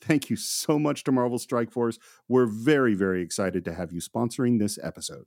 thank you so much to Marvel Strike Force. We're very, very excited to have you sponsoring this episode.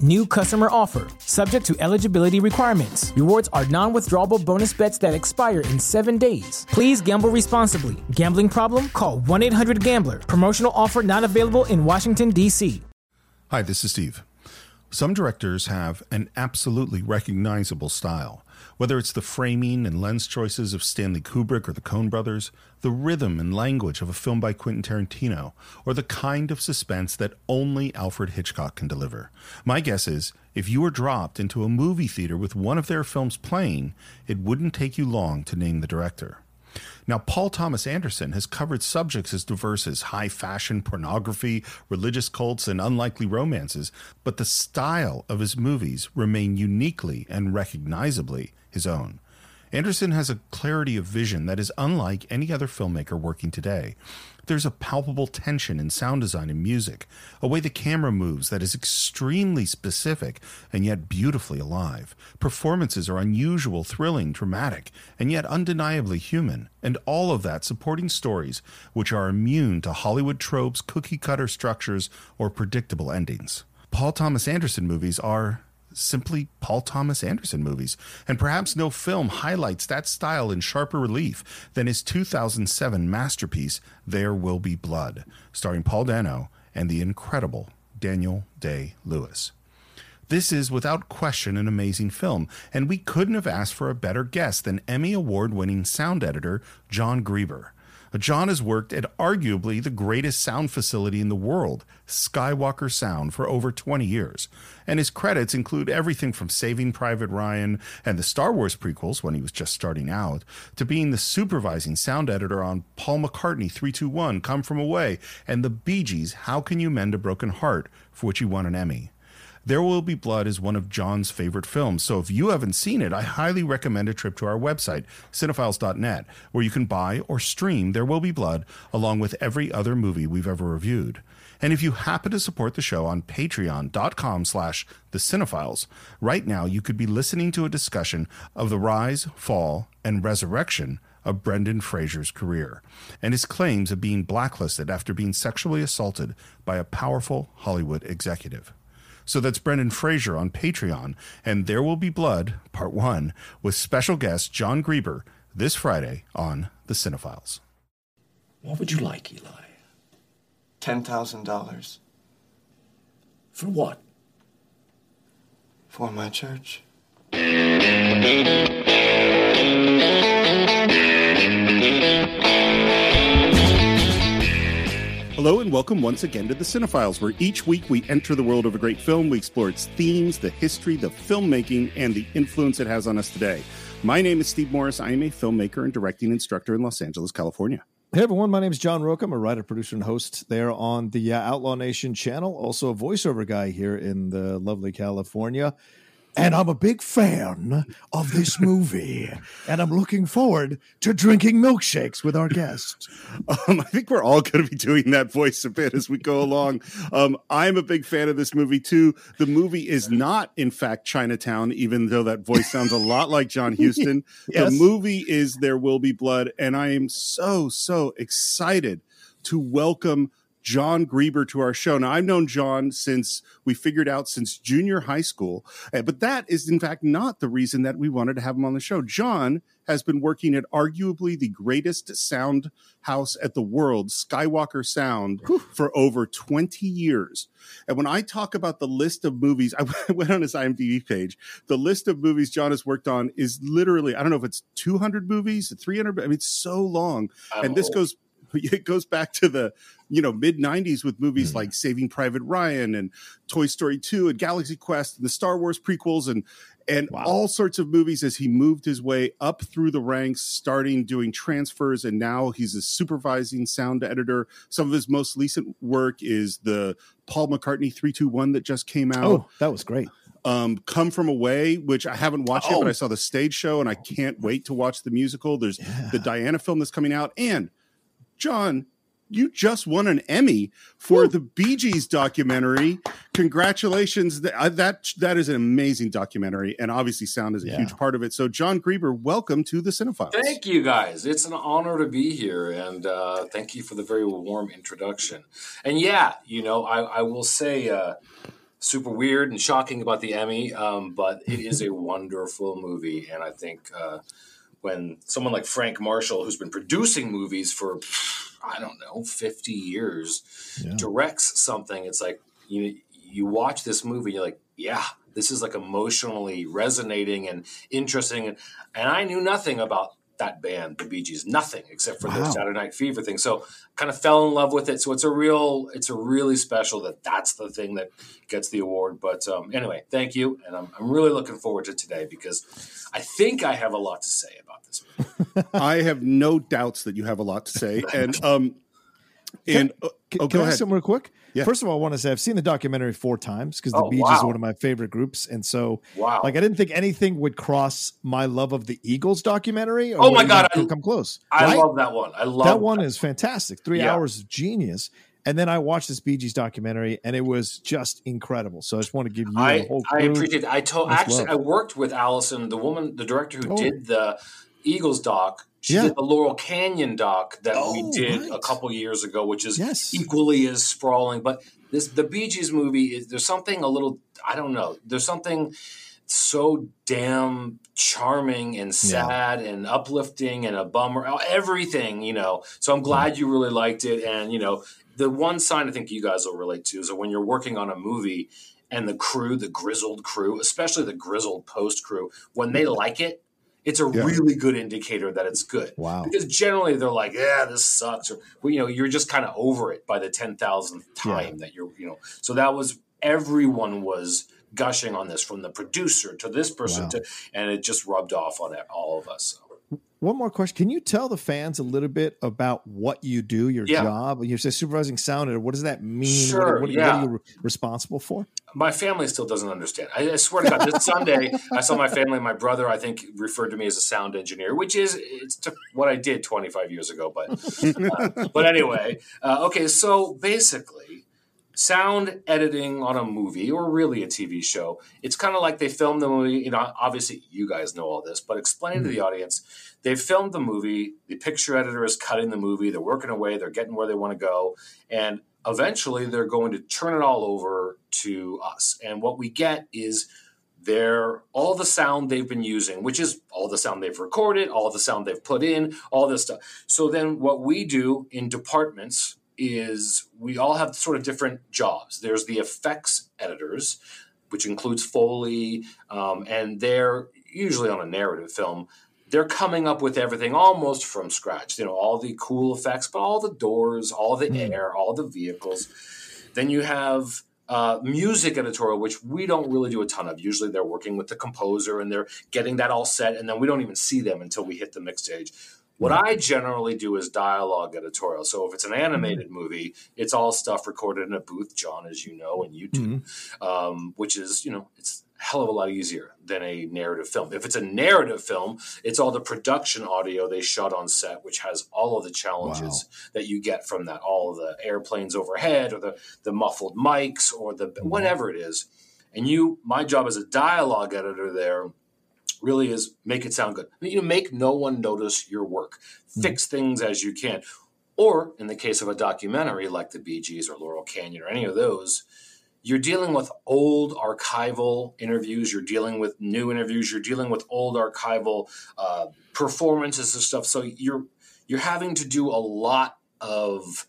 New customer offer, subject to eligibility requirements. Rewards are non withdrawable bonus bets that expire in seven days. Please gamble responsibly. Gambling problem? Call 1 800 Gambler. Promotional offer not available in Washington, D.C. Hi, this is Steve. Some directors have an absolutely recognizable style. Whether it's the framing and lens choices of Stanley Kubrick or the Coen brothers, the rhythm and language of a film by Quentin Tarantino, or the kind of suspense that only Alfred Hitchcock can deliver. My guess is if you were dropped into a movie theater with one of their films playing, it wouldn't take you long to name the director. Now, Paul Thomas Anderson has covered subjects as diverse as high fashion, pornography, religious cults, and unlikely romances, but the style of his movies remain uniquely and recognizably his own. Anderson has a clarity of vision that is unlike any other filmmaker working today. There's a palpable tension in sound design and music, a way the camera moves that is extremely specific and yet beautifully alive. Performances are unusual, thrilling, dramatic, and yet undeniably human, and all of that supporting stories which are immune to Hollywood tropes, cookie cutter structures, or predictable endings. Paul Thomas Anderson movies are simply Paul Thomas Anderson movies, and perhaps no film highlights that style in sharper relief than his 2007 masterpiece, There Will Be Blood, starring Paul Dano and the incredible Daniel Day Lewis. This is without question an amazing film, and we couldn't have asked for a better guest than Emmy Award winning sound editor Jon Greber. John has worked at arguably the greatest sound facility in the world, Skywalker Sound, for over 20 years. And his credits include everything from Saving Private Ryan and the Star Wars prequels when he was just starting out, to being the supervising sound editor on Paul McCartney 321, Come From Away, and the Bee Gees, How Can You Mend a Broken Heart, for which he won an Emmy. There Will Be Blood is one of John's favorite films, so if you haven't seen it, I highly recommend a trip to our website, cine-files.net, where you can buy or stream There Will Be Blood along with every other movie we've ever reviewed. And if you happen to support the show on patreon.com slash the cine-files, right now you could be listening to a discussion of the rise, fall, and resurrection of Brendan Fraser's career and his claims of being blacklisted after being sexually assaulted by a powerful Hollywood executive. So that's Brendan Fraser on Patreon, and There Will Be Blood, Part 1, with special guest Jon Greber this Friday on The Cine-Files. What would you like, Eli? $10,000. For what? For my church. Hello and welcome once again to the Cine-Files, where each week we enter the world of a great film. We explore its themes, the history, the filmmaking, and the influence it has on us today. My name is Steve Morris. I am a filmmaker and directing instructor in Los Angeles, California. Hey everyone, my name is John Rocha. I'm a writer, producer, and host there on the uh, Outlaw Nation channel. Also a voiceover guy here in the lovely California. And I'm a big fan of this movie. and I'm looking forward to drinking milkshakes with our guests. Um, I think we're all going to be doing that voice a bit as we go along. Um, I'm a big fan of this movie too. The movie is not, in fact, Chinatown, even though that voice sounds a lot like John Huston. Yes. The movie is There Will Be Blood. And I am so, so excited to welcome Jon Greber to our show. Now, I've known John since we figured out since junior high school, uh, but that is in fact not the reason that we wanted to have him on the show. John has been working at arguably the greatest sound house at the world, Skywalker Sound, for over 20 years. And when I talk about the list of movies, I went on his IMDb page. The list of movies John has worked on is literally, I don't know if it's 200 movies, 300, I mean, it's so long. and this Oh. goes it goes back to the you know mid 90s with movies like saving private ryan and toy story 2 and galaxy quest and the star wars prequels and and Wow. all sorts of movies as he moved his way up through the ranks starting doing transfers and now he's a supervising sound editor some of his most recent work is the paul mccartney 321 that just came out Oh, that was great. um, Come From Away, which I haven't watched yet, Oh. but I saw the stage show and I can't wait to watch the musical. There's the Diana film that's coming out. And John, you just won an Emmy for the Bee Gees documentary. Congratulations. That, uh, that that is an amazing documentary. And obviously sound is a Yeah. huge part of it. So Jon Greber, welcome to the Cine-Files. Thank you guys. It's an honor to be here, and uh, thank you for the very warm introduction. And yeah, you know, I, I will say, uh, super weird and shocking about the Emmy, um, but it is a wonderful movie, and I think uh, when someone like Frank Marshall, who's been producing movies for I don't know fifty years, Yeah. directs something, it's like you you watch this movie, you're like, yeah, this is like emotionally resonating and interesting. And, and I knew nothing about that band, the Bee Gees, nothing except for Wow. the Saturday Night Fever thing. So kind of fell in love with it. So it's a real, it's a really special that that's the thing that gets the award. But um, anyway, thank you, and I'm, I'm really looking forward to today because I think I have a lot to say about this. Movie. I have no doubts that you have a lot to say. And um and uh, Can, oh, can go I ahead. ask something real quick? Yeah. First of all, I want to say I've seen the documentary four times because the Oh, Bee Gees wow. are one of my favorite groups, and so Wow. like I didn't think anything would cross my love of the Eagles documentary. Or Oh my God, I- come close. I right? love that one. I love that one is fantastic. Three Yeah. hours of genius. And then I watched this Bee Gees documentary, and it was just incredible. So I just want to give you I, whole I appreciate it. I told actually love. I worked with Allison, the woman, the director who Oh. did the Eagles doc. She Yeah. did the Laurel Canyon doc that we Oh, did a couple years ago, which is Yes. equally as sprawling. But this the Bee Gees movie is there's something a little I don't know. There's something so damn charming and sad and uplifting and a bummer oh, everything you know so i'm glad mm-hmm. you really liked it and you know the one sign i think you guys will relate to is that when you're working on a movie and the crew the grizzled crew especially the grizzled post crew when they mm-hmm. like it it's a Yeah. really good indicator that it's good Wow. because generally they're like yeah this sucks or well, you know you're just kind of over it by the 10,000th time that you're you know so that was everyone was gushing on this from the producer to this person Wow. to and it just rubbed off on all of us so. One more question. Can you tell the fans a little bit about what you do, your Yeah. job? You say supervising sound editor. What does that mean? Sure, what, what, what are you re- responsible for? my family still doesn't understand. I, I swear to God, this Sunday I saw my family. My brother, I think, referred to me as a sound engineer, which is it's what I did 25 years ago. But uh, but anyway, uh, okay. So basically, sound editing on a movie or really a TV show, it's kind of like they filmed the movie. You know, obviously you guys know all this, but explain to hmm. the audience. They filmed the movie. The picture editor is cutting the movie. They're working away. They're getting where they want to go, and eventually they're going to turn it all over to us. And what we get is their all the sound they've been using, which is all the sound they've recorded, all the sound they've put in, all this stuff. So then what we do in departments is we all have sort of different jobs. There's the effects editors. which includes Foley, um, and they're usually on a narrative film. They're coming up with everything almost from scratch. You know, all the cool effects, but all the doors, all the mm. air, all the vehicles. Then you have uh, music editorial, which we don't really do a ton of. Usually they're working with the composer and they're getting that all set, and then we don't even see them until we hit the mix stage. What I generally do is dialogue editorial. So if it's an animated mm-hmm. movie, it's all stuff recorded in a booth, John, as you know, and YouTube, mm-hmm. um, which is, you know, it's a hell of a lot easier than a narrative film. If it's a narrative film, it's all the production audio they shot on set, which has all of the challenges wow. that you get from that, all of the airplanes overhead or the, the muffled mics or the mm-hmm. whatever it is. And you, my job as a dialogue editor there really is make it sound good. You know, make no one notice your work. Mm-hmm. Fix things as you can. Or in the case of a documentary like the Bee Gees or Laurel Canyon or any of those, you're dealing with old archival interviews. You're dealing with new interviews. You're dealing with old archival uh, performances and stuff. So you're you're having to do a lot of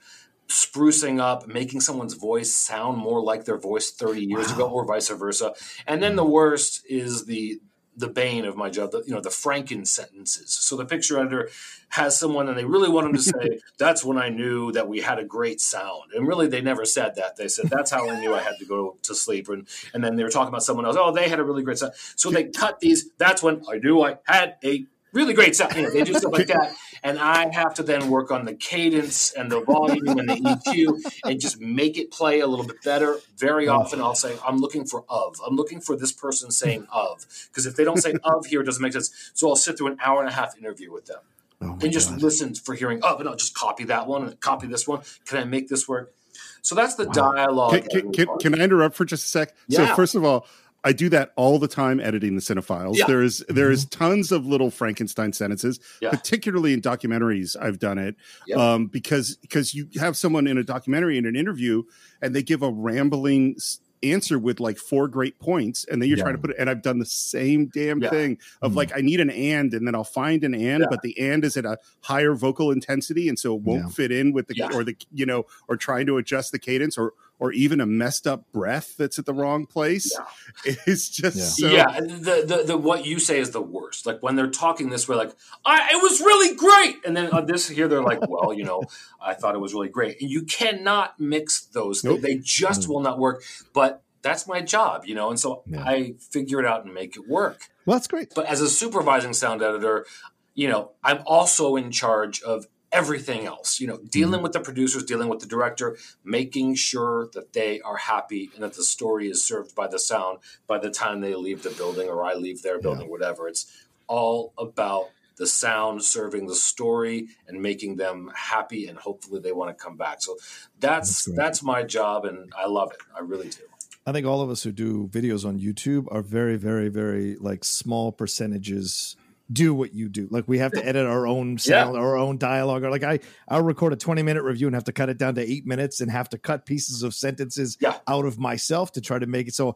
sprucing up, making someone's voice sound more like their voice 30 years wow. ago, or vice versa. And then the worst is the the bane of my job, the, you know, the Franken sentences. So the picture editor has someone and they really want them to say, that's when I knew that we had a great sound. And really, they never said that. They said, that's how I knew I had to go to sleep. And, and then they were talking about someone else. Oh, they had a really great sound. So they cut these. That's when I knew I had a really great sound. You know, they do stuff like that, and I have to then work on the cadence and the volume and the EQ and just make it play a little bit better. Very often, I'll say, "I'm looking for of." I'm looking for this person saying of, because if they don't say of here, it doesn't make sense. So I'll sit through an hour and a half interview with them. Oh and just God. listen for hearing of, and I'll just copy that one and copy this one. Can I make this work? So that's the wow. dialogue. Can, can, can, I interrupt for just a sec? Yeah. So first of all, I do that all the time editing the cine-files. Yeah. There is there is mm-hmm. tons of little Frankenstein sentences, yeah. particularly in documentaries. I've done it um, because because you have someone in a documentary in an interview and they give a rambling answer with like four great points and then you're yeah. trying to put it and I've done the same damn yeah. thing of mm like I need an and and then I'll find an and yeah. but the and is at a higher vocal intensity and so it won't fit in with the or the you know or trying to adjust the cadence or or even a messed up breath that's at the wrong place. Yeah. It's just yeah. So- yeah. The, the, the what you say is the worst. Like when they're talking this way, like I, it was really great, and then on this here they're like, well, you know, I thought it was really great, and you cannot mix those. Nope. They, they just mm-hmm. will not work. But that's my job, you know, and so yeah. I figure it out and make it work. Well, that's great. But as a supervising sound editor, you know, I'm also in charge of everything else you know dealing mm-hmm. with the producers dealing with the director making sure that they are happy and that the story is served by the sound by the time they leave the building or i leave their building yeah. whatever. It's all about the sound serving the story and making them happy and hopefully they want to come back. So that's that's, that's my job and i love it. I really do. I think all of us who do videos on YouTube are very, very, very like small percentages do what you do. Like we have to edit our own sound, yeah. our own dialogue. Or like I, I'll record a 20 minute review and have to cut it down to eight minutes and have to cut pieces of sentences yeah. out of myself to try to make it so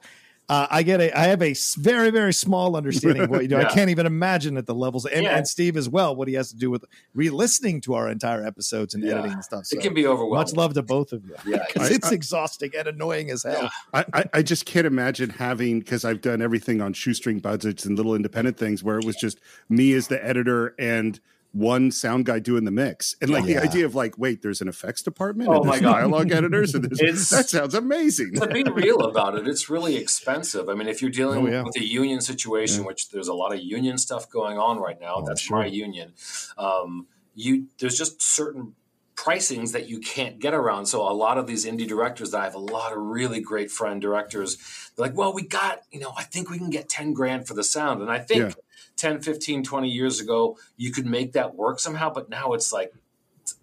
uh, I get a, I have a very, very small understanding of what you do. yeah. I can't even imagine at the levels, and, yeah. and, Steve as well, what he has to do with re-listening to our entire episodes and yeah. editing and stuff. So it can be overwhelming. Much love to both of you. Yeah, it's I, exhausting and annoying as hell. I, I, I just can't imagine having because I've done everything on shoestring budgets and little independent things where it was just me as the editor and one sound guy doing the mix and like yeah. the idea of like wait there's an effects department oh and there's dialogue editors and that sounds amazing to be real about it it's really expensive i mean if you're dealing oh, yeah. with a union situation yeah. which there's a lot of union stuff going on right now oh, that's sure. my union um, you there's just certain pricings that you can't get around. So a lot of these indie directors that I have a lot of really great friend directors, they're like, well, we got, you know, I think we can get 10 grand for the sound. And I think. 10, 15, 20 years ago, you could make that work somehow. But now it's like,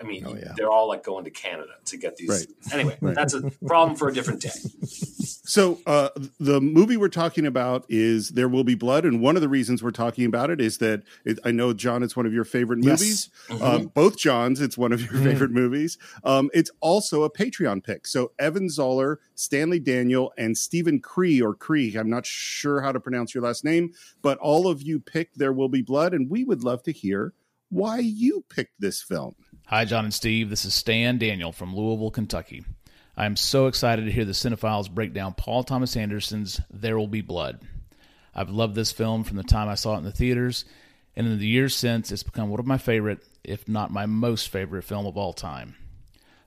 I mean, oh, yeah. they're all like going to Canada to get these. Right. Anyway, right. that's a problem for a different day. So, uh, the movie we're talking about is There Will Be Blood. And one of the reasons we're talking about it is that it, I know, John, it's one of your favorite yes. movies. Mm-hmm. Um, both Johns, it's one of your mm-hmm. favorite movies. Um, it's also a Patreon pick. So, Evan Zoller, Stanley Daniel, and Stephen Cree, or Cree, I'm not sure how to pronounce your last name, but all of you picked There Will Be Blood. And we would love to hear why you picked this film. Hi, John and Steve. This is Stan Daniel from Louisville, Kentucky. I am so excited to hear the Cinephiles break down Paul Thomas Anderson's There Will Be Blood. I've loved this film from the time I saw it in the theaters, and in the years since, it's become one of my favorite, if not my most favorite film of all time.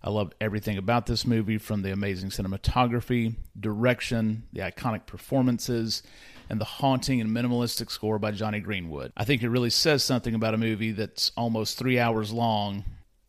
I loved everything about this movie from the amazing cinematography, direction, the iconic performances, and the haunting and minimalistic score by Jonny Greenwood. I think it really says something about a movie that's almost three hours long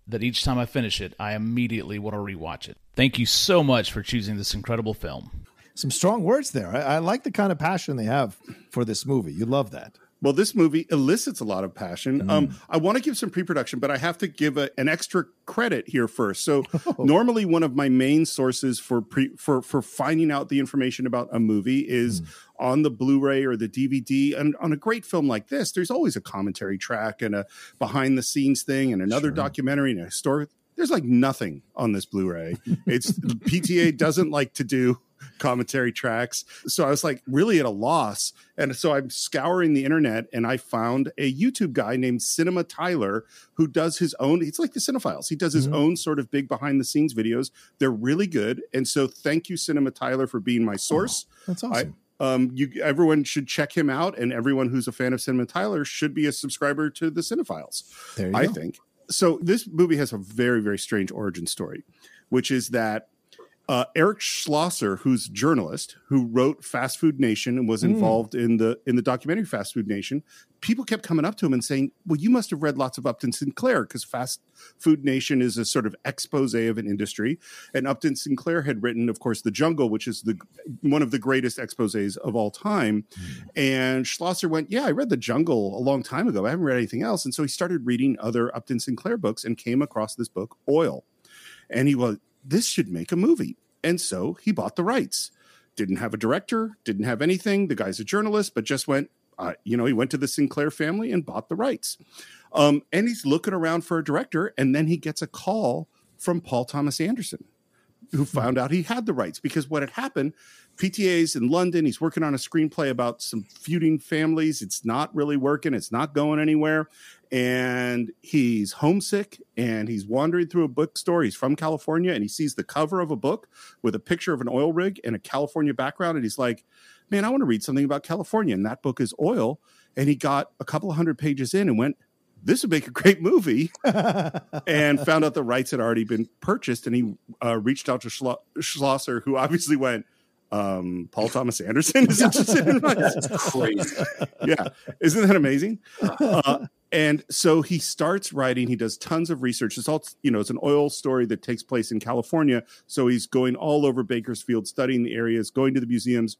that each time I finish it, I immediately want to rewatch it. Thank you so much for choosing this incredible film. Some strong words there. I, I like the kind of passion they have for this movie. You love that. Well, this movie elicits a lot of passion. Mm. Um, I want to give some pre-production, but I have to give a, an extra credit here first. So, oh. normally one of my main sources for pre, for for finding out the information about a movie is mm. on the Blu-ray or the DVD. And on a great film like this, there's always a commentary track and a behind-the-scenes thing and another sure. documentary and a story. There's like nothing on this Blu-ray. It's PTA doesn't like to do commentary tracks. So I was like really at a loss. And so I'm scouring the internet and I found a YouTube guy named Cinema Tyler who does his own, it's like the Cine-Files. He does his mm-hmm. own sort of big behind the scenes videos. They're really good. And so thank you, Cinema Tyler, for being my source. Oh, that's awesome. I, um, you everyone should check him out, and everyone who's a fan of Cinema Tyler should be a subscriber to the Cine-Files. I go. think so. This movie has a very very strange origin story, which is that uh, Eric Schlosser, who's a journalist who wrote Fast Food Nation and was hmm. involved mm. in the in the documentary Fast Food Nation, people kept coming up to him and saying, "Well, you must have read lots of Upton Sinclair because Fast Food Nation is a sort of expose of an industry." And Upton Sinclair had written, of course, The Jungle, which is the one of the greatest exposés of all time. Mm. And Schlosser went, "Yeah, I read The Jungle a long time ago. I haven't read anything else." And so he started reading other Upton Sinclair books and came across this book, Oil. And he was this should make a movie. And so he bought the rights. Didn't have a director, didn't have anything. The guy's a journalist, but just went, uh, you know, he went to the Sinclair family and bought the rights. Um, and he's looking around for a director. And then he gets a call from Paul Thomas Anderson, who hmm. found out he had the rights because what had happened PTA's in London. He's working on a screenplay about some feuding families. It's not really working. It's not going anywhere and he's homesick and he's wandering through a bookstore. He's from California and he sees the cover of a book with a picture of an oil rig and a California background. And he's like, Man, I want to read something about California. And that book is oil. And he got a couple of hundred pages in and went, This would make a great movie. and found out the rights had already been purchased. And he uh, reached out to Schlo- Schlosser, who obviously went, um, Paul Thomas Anderson is interested in my. That's crazy. Yeah, isn't that amazing? Uh, and so he starts writing. He does tons of research. It's all you know. It's an oil story that takes place in California. So he's going all over Bakersfield, studying the areas, going to the museums,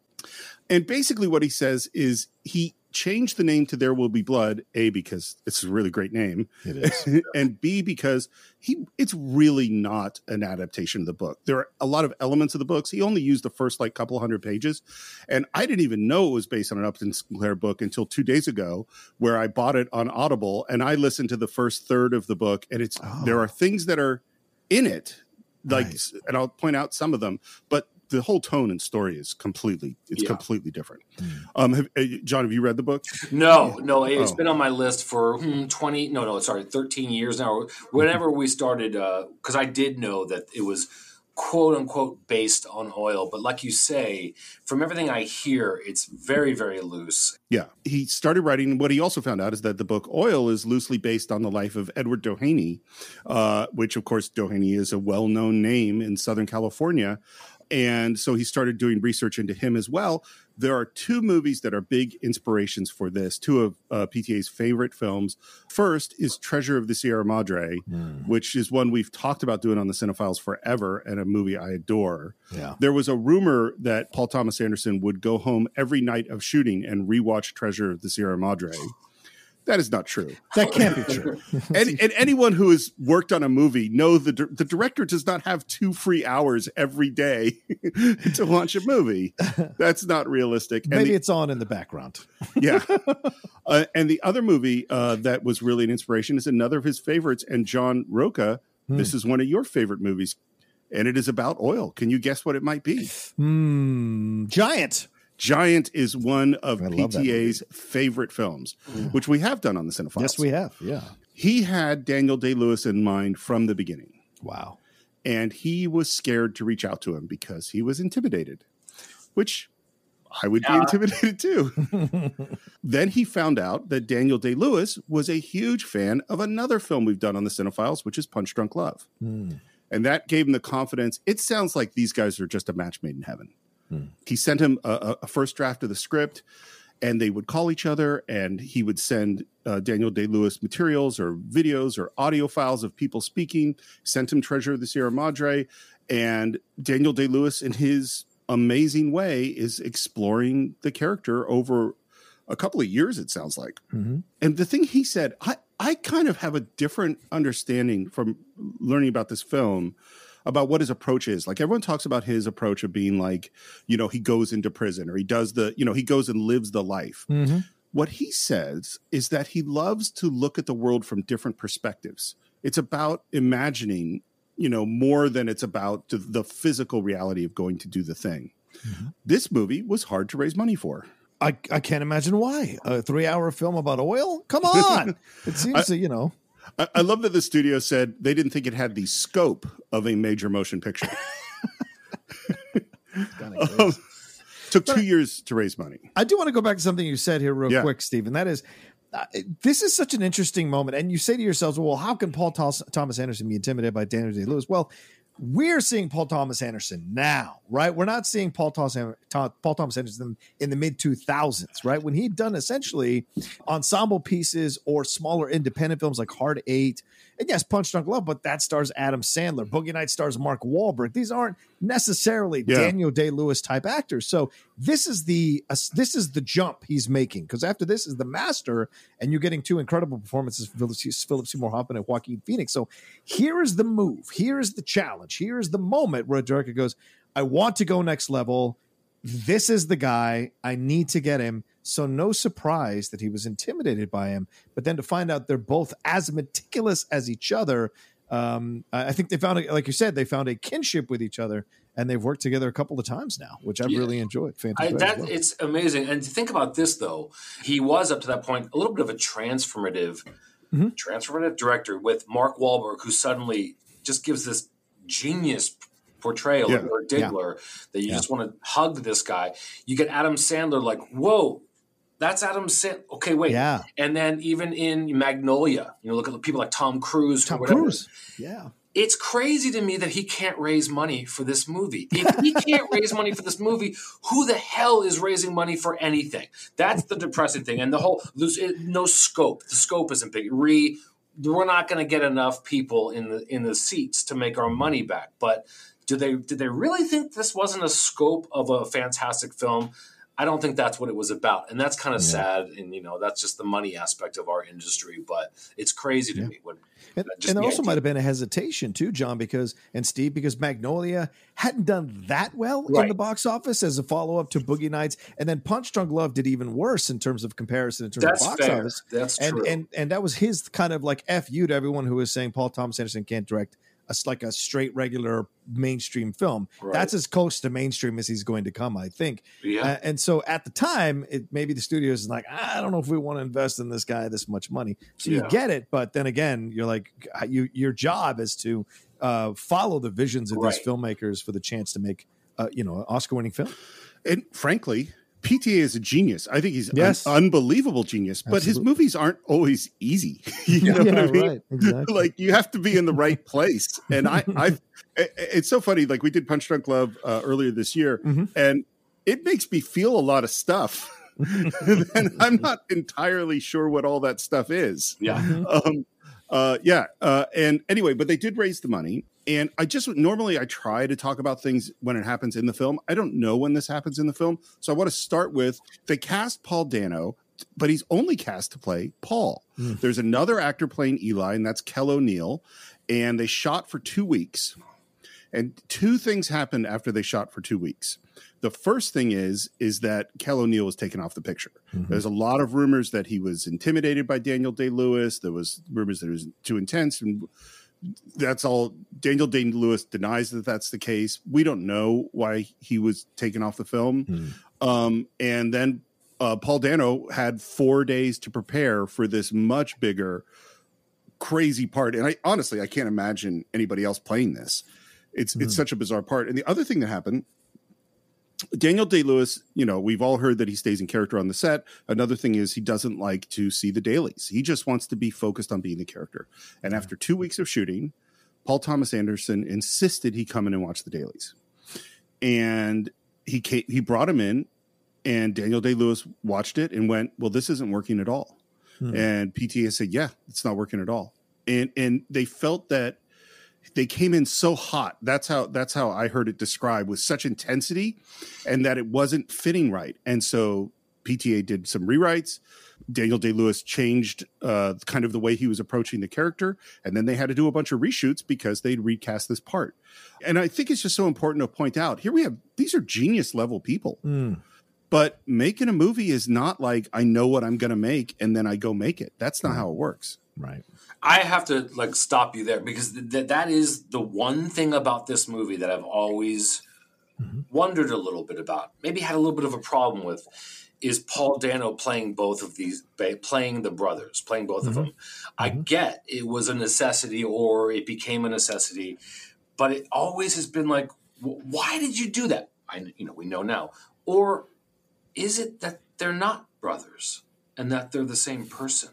and basically what he says is he changed the name to There Will Be Blood, A, because it's a really great name. It is. and B, because he it's really not an adaptation of the book. There are a lot of elements of the books. He only used the first like couple hundred pages. And I didn't even know it was based on an Upton Sinclair book until two days ago, where I bought it on Audible and I listened to the first third of the book. And it's oh. there are things that are in it like and I'll point out some of them, but the whole tone and story is completely it's yeah. completely different. Mm. Um, have, uh, John, have you read the book? No, no, it's oh. been on my list for hmm, twenty. No, no, sorry, thirteen years now. Whenever we started, because uh, I did know that it was quote unquote based on oil. But like you say, from everything I hear, it's very, very loose. Yeah. He started writing. What he also found out is that the book Oil is loosely based on the life of Edward Doheny, uh, which, of course, Doheny is a well known name in Southern California. And so he started doing research into him as well. There are two movies that are big inspirations for this, two of uh, PTA's favorite films. First is Treasure of the Sierra Madre, mm. which is one we've talked about doing on the Cine-Files forever and a movie I adore. Yeah. There was a rumor that Paul Thomas Anderson would go home every night of shooting and rewatch Treasure of the Sierra Madre. That is not true. That can't be true. and, and, anyone who has worked on a movie know the the director does not have two free hours every day to watch a movie. That's not realistic. Maybe the, it's on in the background. yeah. Uh, and the other movie uh, that was really an inspiration is another of his favorites. And John Rocha, mm. this is one of your favorite movies, and it is about oil. Can you guess what it might be? Mm, giant. Giant is one of PTA's favorite films, mm. which we have done on the Cine-Files. Yes, we have. Yeah. He had Daniel Day Lewis in mind from the beginning. Wow. and he was scared to reach out to him because he was intimidated, which I would yeah. be intimidated too. then he found out that Daniel Day Lewis was a huge fan of another film we've done on the Cine-Files, which is Punch Drunk Love. Mm. And that gave him the confidence. It sounds like these guys are just a match made in heaven. Mm. He sent him a, a, first draft of the script, and they would call each other, and he would send uh, Daniel Day Lewis materials or videos or audio files of people speaking, sent him Treasure of the Sierra Madre. And Daniel Day Lewis, in his amazing way is exploring the character over a couple of years it sounds like mm-hmm. and the thing he said i i kind of have a different understanding from learning about this film about what his approach is like everyone talks about his approach of being like you know he goes into prison or he does the you know he goes and lives the life mm-hmm. what he says is that he loves to look at the world from different perspectives it's about imagining you know, more than it's about the physical reality of going to do the thing. Mm-hmm. This movie was hard to raise money for. I, I can't imagine why. A three hour film about oil? Come on. it seems I, to, you know. I, I, love that the studio said they didn't think it had the scope of a major motion picture. um, took two years to raise money. I do want to go back to something you said here, real yeah. quick, Stephen. That is, uh, this is such an interesting moment. And you say to yourselves, well, how can Paul Thomas Anderson be intimidated by Daniel Day Lewis? Well, we're seeing Paul Thomas Anderson now, right? We're not seeing Paul Thomas, Paul Thomas Anderson in the mid 2000s, right? When he'd done essentially ensemble pieces or smaller independent films like Hard Eight and yes, Punch Drunk Love, but that stars Adam Sandler. Boogie Nights stars Mark Wahlberg. These aren't necessarily yeah. Daniel Day Lewis type actors. So this is the uh, this is the jump he's making because after this is the Master, and you're getting two incredible performances from Philip Seymour Hoffman and Joaquin Phoenix. So here is the move. Here is the challenge. Here is the moment where a director goes, "I want to go next level. This is the guy. I need to get him." So no surprise that he was intimidated by him. But then to find out they're both as meticulous as each other, um, I think they found, a, like you said, they found a kinship with each other, and they've worked together a couple of times now, which I've yeah. really enjoyed. Fantastic. I, that, well. It's amazing. And to think about this, though, he was up to that point a little bit of a transformative, mm-hmm. transformative director with Mark Wahlberg, who suddenly just gives this genius portrayal yeah. or Diggler that you just want to hug this guy. You get Adam Sandler, like, whoa, that's Adam Sandler. Okay, wait. Yeah. And then even in Magnolia, you know, look at people like Tom Cruise. Tom Cruise. Yeah. It's crazy to me that he can't raise money for this movie. If he can't raise money for this movie, who the hell is raising money for anything? That's the depressing thing. And the whole there's no scope. The scope isn't big. Re, we're not going to get enough people in the in the seats to make our money back. But do they did they really think this wasn't a scope of a fantastic film? I don't think that's what it was about, and that's kind of yeah. sad. And you know, that's just the money aspect of our industry. But it's crazy to yeah. me. When, and, and there also idea. might have been a hesitation too, John, because and Steve, because Magnolia hadn't done that well right. in the box office as a follow up to Boogie Nights, and then Punch Drunk Love did even worse in terms of comparison in terms that's of box fair. office. That's and, true. And and that was his kind of like f you to everyone who was saying Paul Thomas Anderson can't direct a, like a straight regular mainstream film. Right. That's as close to mainstream as he's going to come, I think. Yeah. Uh, and so at the time, it maybe the studios is like, I don't know if we want to invest in this guy this much money. So yeah. you get it, but then again, you're like, you your job is to uh, follow the visions of right. these filmmakers for the chance to make, uh, you know, an Oscar-winning film. And frankly, PTA is a genius. I think he's yes. an unbelievable genius, but his movies aren't always easy. you know yeah, what I mean? Right. Exactly. like you have to be in the right place. And I, I, it's so funny. Like we did Punch Drunk Love uh, earlier this year, mm-hmm. and it makes me feel a lot of stuff. and I'm not entirely sure what all that stuff is. Yeah. Mm-hmm. Um, uh, yeah. Uh, and anyway, but they did raise the money. And I just normally I try to talk about things when it happens in the film. I don't know when this happens in the film. So I want to start with they cast Paul Dano, but he's only cast to play Paul. Mm. There's another actor playing Eli, and that's Kel O'Neill. And they shot for two weeks. And two things happened after they shot for two weeks. The first thing is is that Kel O'Neill was taken off the picture. Mm-hmm. There's a lot of rumors that he was intimidated by Daniel Day Lewis. There was rumors that it was too intense, and that's all. Daniel Day Lewis denies that that's the case. We don't know why he was taken off the film. Mm. Um, and then uh, Paul Dano had four days to prepare for this much bigger, crazy part. And I honestly, I can't imagine anybody else playing this. It's it's such a bizarre part. And the other thing that happened Daniel Day Lewis, you know, we've all heard that he stays in character on the set. Another thing is he doesn't like to see the dailies. He just wants to be focused on being the character. And yeah. after two weeks of shooting, Paul Thomas Anderson insisted he come in and watch the dailies. And he came, he brought him in, and Daniel Day Lewis watched it and went, "Well, this isn't working at all." Hmm. And PTA said, "Yeah, it's not working at all." And and they felt that they came in so hot. That's how that's how I heard it described with such intensity, and that it wasn't fitting right. And so PTA did some rewrites. Daniel Day Lewis changed uh, kind of the way he was approaching the character, and then they had to do a bunch of reshoots because they'd recast this part. And I think it's just so important to point out here we have these are genius level people. Mm. But making a movie is not like I know what I'm going to make and then I go make it. That's not how it works. Right. I have to like stop you there because th- that is the one thing about this movie that I've always mm-hmm. wondered a little bit about. Maybe had a little bit of a problem with is Paul Dano playing both of these, playing the brothers, playing both mm-hmm. of them. I mm-hmm. get it was a necessity or it became a necessity, but it always has been like, why did you do that? I, you know, we know now. Or is it that they're not brothers and that they're the same person?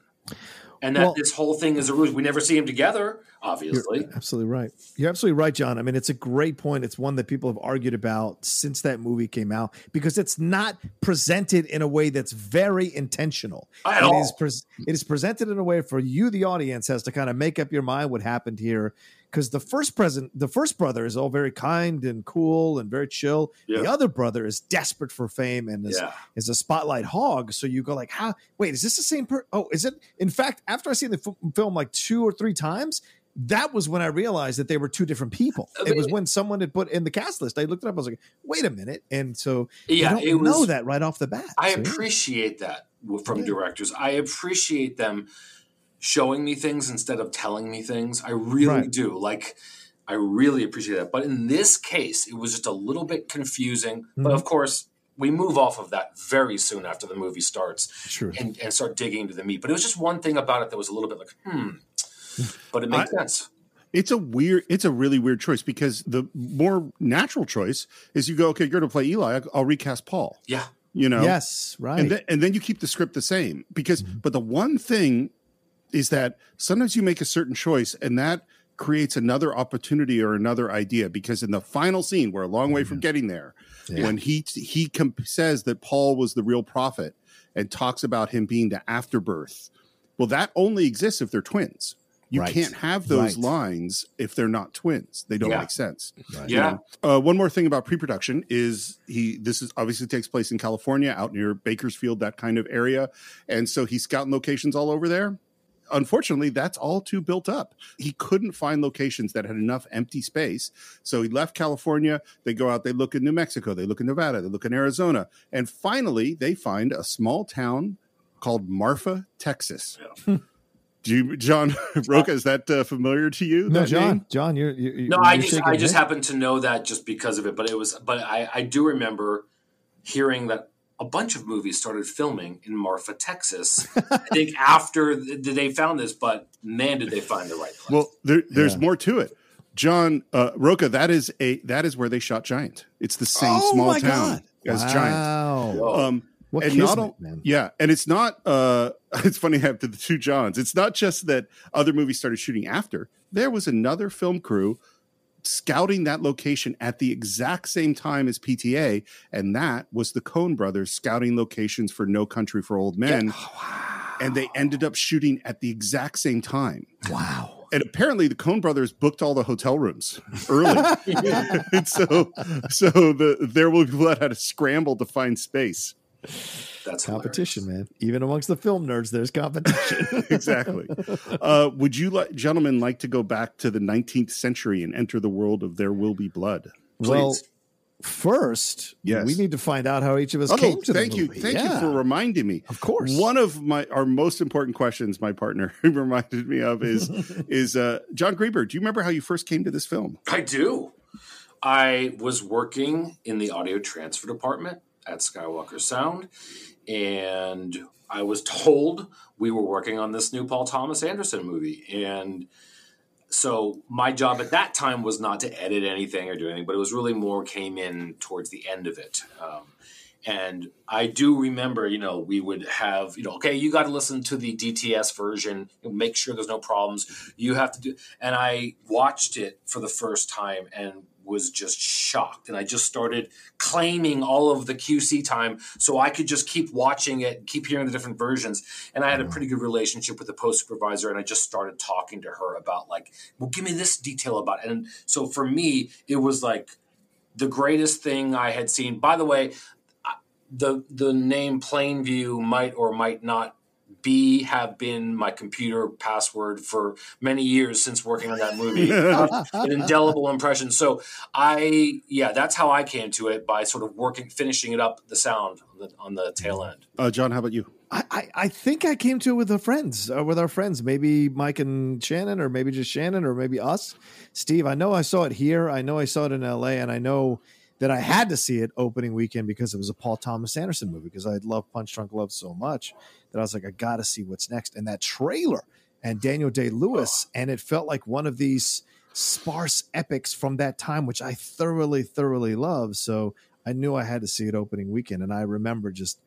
And that well, this whole thing is a ruse. We never see them together, obviously. absolutely right. You're absolutely right, John. I mean, it's a great point. It's one that people have argued about since that movie came out because it's not presented in a way that's very intentional. At it all. Is pre- it is presented in a way for you, the audience, has to kind of make up your mind what happened here because the first present, the first brother is all very kind and cool and very chill. Yeah. The other brother is desperate for fame and is, yeah. is a spotlight hog. So you go like, how? Wait, is this the same? person? oh, is it? In fact, after I seen the f- film like two or three times, that was when I realized that they were two different people. I mean, it was when someone had put in the cast list. I looked it up. I was like, "Wait a minute!" And so yeah, you don't was, know that right off the bat. I so, appreciate that from yeah. directors. I appreciate them showing me things instead of telling me things. I really right. do. Like, I really appreciate that. But in this case, it was just a little bit confusing. Mm-hmm. But of course, we move off of that very soon after the movie starts sure. and, and, start digging into the meat. But it was just one thing about it that was a little bit like, hmm. But it makes I, sense. It's a weird, it's a really weird choice because the more natural choice is you go, okay, you're going to play Eli. I'll recast Paul. Yeah. You know? Yes, right. And then, and then you keep the script the same because, mm-hmm. but the one thing is that sometimes you make a certain choice and that creates another opportunity or another idea because in the final scene we're a long way from mm-hmm. getting there yeah. when he he comp- says that paul was the real prophet and talks about him being the afterbirth well that only exists if they're twins you right. can't have those right. lines if they're not twins they don't yeah. make sense right. yeah uh, one more thing about pre-production is he this is obviously takes place in california out near bakersfield that kind of area and so he's scouting locations all over there unfortunately, that's all too built up. He couldn't find locations that had enough empty space. So he left California. They go out, they look in New Mexico, they look in Nevada, they look in Arizona. And finally, they find a small town called Marfa, Texas. Yeah. Do you, John Rocha, is that uh, familiar to you? No, John. Name? John, you're, you're no. You're I just I just happen to know that just because of it, but it was. But I I do remember hearing that a bunch of movies started filming in Marfa, Texas. I think after they found this, but man, did they find the right place. Well, there, there's yeah. more to it. John uh, Rocha, that is a that is where they shot Giant. It's the same oh small town God. as wow. Giant. Um, what and kismet, not, man. Yeah, and it's not. Uh, it's funny to have the two Johns. It's not just that other movies started shooting after. There was another film crew scouting that location at the exact same time as PTA, and that was the Coen brothers scouting locations for No Country for Old Men. Yeah. Oh, wow. And they ended up shooting at the exact same time. Wow. And apparently the Coen brothers booked all the hotel rooms early. and so so the there will be blood had to scramble to find space. That's competition, hilarious. man. Even amongst the film nerds, there's competition. exactly. Uh, would you, like, gentlemen, like to go back to the 19th century and enter the world of There Will Be Blood? Please. Well, first, yes. we need to find out how each of us oh, came to thank the movie. you, thank yeah. you for reminding me. Of course, one of my our most important questions, my partner reminded me of is is uh, Jon Greber. Do you remember how you first came to this film? I do. I was working in the audio transfer department at Skywalker Sound, and I was told we were working on this new Paul Thomas Anderson movie, and so my job at that time was not to edit anything or do anything, but it was really more came in towards the end of it. Um, and I do remember, you know, we would have, you know, okay, you got to listen to the DTS version, make sure there's no problems. You have to do, and I watched it for the first time and was just shocked. And I just started claiming all of the QC time so I could just keep watching it, keep hearing the different versions. And I had a mm-hmm. pretty good relationship with the post supervisor. And I just started talking to her about, like, well, give me this detail about it. And so for me, it was like, the greatest thing I had seen. By the way, the the name Plainview might or might not be have been my computer password for many years since working on that movie. an indelible impression. So I, yeah, that's how I came to it by sort of working, finishing it up, the sound on the, on the tail end. Uh, John, how about you? I, I think I came to it with the friends, uh, with our friends, maybe Mike and Shannon, or maybe just Shannon, or maybe us. Steve, I know I saw it here. I know I saw it in LA, and I know that I had to see it opening weekend because it was a Paul Thomas Anderson movie because I love Punch Drunk Love so much that I was like, I got to see what's next. And that trailer and Daniel Day Lewis, and it felt like one of these sparse epics from that time, which I thoroughly, thoroughly love. So I knew I had to see it opening weekend. And I remember just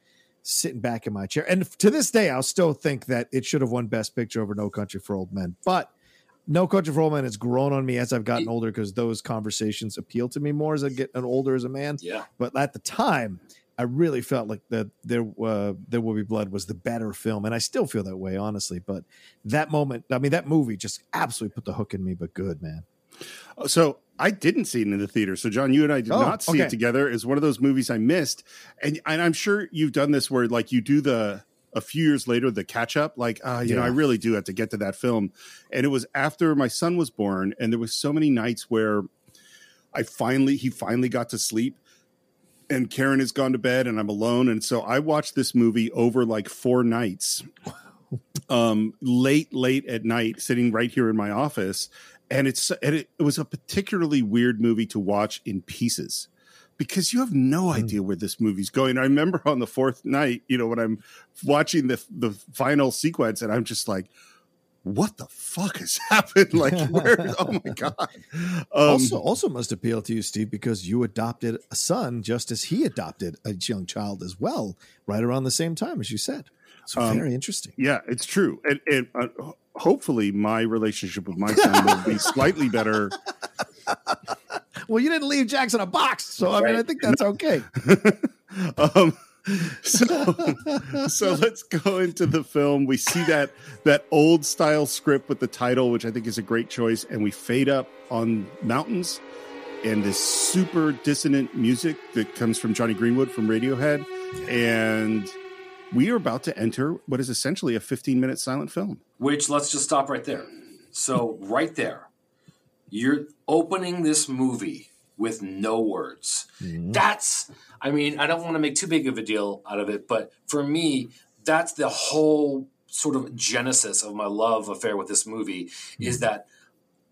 sitting back in my chair. And to this day, I'll still think that it should have won Best Picture over No Country for Old Men. But No Country for Old Men has grown on me as I've gotten older because those conversations appeal to me more as I get an older as a man. Yeah. But at the time, I really felt like that there uh, there will be blood was the better film, and I still feel that way, honestly. But that moment, I mean, that movie just absolutely put the hook in me. But good, man. So I didn't see it in the theater. So John, you and I did oh, not see okay. it together. It's one of those movies I missed, and and I'm sure you've done this where like you do the a few years later the catch up like uh, you yeah. know i really do have to get to that film. And it was after my son was born and there was so many nights where i finally he finally got to sleep and karen has gone to bed and i'm alone. And so i watched this movie over like four nights um late late at night sitting right here in my office. And it's and it, it was a particularly weird movie to watch in pieces because you have no hmm. idea where this movie's going. I remember on the fourth night, you know, when I'm watching the the final sequence, and I'm just like, "What the fuck has happened? Like, where? oh my god!" Um, also, also must appeal to you, Steve, because you adopted a son just as he adopted a young child as well, right around the same time as you said. So um, very interesting. Yeah, it's true, and, and uh, hopefully, my relationship with my son will be slightly better well, you didn't leave Jackson a box, so I mean, I think that's okay. um, so, so let's go into the film. We see that that old style script with the title, which I think is a great choice, and we fade up on mountains and this super dissonant music that comes from Jonny Greenwood from Radiohead, and we are about to enter what is essentially a 15 minute silent film. Which let's just stop right there. So right there, you're opening this movie with no words. Mm-hmm. That's, I mean, I don't want to make too big of a deal out of it, but for me, that's the whole sort of genesis of my love affair with this movie mm-hmm. is that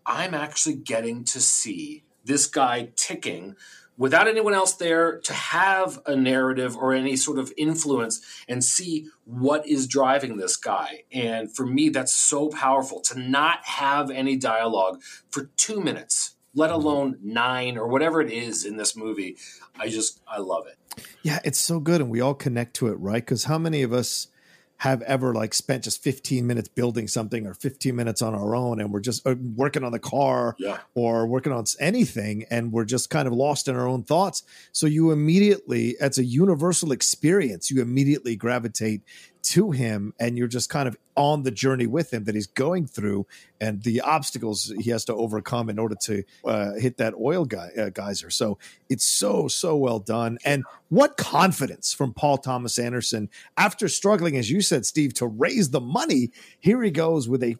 I'm actually getting to see this guy ticking without anyone else there to have a narrative or any sort of influence and see what is driving this guy. And for me, that's so powerful to not have any dialogue for two minutes, let mm-hmm. alone nine or whatever it is in this movie. I just, I love it. Yeah, it's so good. And we all connect to it, right? Because how many of us have ever like spent just 15 minutes building something or 15 minutes on our own and we're just uh, working on the car yeah. or working on anything and we're just kind of lost in our own thoughts so you immediately it's a universal experience you immediately gravitate to him and you're just kind of on the journey with him that he's going through and the obstacles he has to overcome in order to uh, hit that oil guy, uh, geyser. So it's so, so well done. And what confidence from Paul Thomas Anderson after struggling, as you said, Steve, to raise the money. Here he goes with a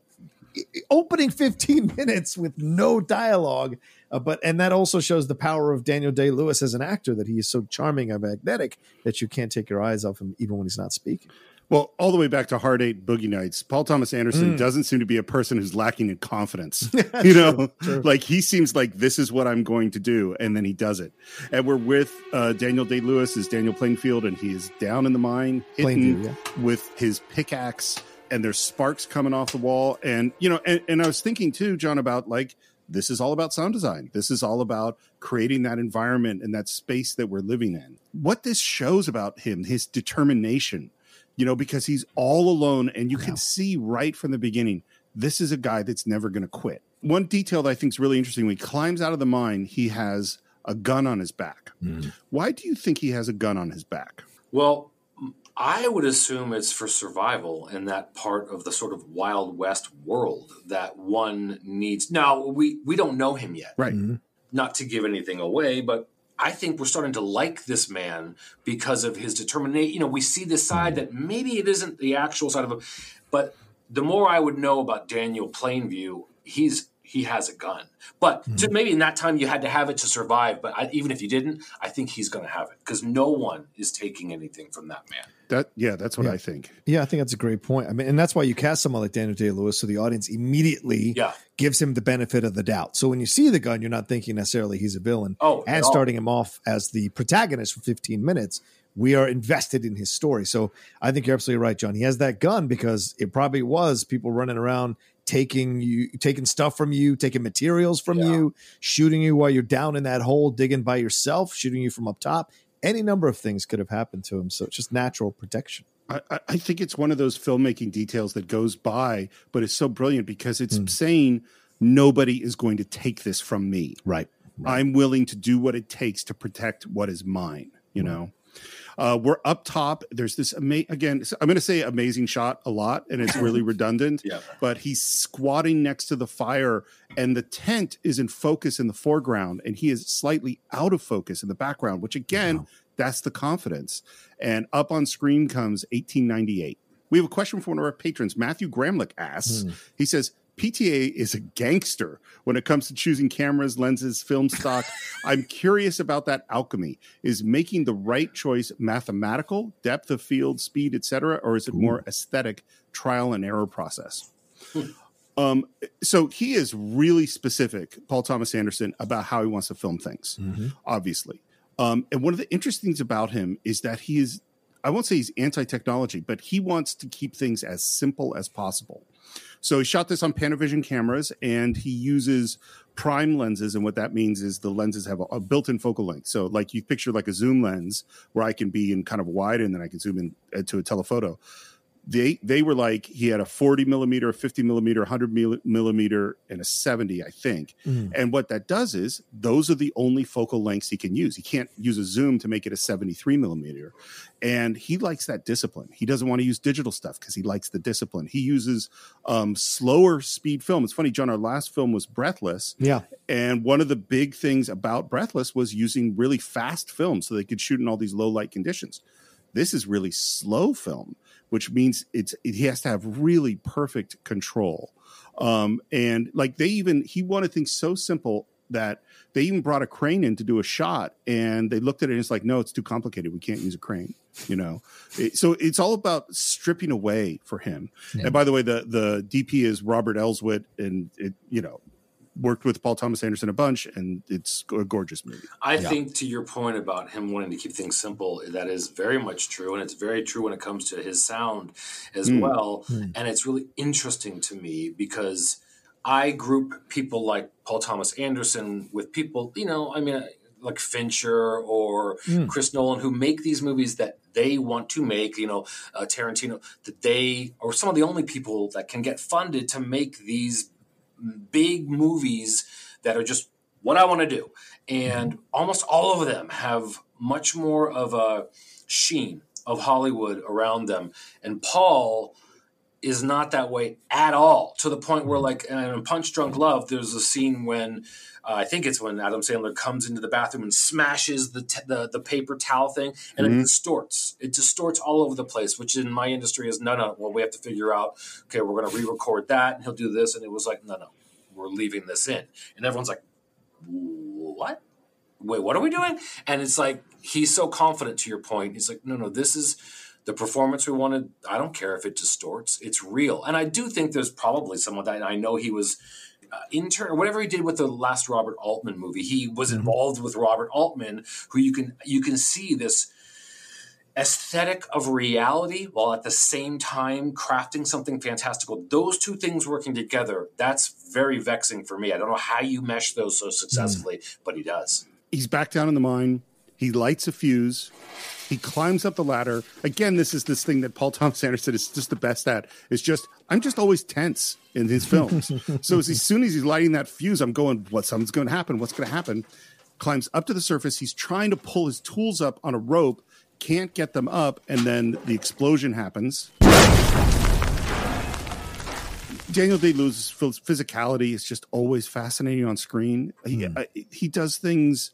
opening 15 minutes with no dialogue. Uh, but and that also shows the power of Daniel Day Lewis as an actor that he is so charming and magnetic that you can't take your eyes off him even when he's not speaking. Well, all the way back to Hard Eight Boogie Nights, Paul Thomas Anderson mm. doesn't seem to be a person who's lacking in confidence. you know, true, true. like he seems like this is what I'm going to do, and then he does it. And we're with uh, Daniel Day Lewis as Daniel Plainview, and he is down in the mine, hitting yeah. with his pickaxe and there's sparks coming off the wall. And, you know, and, and I was thinking too, John, about like, this is all about sound design. This is all about creating that environment and that space that we're living in. What this shows about him, his determination, you know, because he's all alone and you can see right from the beginning, this is a guy that's never going to quit. One detail that I think is really interesting when he climbs out of the mine, he has a gun on his back. Mm. Why do you think he has a gun on his back? Well, I would assume it's for survival in that part of the sort of Wild West world that one needs. Now, we, we don't know him yet. Right. Mm-hmm. Not to give anything away, but I think we're starting to like this man because of his determination. You know, we see this side that maybe it isn't the actual side of him, but the more I would know about Daniel Plainview, he's he has a gun. But mm-hmm. to, maybe in that time you had to have it to survive. But I, even if you didn't, I think he's going to have it because no one is taking anything from that man. That yeah, that's what yeah. I think. Yeah, I think that's a great point. I mean, and that's why you cast someone like Daniel Day Lewis, so the audience immediately yeah. gives him the benefit of the doubt. So when you see the gun, you're not thinking necessarily he's a villain. Oh, and starting him off as the protagonist for 15 minutes, we are invested in his story. So I think you're absolutely right, John. He has that gun because it probably was people running around taking you taking stuff from you taking materials from yeah. you shooting you while you're down in that hole digging by yourself shooting you from up top any number of things could have happened to him so it's just natural protection I, I think it's one of those filmmaking details that goes by but it's so brilliant because it's mm. saying nobody is going to take this from me right, right, i'm willing to do what it takes to protect what is mine you right. know uh, we're up top. There's this ama- again. I'm going to say amazing shot a lot, and it's really redundant. Yeah. But he's squatting next to the fire, and the tent is in focus in the foreground, and he is slightly out of focus in the background. Which again, wow. that's the confidence. And up on screen comes 1898. We have a question from one of our patrons. Matthew Gramlich asks. Hmm. He says, PTA is a gangster when it comes to choosing cameras, lenses, film stock. I'm curious about that alchemy. Is making the right choice mathematical, depth of field, speed, etc., or is it more aesthetic, trial and error process? um, so he is really specific, Paul Thomas Anderson, about how he wants to film things. Mm-hmm. Obviously, um, and one of the interesting things about him is that he is. I won't say he's anti-technology, but he wants to keep things as simple as possible. So he shot this on Panavision cameras and he uses prime lenses. And what that means is the lenses have a, a built in focal length. So, like you picture like a zoom lens where I can be in kind of wide and then I can zoom in uh, to a telephoto they they were like he had a 40 millimeter, a 50 millimeter, 100 millimeter, and a 70, I think. Mm. And what that does is those are the only focal lengths he can use. He can't use a zoom to make it a 73 millimeter. And he likes that discipline. He doesn't want to use digital stuff because he likes the discipline. He uses um, slower speed film. It's funny, John. Our last film was Breathless. Yeah. And one of the big things about Breathless was using really fast film so they could shoot in all these low light conditions. This is really slow film which means it's it, he has to have really perfect control. Um, and like they even he wanted things so simple that they even brought a crane in to do a shot and they looked at it and it's like no it's too complicated we can't use a crane you know it, so it's all about stripping away for him yeah. and by the way the the dp is robert elswit and it you know worked with Paul Thomas Anderson a bunch, and it's a gorgeous movie. I yeah. think to your point about him wanting to keep things simple, that is very much true, and it's very true when it comes to his sound as mm. well. Mm. And it's really interesting to me because I group people like Paul Thomas Anderson with people, you know, I mean. Like Fincher or mm. Chris Nolan, who make these movies that they want to make, you know, uh, Tarantino, that they are some of the only people that can get funded to make these big movies that are just what I want to do. And almost all of them have much more of a sheen of Hollywood around them. And Paul is not that way at all to the point where like in punch drunk love there's a scene when uh, i think it's when adam sandler comes into the bathroom and smashes the, t- the, the paper towel thing and mm-hmm. it distorts. It distorts all over the place which in my industry is no no well we have to figure out okay we're going to re-record that and he'll do this and it was like no no we're leaving this in. And everyone's like what? Wait what are we doing? And it's like he's so confident to your point. He's like no no this is the performance we wanted, I don't care if it distorts. It's real. And I do think there's probably some of that. I know he was uh, intern or whatever he did with the last Robert Altman movie. He was mm-hmm. involved with Robert Altman, who you can you can see this aesthetic of reality while at the same time crafting something fantastical those two things working together that's very vexing for me i don't know how you mesh those so successfully mm. but he does he's back down in the mine he lights a fuse he climbs up the ladder again this is this thing that paul thomas anderson is just the best at is just i'm just always tense in his films so as, as soon as he's lighting that fuse i'm going what something's going to happen what's going to happen climbs up to the surface he's trying to pull his tools up on a rope can't get them up, and then the explosion happens. Daniel Day Lewis' physicality is just always fascinating on screen. He, mm. uh, he does things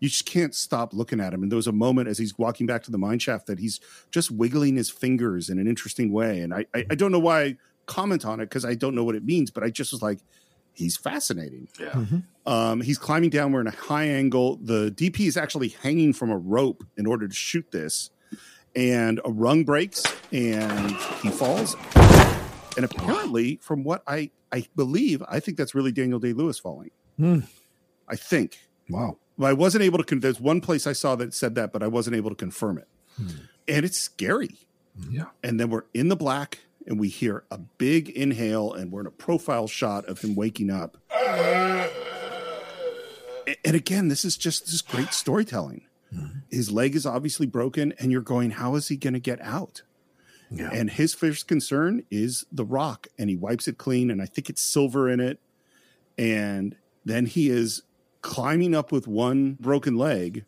you just can't stop looking at him. And there was a moment as he's walking back to the mine shaft that he's just wiggling his fingers in an interesting way. And I, I, I don't know why I comment on it because I don't know what it means, but I just was like, he's fascinating. Yeah. Mm-hmm. Um, he's climbing down. We're in a high angle. The DP is actually hanging from a rope in order to shoot this, and a rung breaks and he falls. And apparently, from what I I believe, I think that's really Daniel Day Lewis falling. Mm. I think. Wow. I wasn't able to. Con- there's one place I saw that said that, but I wasn't able to confirm it. Mm. And it's scary. Yeah. And then we're in the black and we hear a big inhale and we're in a profile shot of him waking up. And again, this is just this great storytelling. Mm-hmm. His leg is obviously broken, and you're going, how is he going to get out? Yeah. And his first concern is the rock, and he wipes it clean, and I think it's silver in it. And then he is climbing up with one broken leg,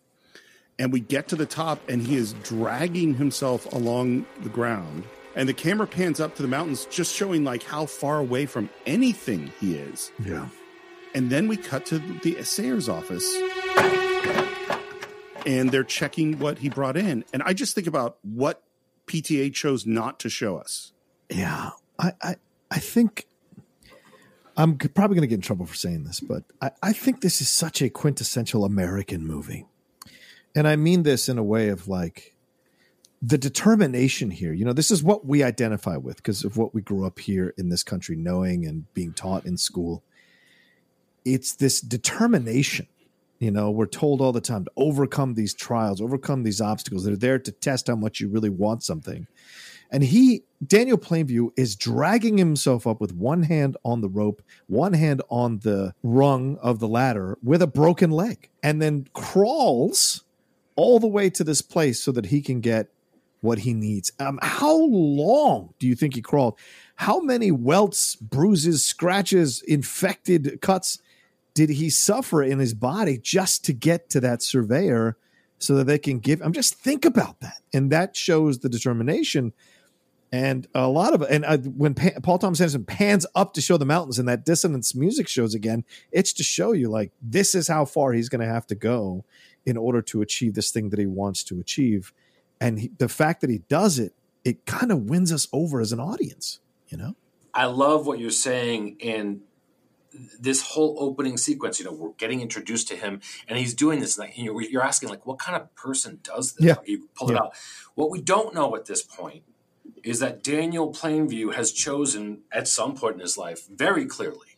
and we get to the top, and he is dragging himself along the ground and the camera pans up to the mountains, just showing like how far away from anything he is. Yeah. And then we cut to the assayer's office, and they're checking what he brought in. And I just think about what PTA chose not to show us. Yeah, I I, I think I'm probably going to get in trouble for saying this, but I, I think this is such a quintessential American movie, and I mean this in a way of like the determination here, you know, this is what we identify with because of what we grew up here in this country knowing and being taught in school. It's this determination. You know, we're told all the time to overcome these trials, overcome these obstacles. They're there to test how much you really want something. And he, Daniel Plainview, is dragging himself up with one hand on the rope, one hand on the rung of the ladder with a broken leg, and then crawls all the way to this place so that he can get what he needs. Um, how long do you think he crawled? How many welts, bruises, scratches, infected cuts did he suffer in his body just to get to that surveyor so that they can give? I'm just think about that, and that shows the determination. And a lot of and uh, when pa- Paul Thomas Anderson pans up to show the mountains and that dissonance music shows again, it's to show you like this is how far he's going to have to go in order to achieve this thing that he wants to achieve. And he, the fact that he does it it kind of wins us over as an audience you know? I love what you're saying and this whole opening sequence you know we're getting introduced to him and he's doing this like you know, you're asking like what kind of person does this? Yeah. you pull it out. What we don't know at this point is that daniel plainview has chosen at some point in his life very clearly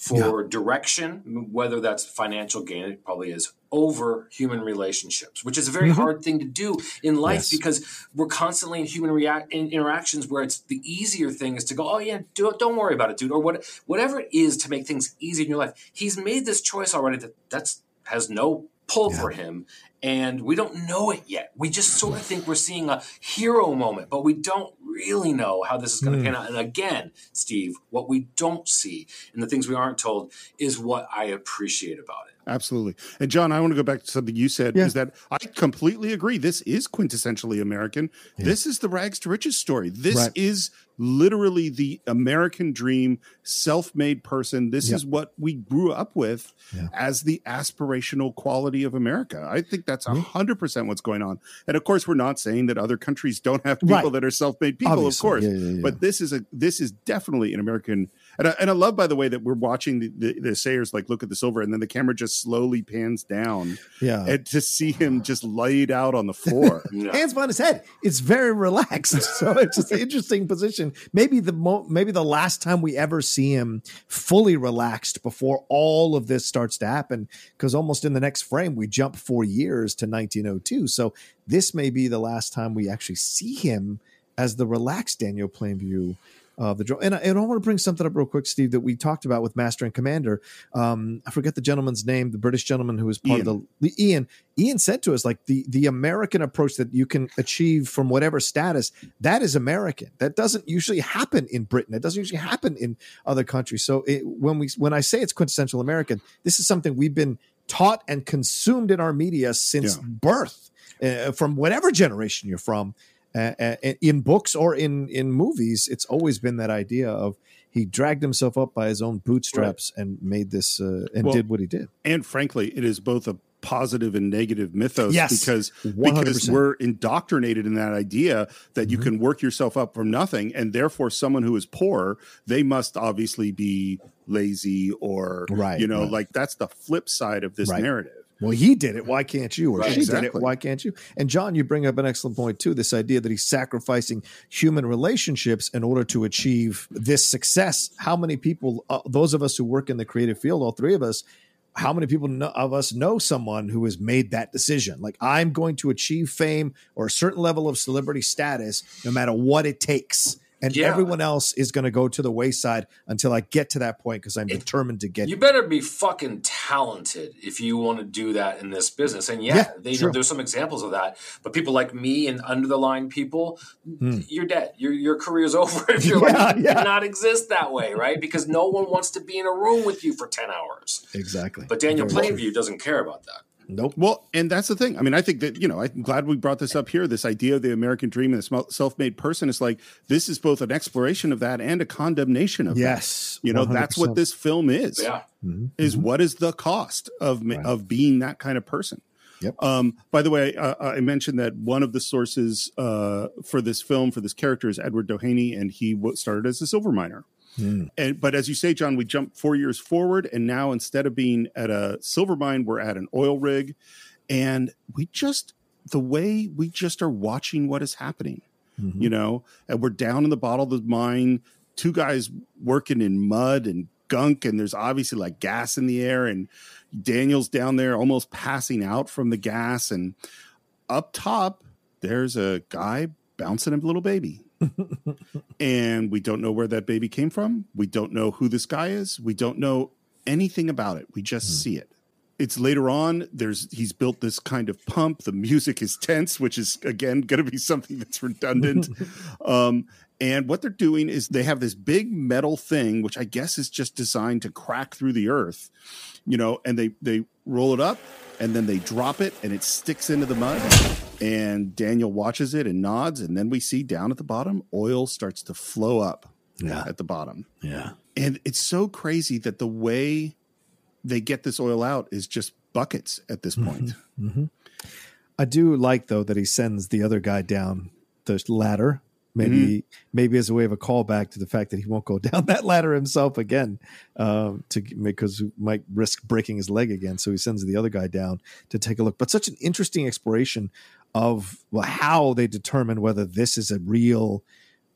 for yeah. direction, whether that's financial gain, it probably is, over human relationships, which is a very mm-hmm. hard thing to do in life yes. because we're constantly in human react in interactions where it's the easier thing is to go, oh yeah, do, don't worry about it, dude, or what, whatever it is to make things easy in your life. He's made this choice already that that's has no pull yeah. for him, and we don't know it yet. We just sort of think we're seeing a hero moment, but we don't really know how this is going to mm. pan out. And again, Steve, what we don't see and the things we aren't told is what I appreciate about it. Absolutely. And John, I want to go back to something you said yeah. is that I completely agree. This is quintessentially American. Yeah. This is the rags to riches story. This right. is literally the American dream, self-made person. This yep. is what we grew up with yeah. as the aspirational quality of America. I think that's a hundred percent what's going on. And of course, we're not saying that other countries don't have people right. that are self-made people, Obviously. of course. But this is a this is definitely an American And I, and I love, by the way, that we're watching the, the, the assayers like look at the silver, and then the camera just slowly pans down. Yeah, and to see him just laid out on the floor, yeah. hands behind his head. It's very relaxed, so it's just an interesting position. Maybe the mo- maybe the last time we ever see him fully relaxed before all of this starts to happen, because almost in the next frame we jump four years to 1902. So this may be the last time we actually see him as the relaxed Daniel Plainview of the drone. And I, and I want to bring something up real quick, Steve, that we talked about with Master and Commander. Um, I forget the gentleman's name, the British gentleman who was part Ian. of the, the Ian. Ian said to us like the the American approach that you can achieve from whatever status that is American. That doesn't usually happen in Britain. It doesn't usually happen in other countries. So it, when we when I say it's quintessential American, this is something we've been taught and consumed in our media since yeah. birth, uh, from whatever generation you're from uh, in books or in in movies, it's always been that idea of he dragged himself up by his own bootstraps right. and made this uh, and well, did what he did. And frankly, it is both a positive and negative mythos yes, because 100%. because we're indoctrinated in that idea that mm-hmm. you can work yourself up from nothing and therefore someone who is poor they must obviously be lazy or right, you know right. like that's the flip side of this narrative well, he did it. Why can't you? Or right, she exactly. did it. Why can't you? And John, you bring up an excellent point too. This idea that he's sacrificing human relationships in order to achieve this success. How many people, uh, those of us who work in the creative field, all three of us, how many people know, of us know someone who has made that decision? Like, I'm going to achieve fame or a certain level of celebrity status, no matter what it takes and yeah. everyone else is going to go to the wayside until I get to that point because I'm it, determined to get. You better be fucking talented if you want to do that in this business. And yeah, yeah they, there's some examples of that. But people like me and under the line people, hmm. you're dead. Your your career's over if you're yeah, like you not exist that way, right? Because no one wants to be in a room with you for ten hours. Exactly. But Daniel Plainview doesn't care about that. Nope. Well, and that's the thing. I mean, I think that, you know, I'm glad we brought this up here. This idea of the American dream and the self made person is like, this is both an exploration of that and a condemnation of yes, that. You know, 100%. that's what this film is. Yeah. Mm-hmm. Is mm-hmm. what is the cost of, right. of being that kind of person? Yep. Um, by the way, uh, I mentioned that one of the sources uh, for this film, for this character, is Edward Doheny, and he started as a silver miner. Mm. And but as you say, John, we jump four years forward, and now instead of being at a silver mine, we're at an oil rig, and we just the way we just are watching what is happening. Mm-hmm. You know, and we're down in the bottom of the mine, two guys working in mud and gunk, and there's obviously like gas in the air, and Daniel's down there almost passing out from the gas, and up top there's a guy bouncing a little baby and we don't know where that baby came from. We don't know who this guy is. We don't know anything about it. We just mm. see it. It's later on. There's he's built this kind of pump. The music is tense, which is again going to be something that's redundant. um, and what they're doing is they have this big metal thing, which I guess is just designed to crack through the earth, you know. And they they roll it up, and then they drop it, and it sticks into the mud and Daniel watches it and nods, and then we see down at the bottom, oil starts to flow up yeah. at the bottom. Yeah. And it's so crazy that the way they get this oil out is just buckets at this point. Mm-hmm. Mm-hmm. I do like though that he sends the other guy down the ladder maybe mm-hmm. maybe as a way of a callback to the fact that he won't go down that ladder himself again um, to because he might risk breaking his leg again so he sends the other guy down to take a look but such an interesting exploration of well, how they determine whether this is a real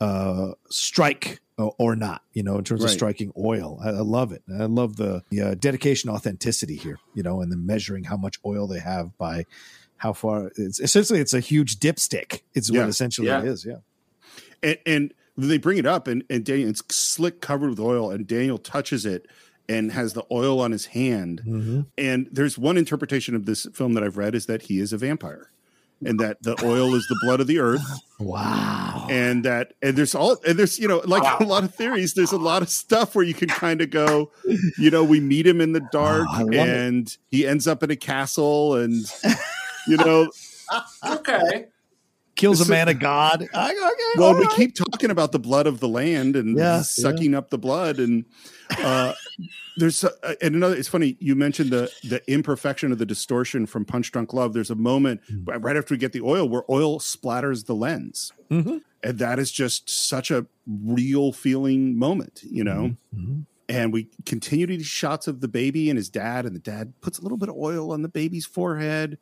uh, strike or, not you know in terms right. of striking oil I, I, love it i love the, the uh, dedication authenticity here you know and then measuring how much oil they have by how far it's essentially it's a huge dipstick it's yeah. what essentially yeah. it is yeah and, and they bring it up, and, and Daniel, it's slick covered with oil, and Daniel touches it and has the oil on his hand. Mm-hmm. And there's one interpretation of this film that I've read is that he is a vampire and that the oil is the blood of the earth. Wow. And that and there's all and there's you know like wow. a lot of theories there's a lot of stuff where you can kind of go you know we meet him in the dark oh, and it. he ends up in a castle and you know okay kills a man of God. Okay, well, we keep talking about the blood of the land and yeah, sucking yeah. up the blood, and uh, there's a, and another. It's funny you mentioned the the imperfection of the distortion from Punch Drunk Love. There's a moment mm-hmm. right after we get the oil where oil splatters the lens, mm-hmm. and that is just such a real feeling moment, you know. Mm-hmm. And we continue to shots of the baby and his dad, and the dad puts a little bit of oil on the baby's forehead.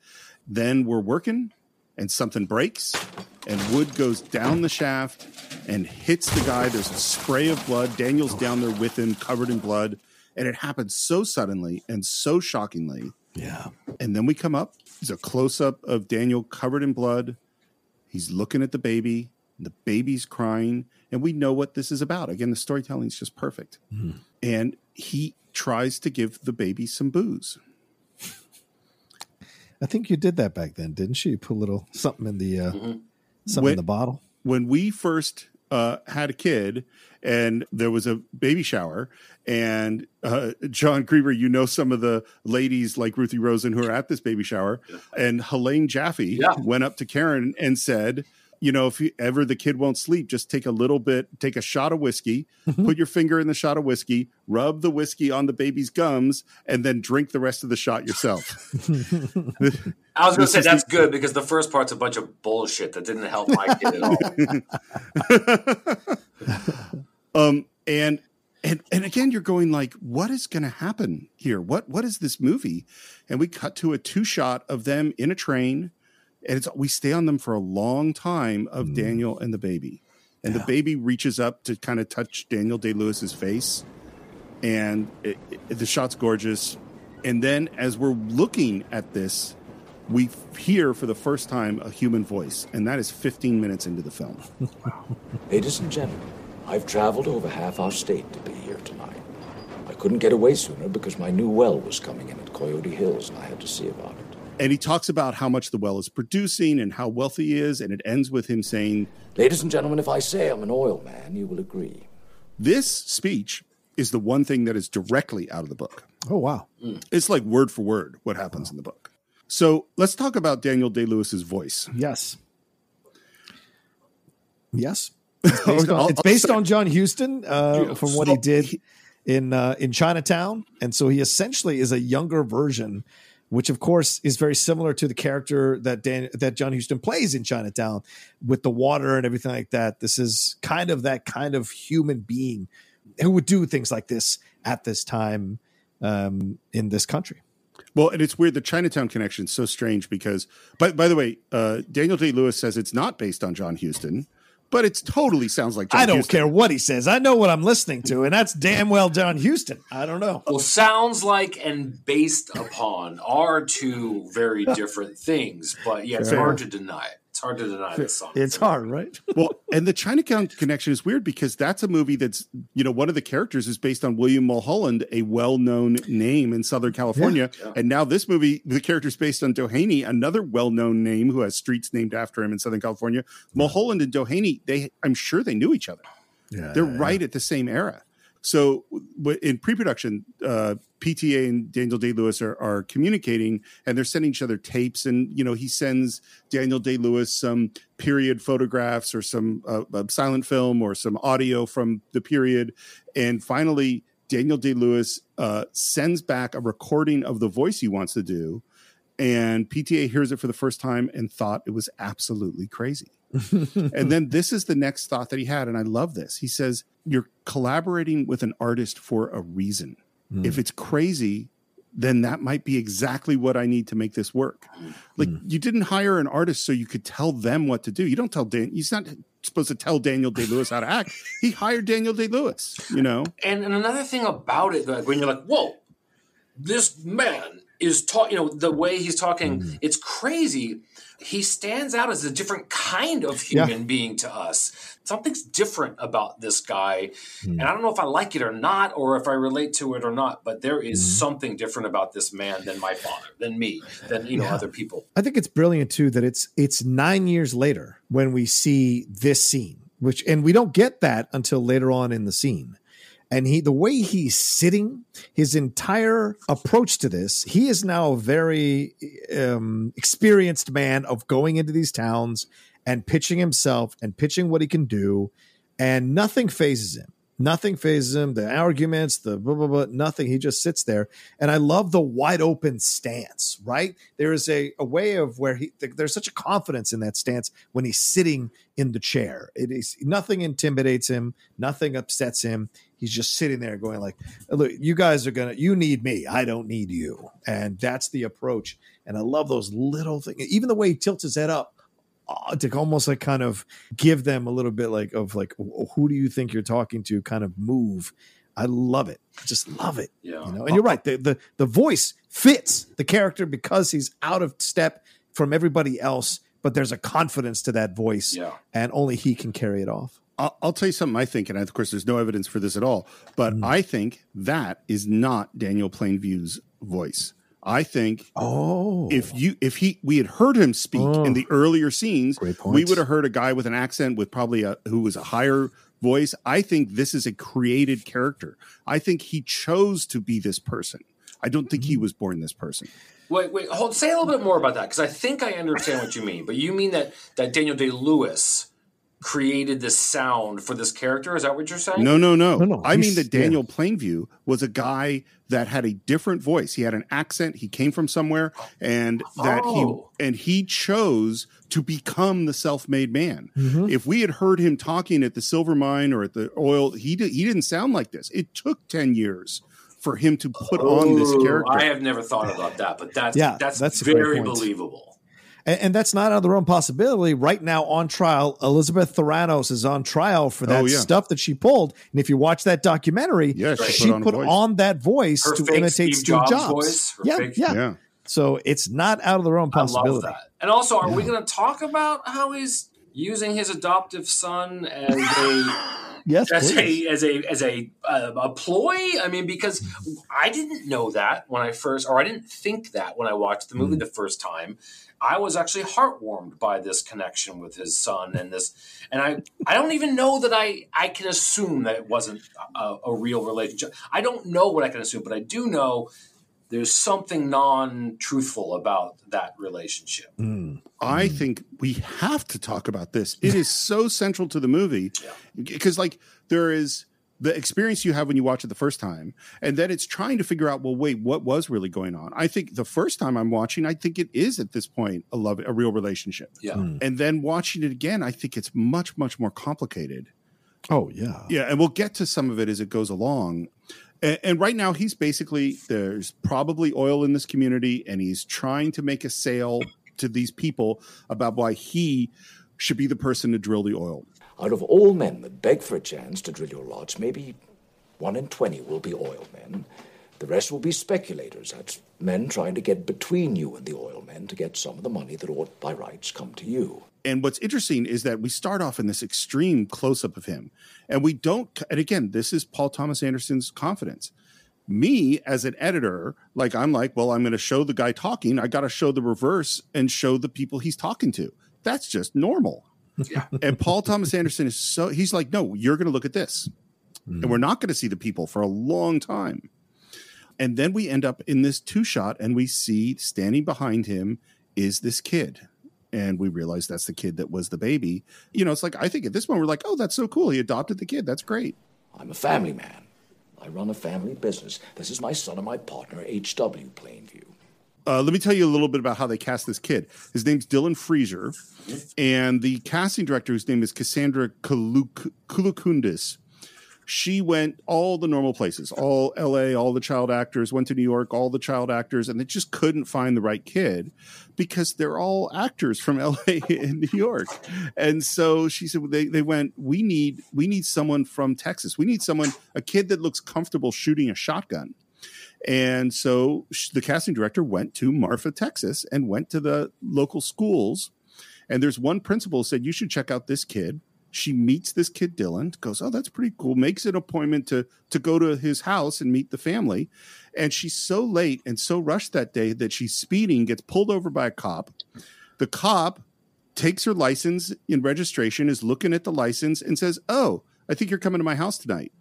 Then we're working, and something breaks, and wood goes down the shaft and hits the guy. There's a spray of blood. Daniel's down there with him, covered in blood. And it happens so suddenly and so shockingly. Yeah. And then we come up. There's a close up of Daniel covered in blood. He's looking at the baby. The baby's crying. And we know what this is about. Again, the storytelling is just perfect. Mm. And he tries to give the baby some booze. I think you did that back then, didn't you? You put a little something in the uh, mm-hmm. something when, in the bottle. When we first uh, had a kid and there was a baby shower and uh, Jon Greber, you know some of the ladies like Ruthie Rosen who are at this baby shower, and Helene Jaffe yeah. went up to Karen and said, you know, if you, ever the kid won't sleep, just take a little bit, take a shot of whiskey, mm-hmm. put your finger in the shot of whiskey, rub the whiskey on the baby's gums, and then drink the rest of the shot yourself. I was going to say that's the, good because the first part's a bunch of bullshit that didn't help my kid at all. um, and and and again, you're going like, what is going to happen here? What what is this movie? And we cut to a two shot of them in a train and it's we stay on them for a long time of mm. Daniel and the baby, and yeah. the baby reaches up to kind of touch Daniel Day Lewis's face, and it, it, the shot's gorgeous. And then as we're looking at this, we hear for the first time a human voice, and that is 15 minutes into the film. Ladies and gentlemen, I've traveled over half our state to be here tonight. I couldn't get away sooner because my new well was coming in at Coyote Hills, and I had to see about it and he talks about how much the well is producing and how wealthy he is, and it ends with him saying, Ladies and gentlemen, if I say I'm an oil man, you will agree. This speech is the one thing that is directly out of the book. Oh, wow. Mm. It's like word for word what happens wow. in the book. So let's talk about Daniel Day Lewis's voice. Yes. Yes. It's based on, it's based on John Huston uh, from what he did in uh, in Chinatown, and so he essentially is a younger version which of course is very similar to the character that Dan that John Huston plays in Chinatown with the water and everything like that. This is kind of that kind of human being who would do things like this at this time um, in this country. Well, and it's weird. The Chinatown connection is so strange because, by, by the way, uh, Daniel Day Lewis says it's not based on John Huston but it totally sounds like John I don't Huston. care what he says. I know what I'm listening to, and that's damn well John Huston. I don't know. Well, sounds like and based upon are two very different things, but yeah, it's Fair. hard to deny it hard to deny this song. It's hard, right? well, and the Chinatown connection is weird because that's a movie that's, you know, one of the characters is based on William Mulholland, a well known name in Southern California. Yeah, yeah. And now this movie, the character is based on Doheny, another well known name who has streets named after him in Southern California. Mulholland and Doheny, they, I'm sure they knew each other. Yeah, They're right at the same era. So in pre-production, uh, PTA and Daniel Day Lewis are, are communicating, and they're sending each other tapes. And you know, he sends Daniel Day Lewis some period photographs or some uh, silent film or some audio from the period. And finally, Daniel Day Lewis uh, sends back a recording of the voice he wants to do, and PTA hears it for the first time and thought it was absolutely crazy. and then this is the next thought that he had, and I love this. He says, You're collaborating with an artist for a reason. Mm. If it's crazy, then that might be exactly what I need to make this work. Like mm. you didn't hire an artist so you could tell them what to do. You don't tell Dan. He's not supposed to tell Daniel Day Lewis how to act. He hired Daniel Day Lewis. You know. And, and another thing about it, like when you're like, "Whoa, this man is talking." You know, the way he's talking, mm. it's crazy he stands out as a different kind of human yeah. being to us. Something's different about this guy. Mm. And I don't know if I like it or not, or if I relate to it or not, but there is mm. something different about this man than my father, than me, than you know, yeah. other people. I think it's brilliant too that it's it's nine years later when we see this scene, which and we don't get that until later on in the scene and he the way he's sitting his entire approach to this he is now a very um, experienced man of going into these towns and pitching himself and pitching what he can do and nothing phases him Nothing phases him. The arguments, the blah, blah, blah, nothing. He just sits there. And I love the wide open stance, right? There is a, a way of where he, there's such a confidence in that stance when he's sitting in the chair. It is nothing intimidates him, nothing upsets him. He's just sitting there going like, look, you guys are to, you need me. I don't need you. And that's the approach. And I love those little things. Even the way he tilts his head up to almost like kind of give them a little bit like of like who do you think you're talking to kind of move i love it I just love it yeah you know and you're right the, the the voice fits the character because he's out of step from everybody else but there's a confidence to that voice yeah. and only he can carry it off I'll, I'll, tell you something I think, and of course, there's no evidence for this at all, but mm. I think that is not Daniel Plainview's voice. I think oh if you if he we had heard him speak oh. in the earlier scenes, we would have heard a guy with an accent with probably a who was a higher voice. I think this is a created character. I think he chose to be this person. I don't think he mm-hmm. was born this person. Wait, wait, hold. Say a little bit more about that because I think I understand what you mean. But you mean that that Daniel Day Lewis created this sound for this character. Is that what you're saying? No, no, no. no, no. I mean that Daniel yeah. Plainview was a guy that had a different voice. He had an accent. He came from somewhere, and that oh. he and he chose to become the self-made man. Mm-hmm. If we had heard him talking at the silver mine or at the oil, he did, he didn't sound like this. It took ten years for him to put oh, on this oh, character. I have never thought about that, but that's yeah, that's, that's very believable. And, and, that's not out of the realm possibility. Right now on trial, Elizabeth Theranos is on trial for oh, that oh, yeah. stuff that she pulled. And if you watch that documentary, yeah, she, she put, on, on, that voice Her to imitate Steve, Steve Jobs. Jobs. Yeah, yeah, yeah, So it's not out of the realm possibility. And also, are yeah. we going to talk about how he's using his adoptive son as a yes, as please. a as a as a uh, a ploy. I mean, because I didn't know that when I first, or I didn't think that when I watched the movie mm. the first time. I was actually heartwarmed by this connection with his son and this, and I I don't even know that I I can assume that it wasn't a, a real relationship. I don't know what I can assume, but I do know there's something non-truthful about that relationship. Mm. I think we have to talk about this. It is so central to the movie because, yeah. like, there is the experience you have when you watch it the first time, and then it's trying to figure out, well, wait, what was really going on? I think the first time I'm watching, I think it is at this point a love, a real relationship. Yeah, mm. and then watching it again, I think it's much, much more complicated. Oh yeah, yeah, and we'll get to some of it as it goes along. And, and, right now, he's basically there's probably oil in this community, and he's trying to make a sale to these people about why he should be the person to drill the oil. Out of all men that beg for a chance to drill your lots, maybe one in twenty will be oil men. The rest will be speculators. That's men trying to get between you and the oil men to get some of the money that ought by rights come to you. And what's interesting is that we start off in this extreme close up of him. And we don't, and again, this is Paul Thomas Anderson's confidence. Me as an editor, like I'm like, well, I'm going to show the guy talking. I got to show the reverse and show the people he's talking to. That's just normal. Yeah. and Paul Thomas Anderson is so, he's like, no, you're going to look at this. Mm. And we're not going to see the people for a long time. And then we end up in this two shot and we see standing behind him is this kid and we realize that's the kid that was the baby. You know, it's like I think at this point we're like, oh, that's so cool. He adopted the kid. That's great. I'm a family man. I run a family business. This is my son and my partner, H.W. Plainview. Uh, let me tell you a little bit about how they cast this kid. His name's Dillon Freasier, and the casting director, whose name is Cassandra Kulukundis, she went all the normal places, all LA, all the child actors, went to New York, all the child actors, and they just couldn't find the right kid because they're all actors from LA and New York. And so she said they, they went, we need we need someone from Texas. We need someone, a kid that looks comfortable shooting a shotgun. And so the casting director went to Marfa, Texas, and went to the local schools. And there's one principal said, You should check out this kid she meets this kid Dillon, goes, "Oh, that's pretty cool." Makes an appointment to to go to his house and meet the family. And she's so late and so rushed that day that she's speeding, gets pulled over by a cop. The cop takes her license in registration, is looking at the license and says, "Oh, I think you're coming to my house tonight."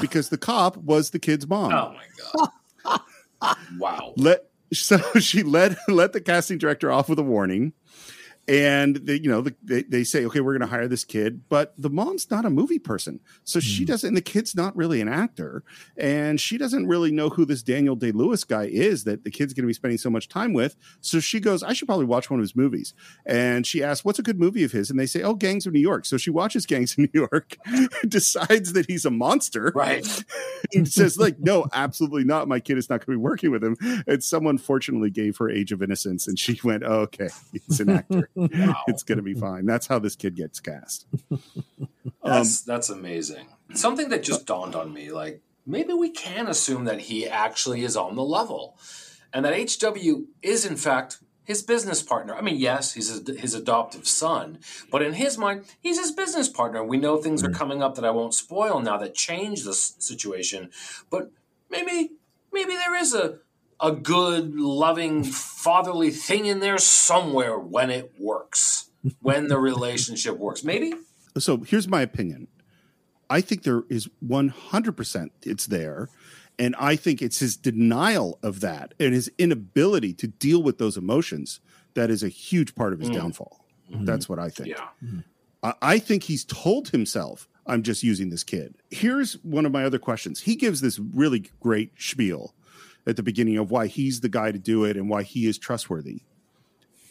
Because the cop was the kid's mom. Oh my god. wow. Let so she let let the casting director off with a warning and they, you know the, they, they say okay we're going to hire this kid but the mom's not a movie person. So mm. she hmm. doesn't and the kid's not really an actor and she doesn't really know who this daniel day lewis guy is that the kid's going to be spending so much time with. So she goes i should probably watch one of his movies. And she asks what's a good movie of his? And they say oh gangs of new york. So she watches gangs of new york decides that he's a monster. Right. And says like no absolutely not. My kid is not going to be working with him. And someone fortunately gave her age of innocence and she went oh, okay he's an actor wow. it's going to be fine. That's how this kid gets cast. that's um, that's amazing. Something that just dawned on me, like maybe we can assume that he actually is on the level, and that HW is in fact his business partner. I mean, yes, he's his adoptive son, but in his mind, he's his business partner. We know things mm-hmm. are coming up that I won't spoil now that change the situation, but maybe maybe there is a a good, loving, fatherly thing in there somewhere when it works, when the relationship works. Maybe. So here's my opinion. I think there is 100% it's there. And I think it's his denial of that and his inability to deal with those emotions that is a huge part of his mm. downfall. Mm-hmm. That's what I think. Yeah. Mm-hmm. I, I think he's told himself, I'm just using this kid. Here's one of my other questions. He gives this really great spiel at the beginning of why he's the guy to do it and why he is trustworthy.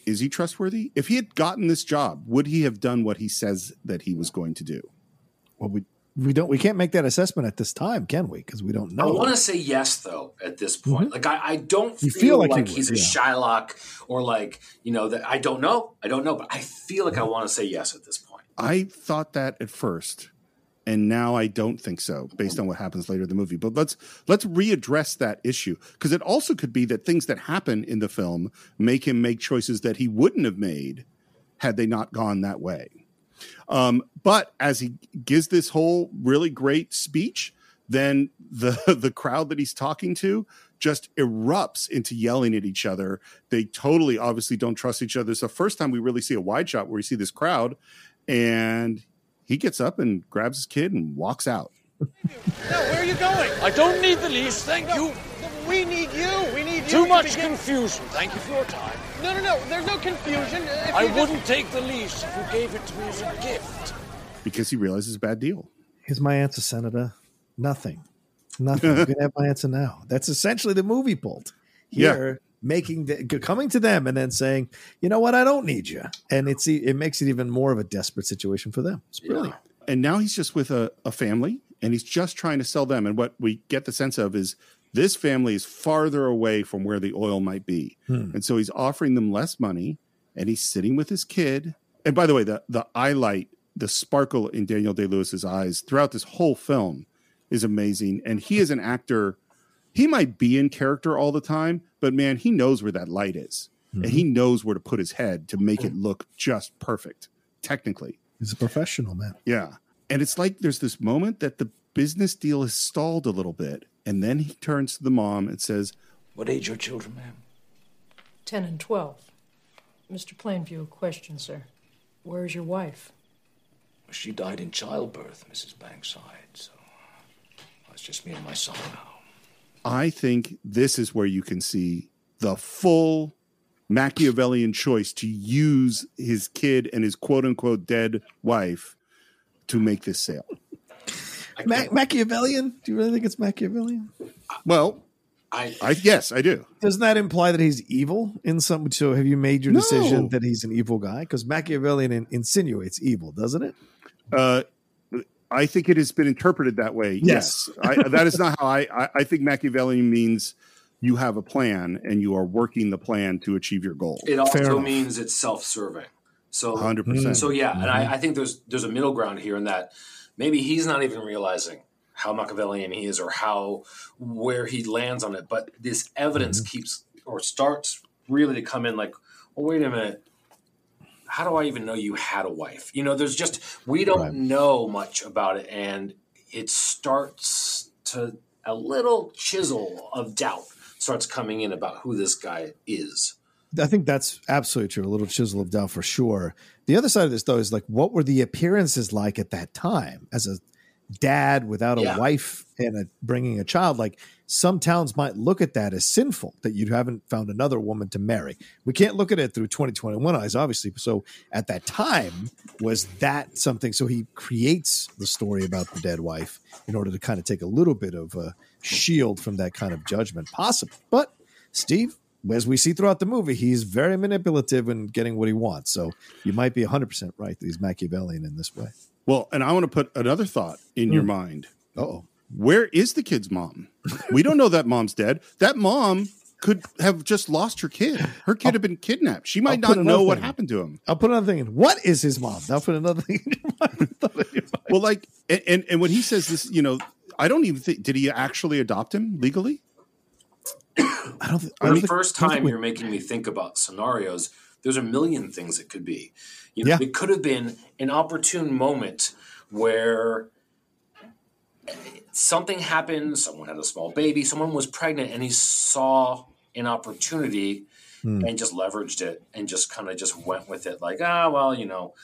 Is he trustworthy? If he had gotten this job, would he have done what he says that he was going to do? Well, we we don't we can't make that assessment at this time, can we? Because we don't know. I want to say yes though at this point. Mm-hmm. Like I, I don't feel, feel, like, like he he's would, a yeah. Shylock or like you know that I don't know. I don't know, but I feel like I want to say yes at this point. I thought that at first and now I don't think so based on what happens later in the movie. But let's let's readdress that issue because it also could be that things that happen in the film make him make choices that he wouldn't have made had they not gone that way. Um, but as he gives this whole really great speech, then the the crowd that he's talking to just erupts into yelling at each other. They totally obviously don't trust each other. It's the first time we really see a wide shot where we see this crowd and he gets up and grabs his kid and walks out. No, where are you going? I don't need the lease, thank no, you. We need you. We need you. Too much confusion. Thank you for your time. No, no, no. There's no confusion. If I wouldn't just... take the lease if you gave it to me as a gift. Because he realizes it's a bad deal. Here's my answer, Senator. Nothing. Nothing. you can have my answer now. That's essentially the movie pulled. Here, yeah making the, coming to them and then saying, you know what, I don't need you, and it's it makes it even more of a desperate situation for them. It's brilliant. Yeah. And now he's just with a, a family, and he's just trying to sell them. And what we get the sense of is this family is farther away from where the oil might be, hmm. and so he's offering them less money, and he's sitting with his kid. And by the way, the the eye light, the sparkle in Daniel Day Lewis's eyes throughout this whole film is amazing, and he is an actor he might be in character all the time, but man, he knows where that light is. Mm-hmm. And he mm-hmm. knows where to put his head to make it look just perfect, technically. He's a professional, man. Yeah. And it's like there's this moment that the business deal has stalled a little bit. And then he turns to the mom and says, What age are children, ma'am? 10 and 12. Mr. Plainview, a question, sir. Where is your wife? She died in childbirth, Mrs. Bankside, so it's just me and my son now. I think this is where you can see the full Machiavellian choice to use his kid and his quote unquote dead wife to make this sale. Ma- Machiavellian? Do you really think it's Machiavellian? Well, I, I, yes, I do. Doesn't that imply that he's evil in some? So, have you made your decision that he's an evil guy? Because Machiavellian in, insinuates evil, doesn't it? Uh, I think it has been interpreted that way. Yes, yes. I, that is not how I, I. I think Machiavelli means you have a plan and you are working the plan to achieve your goal. It also means it's self-serving. So, hundred percent. So yeah, mm-hmm. and I, mm-hmm. I think there's there's a middle ground here in that maybe he's not even realizing how Machiavellian he is or how where he lands on it, but this evidence mm-hmm. keeps or starts really to come in like, well, wait a minute how do I even know you had a wife? You know, there's just we don't right. know much about it, and it starts to a little chisel of doubt starts coming in about who this guy is. I think that's absolutely true. A little chisel of doubt for sure. The other side of this, though, is like, what were the appearances like at that time as a dad without a yeah. wife and a, bringing a child? Like, some towns might look at that as sinful that you haven't found another woman to marry. We can't look at it through 2021 eyes, obviously. So at that time, was that something? So he creates the story about the dead wife in order to kind of take a little bit of a shield from that kind of judgment, possible. But Steve, as we see throughout the movie, he's very manipulative in getting what he wants. So you might be 100% right that he's Machiavellian in this way. Well, and I want to put another thought in mm. your hmm. mind. oh. Where is the kid's mom? we don't know that mom's dead. That mom could have just lost her kid. Her kid I'll, had been kidnapped. She might not know what happened to him. I'll put another thing in. What is his mom? I'll put another thing in. My mind. Well, like, and, and, and when he says this, you know, I don't even think, did he actually adopt him legally? I don't. Th- For the first time, you're making me think about scenarios. There's a million things it could be. You know, yeah. it could have been an opportune moment where something happened. Someone had a small baby. Someone was pregnant, and he saw an opportunity hmm. and just leveraged it and just kind of just went with it. Like, ah, well, you know,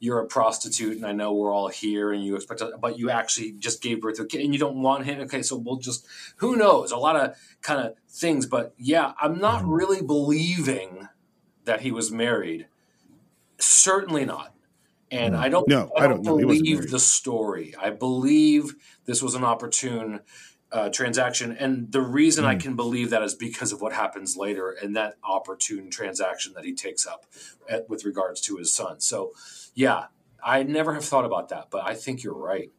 you're a prostitute and I know we're all here and you expect, to, but you actually just gave birth to a kid and you don't want him. Okay, so we'll just, who knows? A lot of kind of things. But yeah, I'm not mm-hmm. really believing that he was married. Certainly not. And. I don't, no, I don't, I don't believe the story. I believe this was an opportune uh, transaction. And the reason mm. I can believe that is because of what happens later and that opportune transaction that he takes up at, with regards to his son. So, yeah, I never have thought about that, but I think you're right.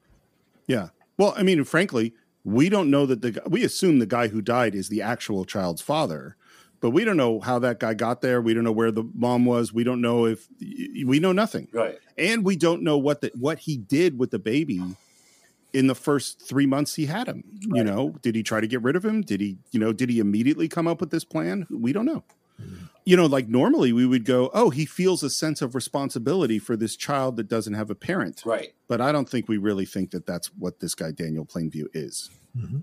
Yeah. Well, I mean, frankly, we don't know that the we assume the guy who died is the actual child's father, but we don't know how that guy got there. We don't know where the mom was. We don't know if we know nothing. Right. And we don't know what the what he did with the baby in the first three months he had him. Right. You know, did he try to get rid of him? Did he, you know, did he immediately come up with this plan? We don't know you know, like normally we would go, oh, he feels a sense of responsibility for this child that doesn't have a parent. Right. But I don't think we really think that that's what this guy, Daniel Plainview, is. Mm-hmm.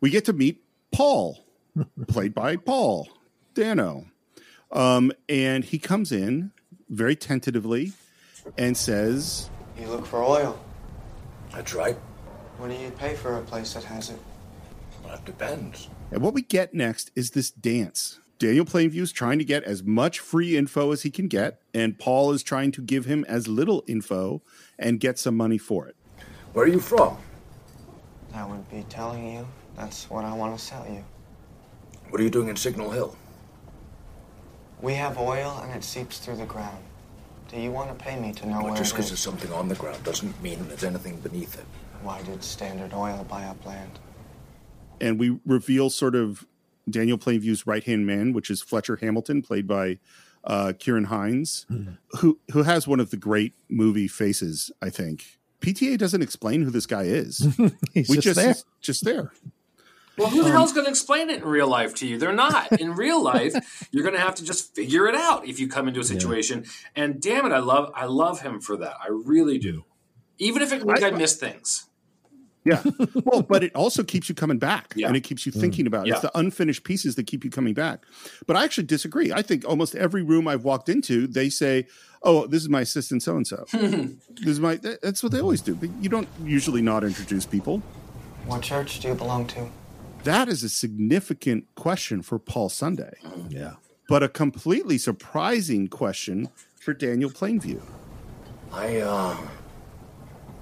We get to meet Paul, played by Paul Dano. Um, and he comes in very tentatively and says, You look for oil. That's right. What do you pay for a place that has it? Well, that depends. And what we get next is this dance Daniel Plainview is trying to get as much free info as he can get, and Paul is trying to give him as little info and get some money for it. Where are you from? That would be telling you. That's what I want to sell you. What are you doing in Signal Hill? We have oil and it seeps through the ground. Do you want to pay me to know well, where just because there's something on the ground doesn't mean there's anything beneath it. Why did Standard Oil buy up land? And we reveal sort of Daniel Plainview's right hand man, which is Fletcher Hamilton, played by uh, Ciarán Hinds, mm-hmm. who who has one of the great movie faces. I think PTA doesn't explain who this guy is. He's we just, just there. just there. Well, who the um, hell's going to explain it in real life to you? They're not. In real life, you're going to have to just figure it out if you come into a situation. Yeah. And damn it, I love I love him for that. I really do. Even if it means I, I miss things. Yeah. Well, but it also keeps you coming back yeah. and it keeps you mm. thinking about it. Yeah. It's the unfinished pieces that keep you coming back. But I actually disagree. I think almost every room I've walked into, they say, Oh, this is my assistant so and so. This is my that's what they always do. But you don't usually not introduce people. What church do you belong to? That is a significant question for Paul Sunday. Yeah. But a completely surprising question for Daniel Plainview. I uh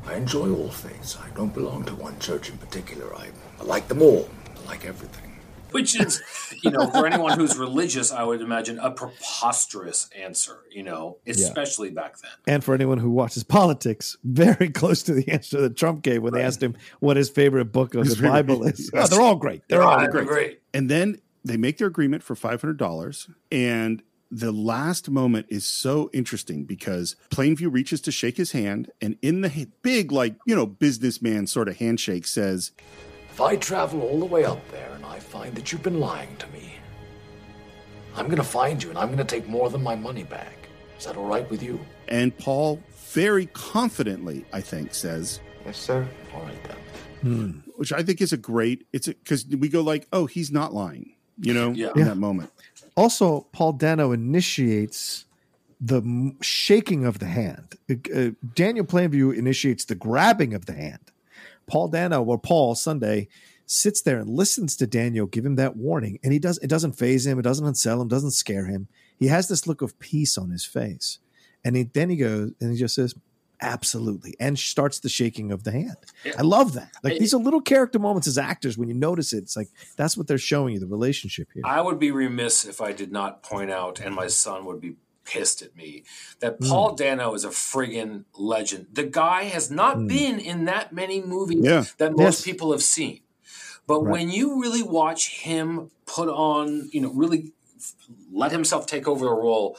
I enjoy all faiths. I don't belong to one church in particular. I, I like them all. I like everything. Which is, you know, for anyone who's religious, I would imagine a preposterous answer, you know, especially yeah. back then. And for anyone who watches politics, very close to the answer that Trump gave when right. they asked him what his favorite book of his the Bible is. Oh, they're all great. They're, they're all great. great. And then they make their agreement for $500 and the last moment is so interesting because Plainview reaches to shake his hand, and in the big, like, you know, businessman sort of handshake says, If I travel all the way up there and I find that you've been lying to me, I'm going to find you and I'm going to take more than my money back. Is that all right with you? And Paul very confidently, I think, says, Yes, sir. All right then. Hmm. Which I think is a great, it's because we go like, oh, he's not lying, you know, yeah. in that moment. Also, Paul Dano initiates the shaking of the hand. Uh, Daniel Plainview initiates the grabbing of the hand. Paul Dano or Paul Sunday sits there and listens to Daniel give him that warning, and he does it doesn't faze him, it doesn't unsell him, doesn't scare him. He has this look of peace on his face, and he, then he goes and he just says, "Absolutely," and starts the shaking of the hand. Yeah. I love that. Like I, these are little character moments as actors when you notice it. It's like that's what they're showing you the relationship here. I would be remiss if I did not point out, and my son would be pissed at me that hmm. Paul mm. Dano is a friggin' legend. The guy has not mm. been in that many movies yeah. that most yes. people have seen. But right. when you really watch him put on, you know, really let himself take over the role,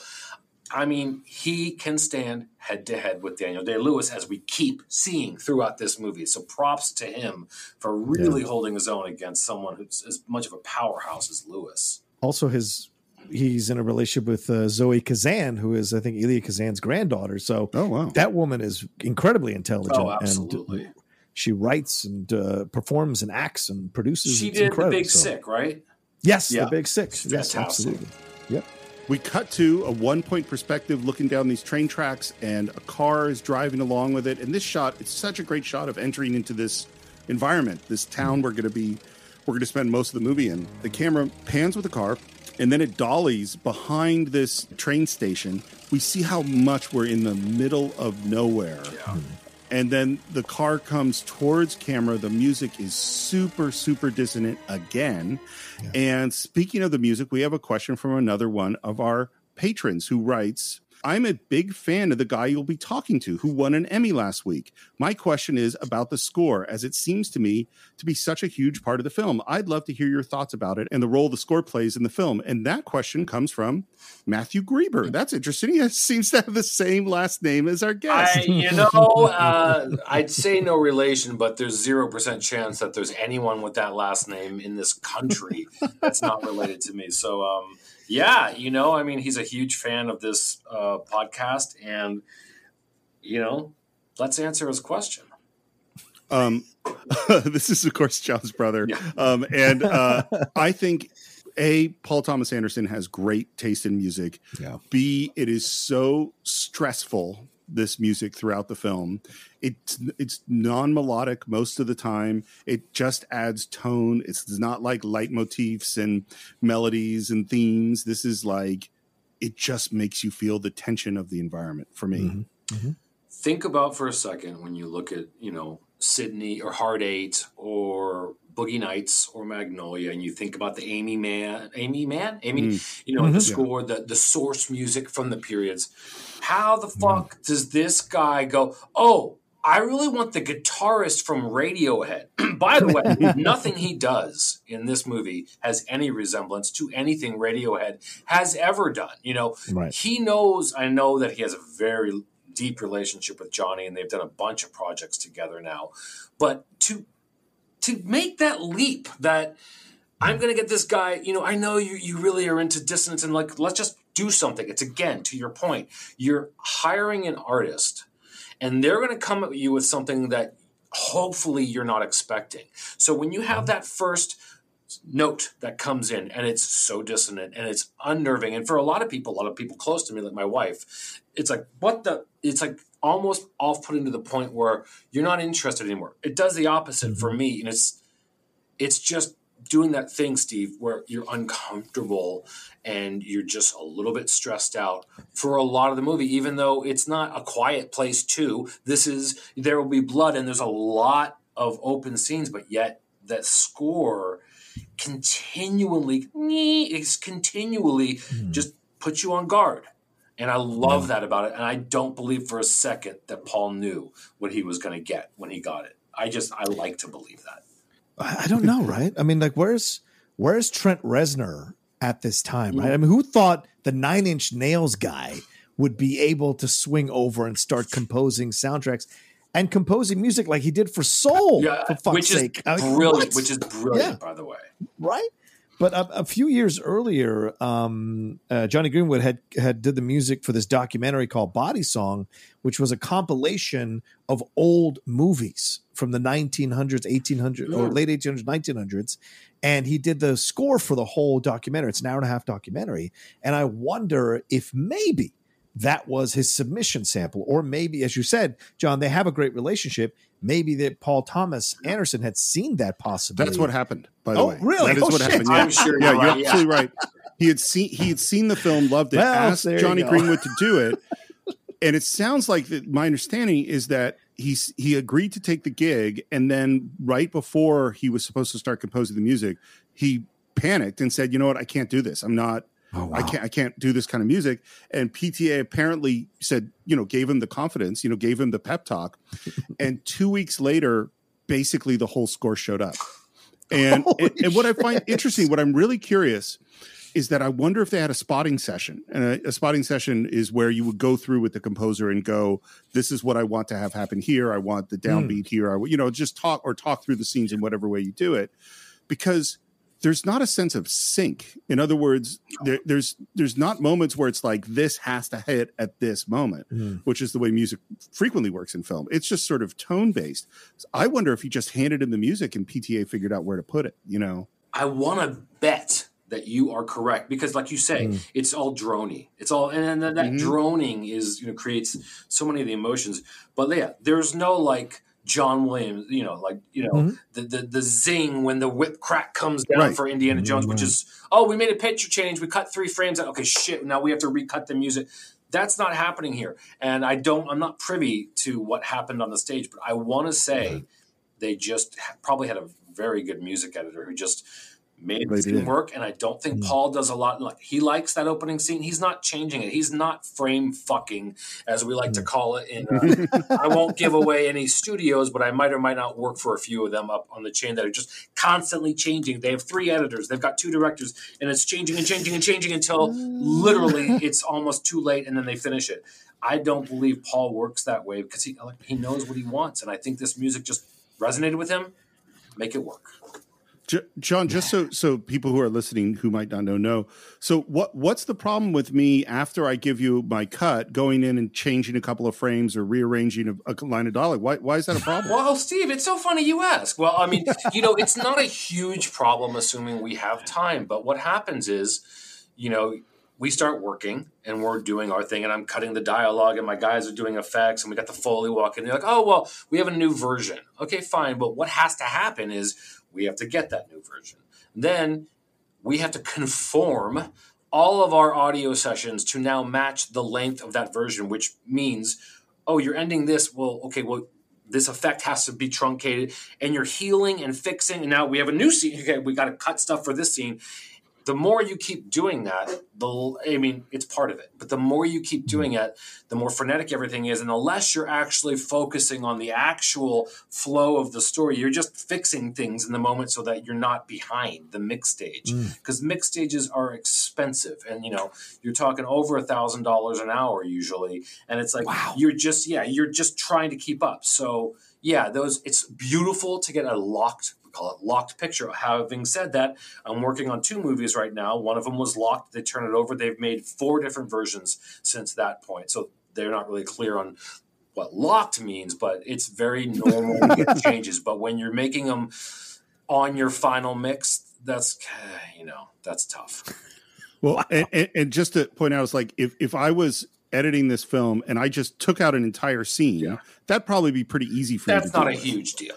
I mean, he can stand head to head with Daniel Day Lewis as we keep seeing throughout this movie. So props to him for really yeah. holding his own against someone who's as much of a powerhouse as Lewis. Also, his he's in a relationship with uh, Zoe Kazan, who is I think Elia Kazan's granddaughter. So oh, wow. that woman is incredibly intelligent. Oh, absolutely. And she writes and uh, performs and acts and produces. She did the Big so. Sick, right? Yes, yeah. the Big Sick. Yes, absolutely. Yep. We cut to a one point perspective looking down these train tracks, and a car is driving along with it. And this shot, it's such a great shot of entering into this environment, this town we're going to be, we're going to spend most of the movie in. The camera pans with the car, and then it dollies behind this train station. We see how much we're in the middle of nowhere. Yeah. Hmm. And then the car comes towards camera. The music is super, super dissonant again. Yeah. And speaking of the music, we have a question from another one of our patrons who writes I'm a big fan of the guy you'll be talking to who won an Emmy last week. My question is about the score, as it seems to me to be such a huge part of the film. I'd love to hear your thoughts about it and the role the score plays in the film. And that question comes from Matthew Grieber. That's interesting. He seems to have the same last name as our guest. I, you know, uh, I'd say no relation, but there's 0% chance that there's anyone with that last name in this country that's not related to me. So, um, yeah, you know, I mean, he's a huge fan of this uh, podcast, and you know, let's answer his question. Um, this is of course John's brother, yeah. um, and uh, I think a Paul Thomas Anderson has great taste in music. Yeah. B it is so stressful this music throughout the film. It's it's non melodic most of the time. It just adds tone. It's not like leitmotifs and melodies and themes. This is like it just makes you feel the tension of the environment for me. Mm-hmm. Mm-hmm. Think about for a second when you look at you know Sydney or Hard Eight or Boogie Nights or Magnolia, and you think about the Aimee Mann, Aimee Mann, Aimee, mm. you know, mm-hmm. the score, the the source music from the periods. How the mm. fuck mm. does this guy go? Oh, I really want the guitarist from Radiohead. By the way, nothing he does in this movie has any resemblance to anything Radiohead has ever done. You know, right. he knows. I know that he has a very deep relationship with Jonny, and they've done a bunch of projects together now. But to to make that leap that I'm going to get this guy, you know, I know you, you really are into dissonance and like, let's just do something. It's again, to your point, you're hiring an artist and they're going to come at you with something that hopefully you're not expecting. So when you have that first note that comes in and it's so dissonant and it's unnerving. And for a lot of people a lot of people close to me like my wife it's like what the it's like almost off-putting to the point where you're not interested anymore. It does the opposite mm-hmm. for me and it's it's just doing that thing steve where you're uncomfortable and you're just a little bit stressed out for a lot of the movie even though it's not a quiet place too. This is there will be blood and there's a lot of open scenes but yet that score continually is continually mm. just put you on guard. And I love yeah. that about it. And I don't believe for a second that Paul knew what he was going to get when he got it. I just I like to believe that. I don't know, right? I mean, like, where's where's Trent Reznor at this time? Right? I mean, who thought the Nine Inch Nails guy would be able to swing over and start composing soundtracks? And composing music like he did for Soul. Yeah, for which is sake. brilliant. which is brilliant, yeah. by the way. Right. But a, a few years earlier, um, uh, Jonny Greenwood had had did the music for this documentary called Bodysong, which was a compilation of old movies from the 1900s, 1800s, or late 1800s, 1900s, and he did the score for the whole documentary. It's an hour and a half documentary, and I wonder if maybe that was his submission sample. Or maybe, as you said, John, they have a great relationship. Maybe that Paul Thomas Anderson had seen that possibility. That's what happened, by the oh, way. Really? That is oh, what shit. happened. Yeah, I'm sure yeah you're you're right, yeah. absolutely right. He had seen he had seen the film, loved it, Well, asked Jonny. Greenwood to do it, and it sounds like that. My understanding is that he's he agreed to take the gig, and then right before he was supposed to start composing the music, he panicked and said, "You know what? I can't do this. I'm not." Oh, I can't I can't do this kind of music. And PTA apparently said, you know, gave him the confidence, you know, gave him the pep talk. and two weeks later, basically the whole score showed up. And and, and what I find interesting, what I'm really curious is that I wonder if they had a spotting session. And a, a spotting session is where you would go through with the composer and go, "This is what I want to have happen here. I want the hmm. downbeat here. I, you know, just talk or talk through the scenes in whatever way you do it." Because there's not a sense of sync. In other words, there, there's there's not moments where it's like this has to hit at this moment, Mm. which is the way music frequently works in film. It's just sort of tone based. I wonder if he just handed him the music and PTA figured out where to put it. You know, I want to bet that you are correct because, like you say, Mm. it's all drony. It's all, and then that Mhm. droning is you know creates so many of the emotions. But yeah, there's no like John Williams, you know, like you know Mhm. the, the the zing when the whip crack comes down Right. for Indiana Jones, which is oh we made a picture change, we cut three frames. out. Okay, shit, now we have to recut the music. That's not happening here, and I don't. I'm not privy to what happened on the stage, but I want to say they just probably had a very good music editor who just made the scene work. And I don't think mm. Paul does a lot. Like he likes that opening scene. He's not changing it. He's not frame fucking, as we like to mm. call it. In uh, I won't give away any studios, but I might or might not work for a few of them up on the chain that are just constantly changing. They have three editors. They've got two directors, and it's changing and changing and changing until literally mm. it's almost too late, and then they finish it. I don't believe Paul works that way because he like, he knows what he wants, and I think this music just resonated with him. Make it work. J- John, just so so people who are listening who might not know know. So what what's the problem with me after I give you my cut, going in and changing a couple of frames or rearranging a, a line of dialogue? Why why is that a problem? Well, Steve, it's so funny you ask. Well, I mean, you know, it's not a huge problem assuming we have time, but what happens is, you know, we start working and we're doing our thing and I'm cutting the dialogue and my guys are doing effects and we got the Foley walk and they're like, oh, well, we have a new version. Okay, fine. But what has to happen is we have to get that new version. Then we have to conform all of our audio sessions to now match the length of that version, which means, oh, you're ending this. Well, okay, well, this effect has to be truncated and you're healing and fixing. And now we have a new scene. Okay, we got to cut stuff for this scene. The more you keep doing that, the I mean, it's part of it. But the more you keep doing mm-hmm. it, the more frenetic everything is, and the less you're actually focusing on the actual flow of the story. You're just fixing things in the moment so that you're not behind the mix stage. Because mm. mix stages are expensive, and you know you're talking over a thousand dollars an hour usually, and it's like wow. you're just yeah you're just trying to keep up. So yeah, those it's beautiful to get a locked call it locked picture. Having said that, I'm working on two movies right now. One of them was locked. They turn it over. They've made four different versions since that point. So they're not really clear on what locked means, but it's very normal to get changes. But when you're making them on your final mix, that's you know that's tough. Well, and, and, and just to point out, it's like if if I was editing this film and I just took out an entire scene, that'd probably be pretty easy for you. That's not a with. huge deal.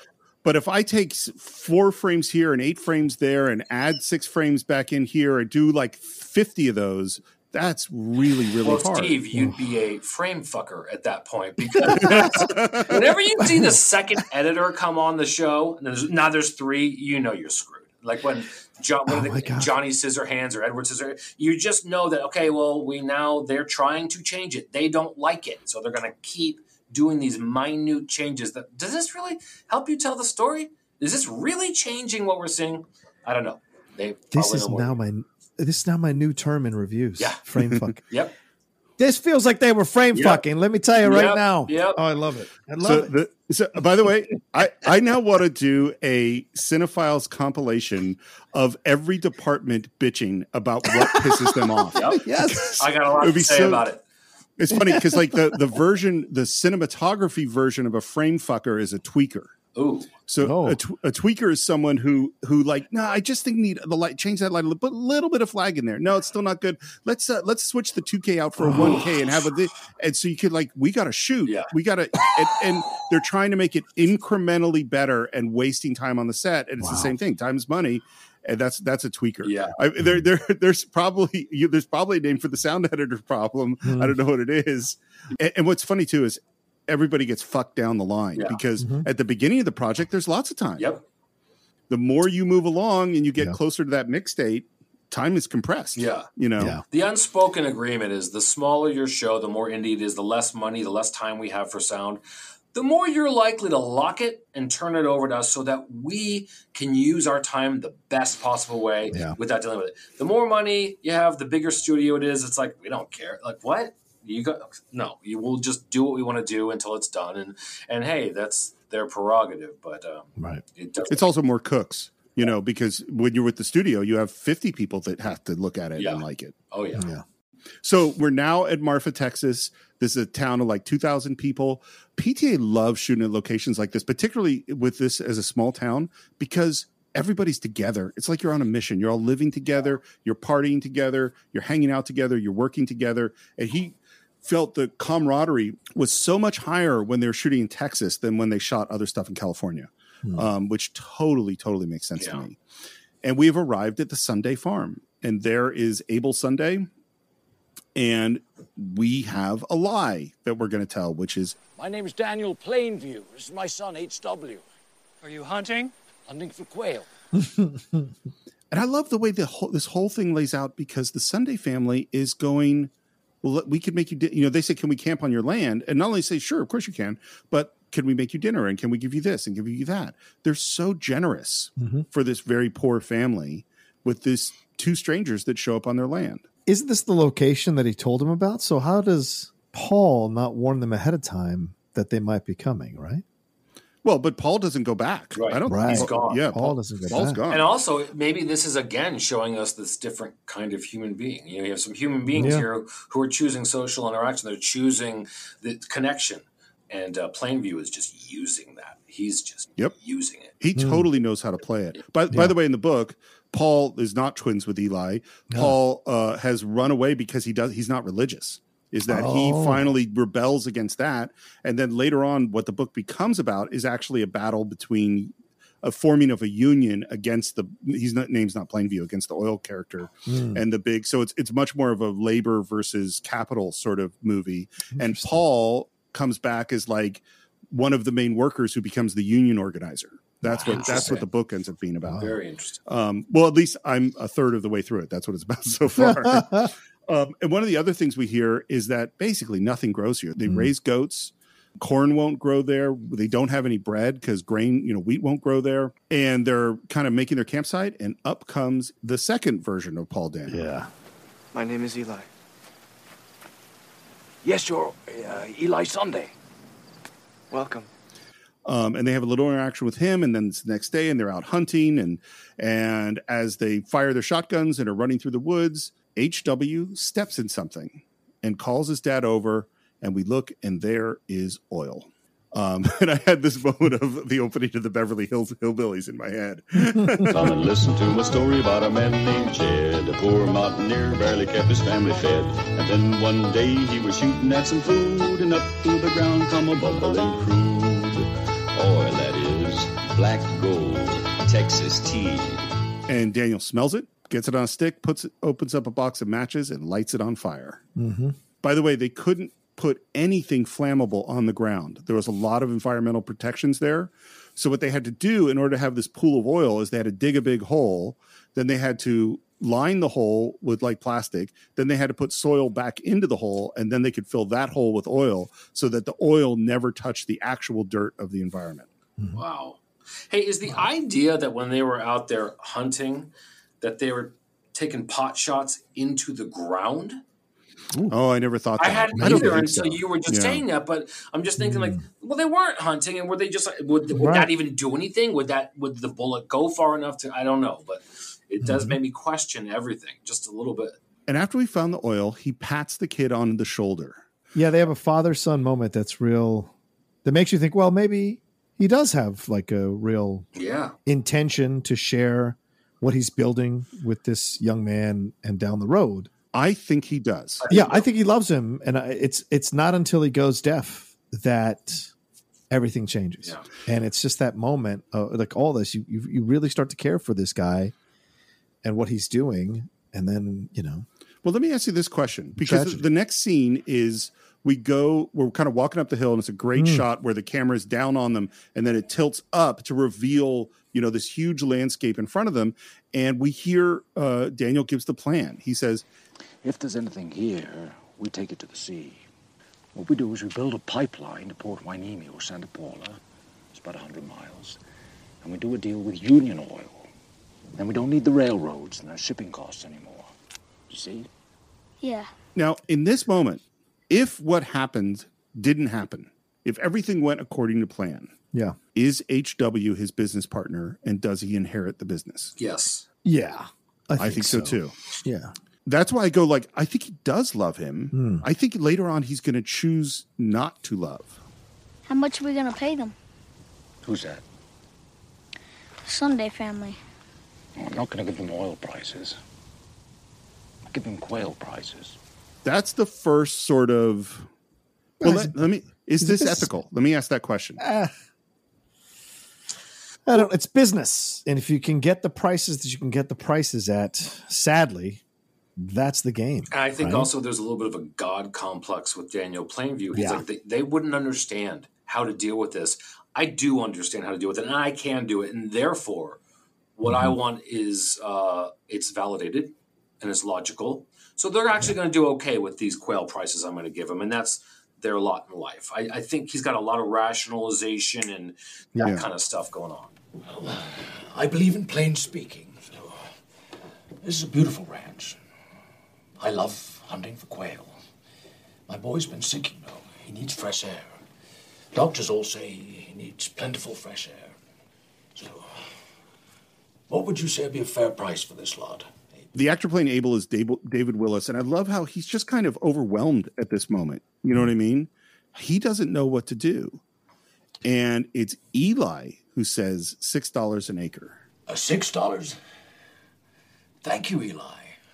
But if I take four frames here and eight frames there and add six frames back in here and do like 50 of those, that's really, really well, hard. Steve, you'd be a frame fucker at that point because whenever you see the second editor come on the show, and there's, now there's three, you know you're screwed. Like when John, Oh they- Johnny Scissorhands or Edward Scissorhands, you just know that okay, well, we now they're trying to change it. They don't like it, so they're going to keep doing these minute changes. That does this really help you tell the story? Is this really changing what we're seeing? I don't know. They This is now my this is now my new term in reviews. Yeah. Frame fuck. Yep. This feels like they were frame Yep. fucking. Let me tell you right Yep. now. Yep. Oh, I love it. I love So, it. the, so, by the way, I, I now want to do a Cine-Files compilation of every department bitching about what pisses them off. Yep. yes. I got a lot It to say so- about it. It's funny because like the the version, the cinematography version of a frame fucker is a tweaker. Ooh. So oh. a, t- a tweaker is someone who who like, no, nah, I just think need the light, change that light a little, put a little bit of flag in there. No, it's still not good. Let's uh, let's switch the 2K out for a 1K and have a and so you could like, we got to shoot, yeah. we got to, and, and, they're trying to make it incrementally better and wasting time on the set, and it's wow. the same thing. Time is money, and that's that's a tweaker. Yeah, I, there, there, there's probably you, there's probably a name for the sound editor problem. Mm. I don't know what it is. And, and, what's funny too is everybody gets fucked down the line yeah. because mm-hmm. at the beginning of the project, there's lots of time. Yep. The more you move along and you get yeah. closer to that mix date, time is compressed. Yeah. You know, yeah. the unspoken agreement is the smaller your show, the more indie it is, the less money, the less time we have for sound, the more you're likely to lock it and turn it over to us so that we can use our time the best possible way yeah. without dealing with it. The more money you have, the bigger studio it is. It's like, we don't care. Like, what? you go, no you will just do what we want to do until it's done and and hey that's their prerogative but um, right it it's also more cooks you know because when you're with the studio you have 50 people that have to look at it yeah. and like it oh yeah yeah so we're now at marfa texas this is a town of like 2000 people pta loves shooting at locations like this particularly with this as a small town because everybody's together. It's like you're on a mission. You're all living together, you're partying together, you're hanging out together, you're working together. And he felt the camaraderie was so much higher when they were shooting in Texas than when they shot other stuff in California, hmm. um, which totally, totally makes sense yeah. to me. And we've arrived at the Sunday farm, and there is Abel Sunday. And we have a lie that we're going to tell, which is My name is Daniel Plainview. This is my son, HW. Are you hunting? Hunting for quail. and I love the way the whole, this whole thing lays out because the Sunday family is going well, we could make you, di-. you know, they say, can we camp on your land? And not only say, sure, of course you can, but can we make you dinner and can we give you this and give you that? They're so generous mm-hmm. for this very poor family with these two strangers that show up on their land. Isn't this the location that he told him about? So how does Paul not warn them ahead of time that they might be coming, right? Well, but Paul doesn't go back. Right. I don't. Right. He's gone. Yeah, Paul, Paul doesn't go Paul's back. gone. And also, maybe this is again showing us this different kind of human being. You know, you have some human beings yeah. here who are choosing social interaction. They're choosing the connection, and uh, Plainview is just using that. He's just yep. using it. He mm. totally knows how to play it. By, yeah. by the way, in the book, Paul is not twins with Eli. No. Paul uh, has run away because he does. He's not religious is that oh. he finally rebels against that and then later on what the book becomes about is actually a battle between a forming of a union against the he's not name's not Plainview against the oil character mm. and the big so it's it's much more of a labor versus capital sort of movie and Paul comes back as like one of the main workers who becomes the union organizer that's wow, what that's what the book ends up being about. Very interesting. Um, well, at least I'm a third of the way through it. That's what it's about so far. Um, and one of the other things we hear is that basically nothing grows here. They mm. raise goats. Corn won't grow there. They don't have any bread because grain, you know, wheat won't grow there. And they're kind of making their campsite. And up comes the second version of Paul Dano. Yeah. My name is Eli. Yes, you're uh, Eli Sunday. Welcome. Um, and they have a little interaction with him, and then it's the next day, and they're out hunting, and and as they fire their shotguns and are running through the woods, HW steps in something and calls his dad over, and we look, and there is oil. Um, and I had this moment of the opening to the Beverly Hills Hillbillies in my head. Come and listen to my story about a man named Jed. A poor mountaineer barely kept his family fed. And then one day he was shooting at some food, and up through the ground come a bubbling crude oil, that is, black gold, Texas tea. And Daniel smells it gets it on a stick, puts it, opens up a box of matches, and lights it on fire. Mm-hmm. By the way, they couldn't put anything flammable on the ground. There was a lot of environmental protections there. So what they had to do in order to have this pool of oil is they had to dig a big hole. Then they had to line the hole with like plastic. Then they had to put soil back into the hole, and then they could fill that hole with oil so that the oil never touched the actual dirt of the environment. Wow. Hey, is the idea that when they were out there hunting, that they were taking pot shots into the ground. Ooh. Oh, I never thought that. I hadn't I either until so. you were just yeah. saying that. But I'm just thinking, mm. like, well, they weren't hunting, and were they just would, would right. that even do anything? Would that would the bullet go far enough to? I don't know, but it does mm-hmm. make me question everything just a little bit. And after we found the oil, he pats the kid on the shoulder. Yeah, they have a father son moment that's real. That makes you think, well, maybe he does have like a real yeah intention to share what he's building with this young man and down the road. I think he does. Yeah, I think he loves him, and it's it's not until he goes deaf that everything changes, yeah. and it's just that moment, of, like all this, you, you you really start to care for this guy and what he's doing, and then you know. Well, let me ask you this question because tragedy. the next scene is we go we're kind of walking up the hill and it's a great mm. shot where the camera is down on them and then it tilts up to reveal you know this huge landscape in front of them and we hear uh, daniel gives the plan he says if there's anything here we take it to the sea what we do is we build a pipeline to port Hueneme or santa paula it's about 100 miles and we do a deal with union oil then we don't need the railroads and their shipping costs anymore you see yeah now in this moment if what happened didn't happen, if everything went according to plan, yeah, is HW his business partner and does he inherit the business? Yes. Yeah. I think, I think so. so. too. Yeah. That's why I go like I think he does love him. Hmm. I think later on he's going to choose not to love. How much are we going to pay them? Who's that? Sunday family. Oh, I'm not going to give them oil prices. I'll give them quail prices that's the first sort of. Well, let, let me. Is, this, this, ethical? Let me ask that question. Uh, I don't. It's business, and if you can get the prices that you can get the prices at, sadly, that's the game. And I think right? also there's a little bit of a god complex with Daniel Plainview. He's yeah. like they, they wouldn't understand how to deal with this. I do understand how to deal with it, and I can do it. And therefore, what mm-hmm. I want is uh, it's validated and it's logical so they're actually going to do okay with these quail prices I'm going to give them, and that's their lot in life. I, I think he's got a lot of rationalization and that yeah. kind of stuff going on. Well, I believe in plain speaking. So this is a beautiful ranch. I love hunting for quail. My boy's been sick, you know. He needs fresh air. Doctors all say he needs plentiful fresh air. So, what would you say would be a fair price for this lot? the actor playing Abel is David Willis, and I love how he's just kind of overwhelmed at this moment. You know what I mean? He doesn't know what to do, and it's Eli who says six dollars an acre. Uh, six dollars. Thank you, Eli.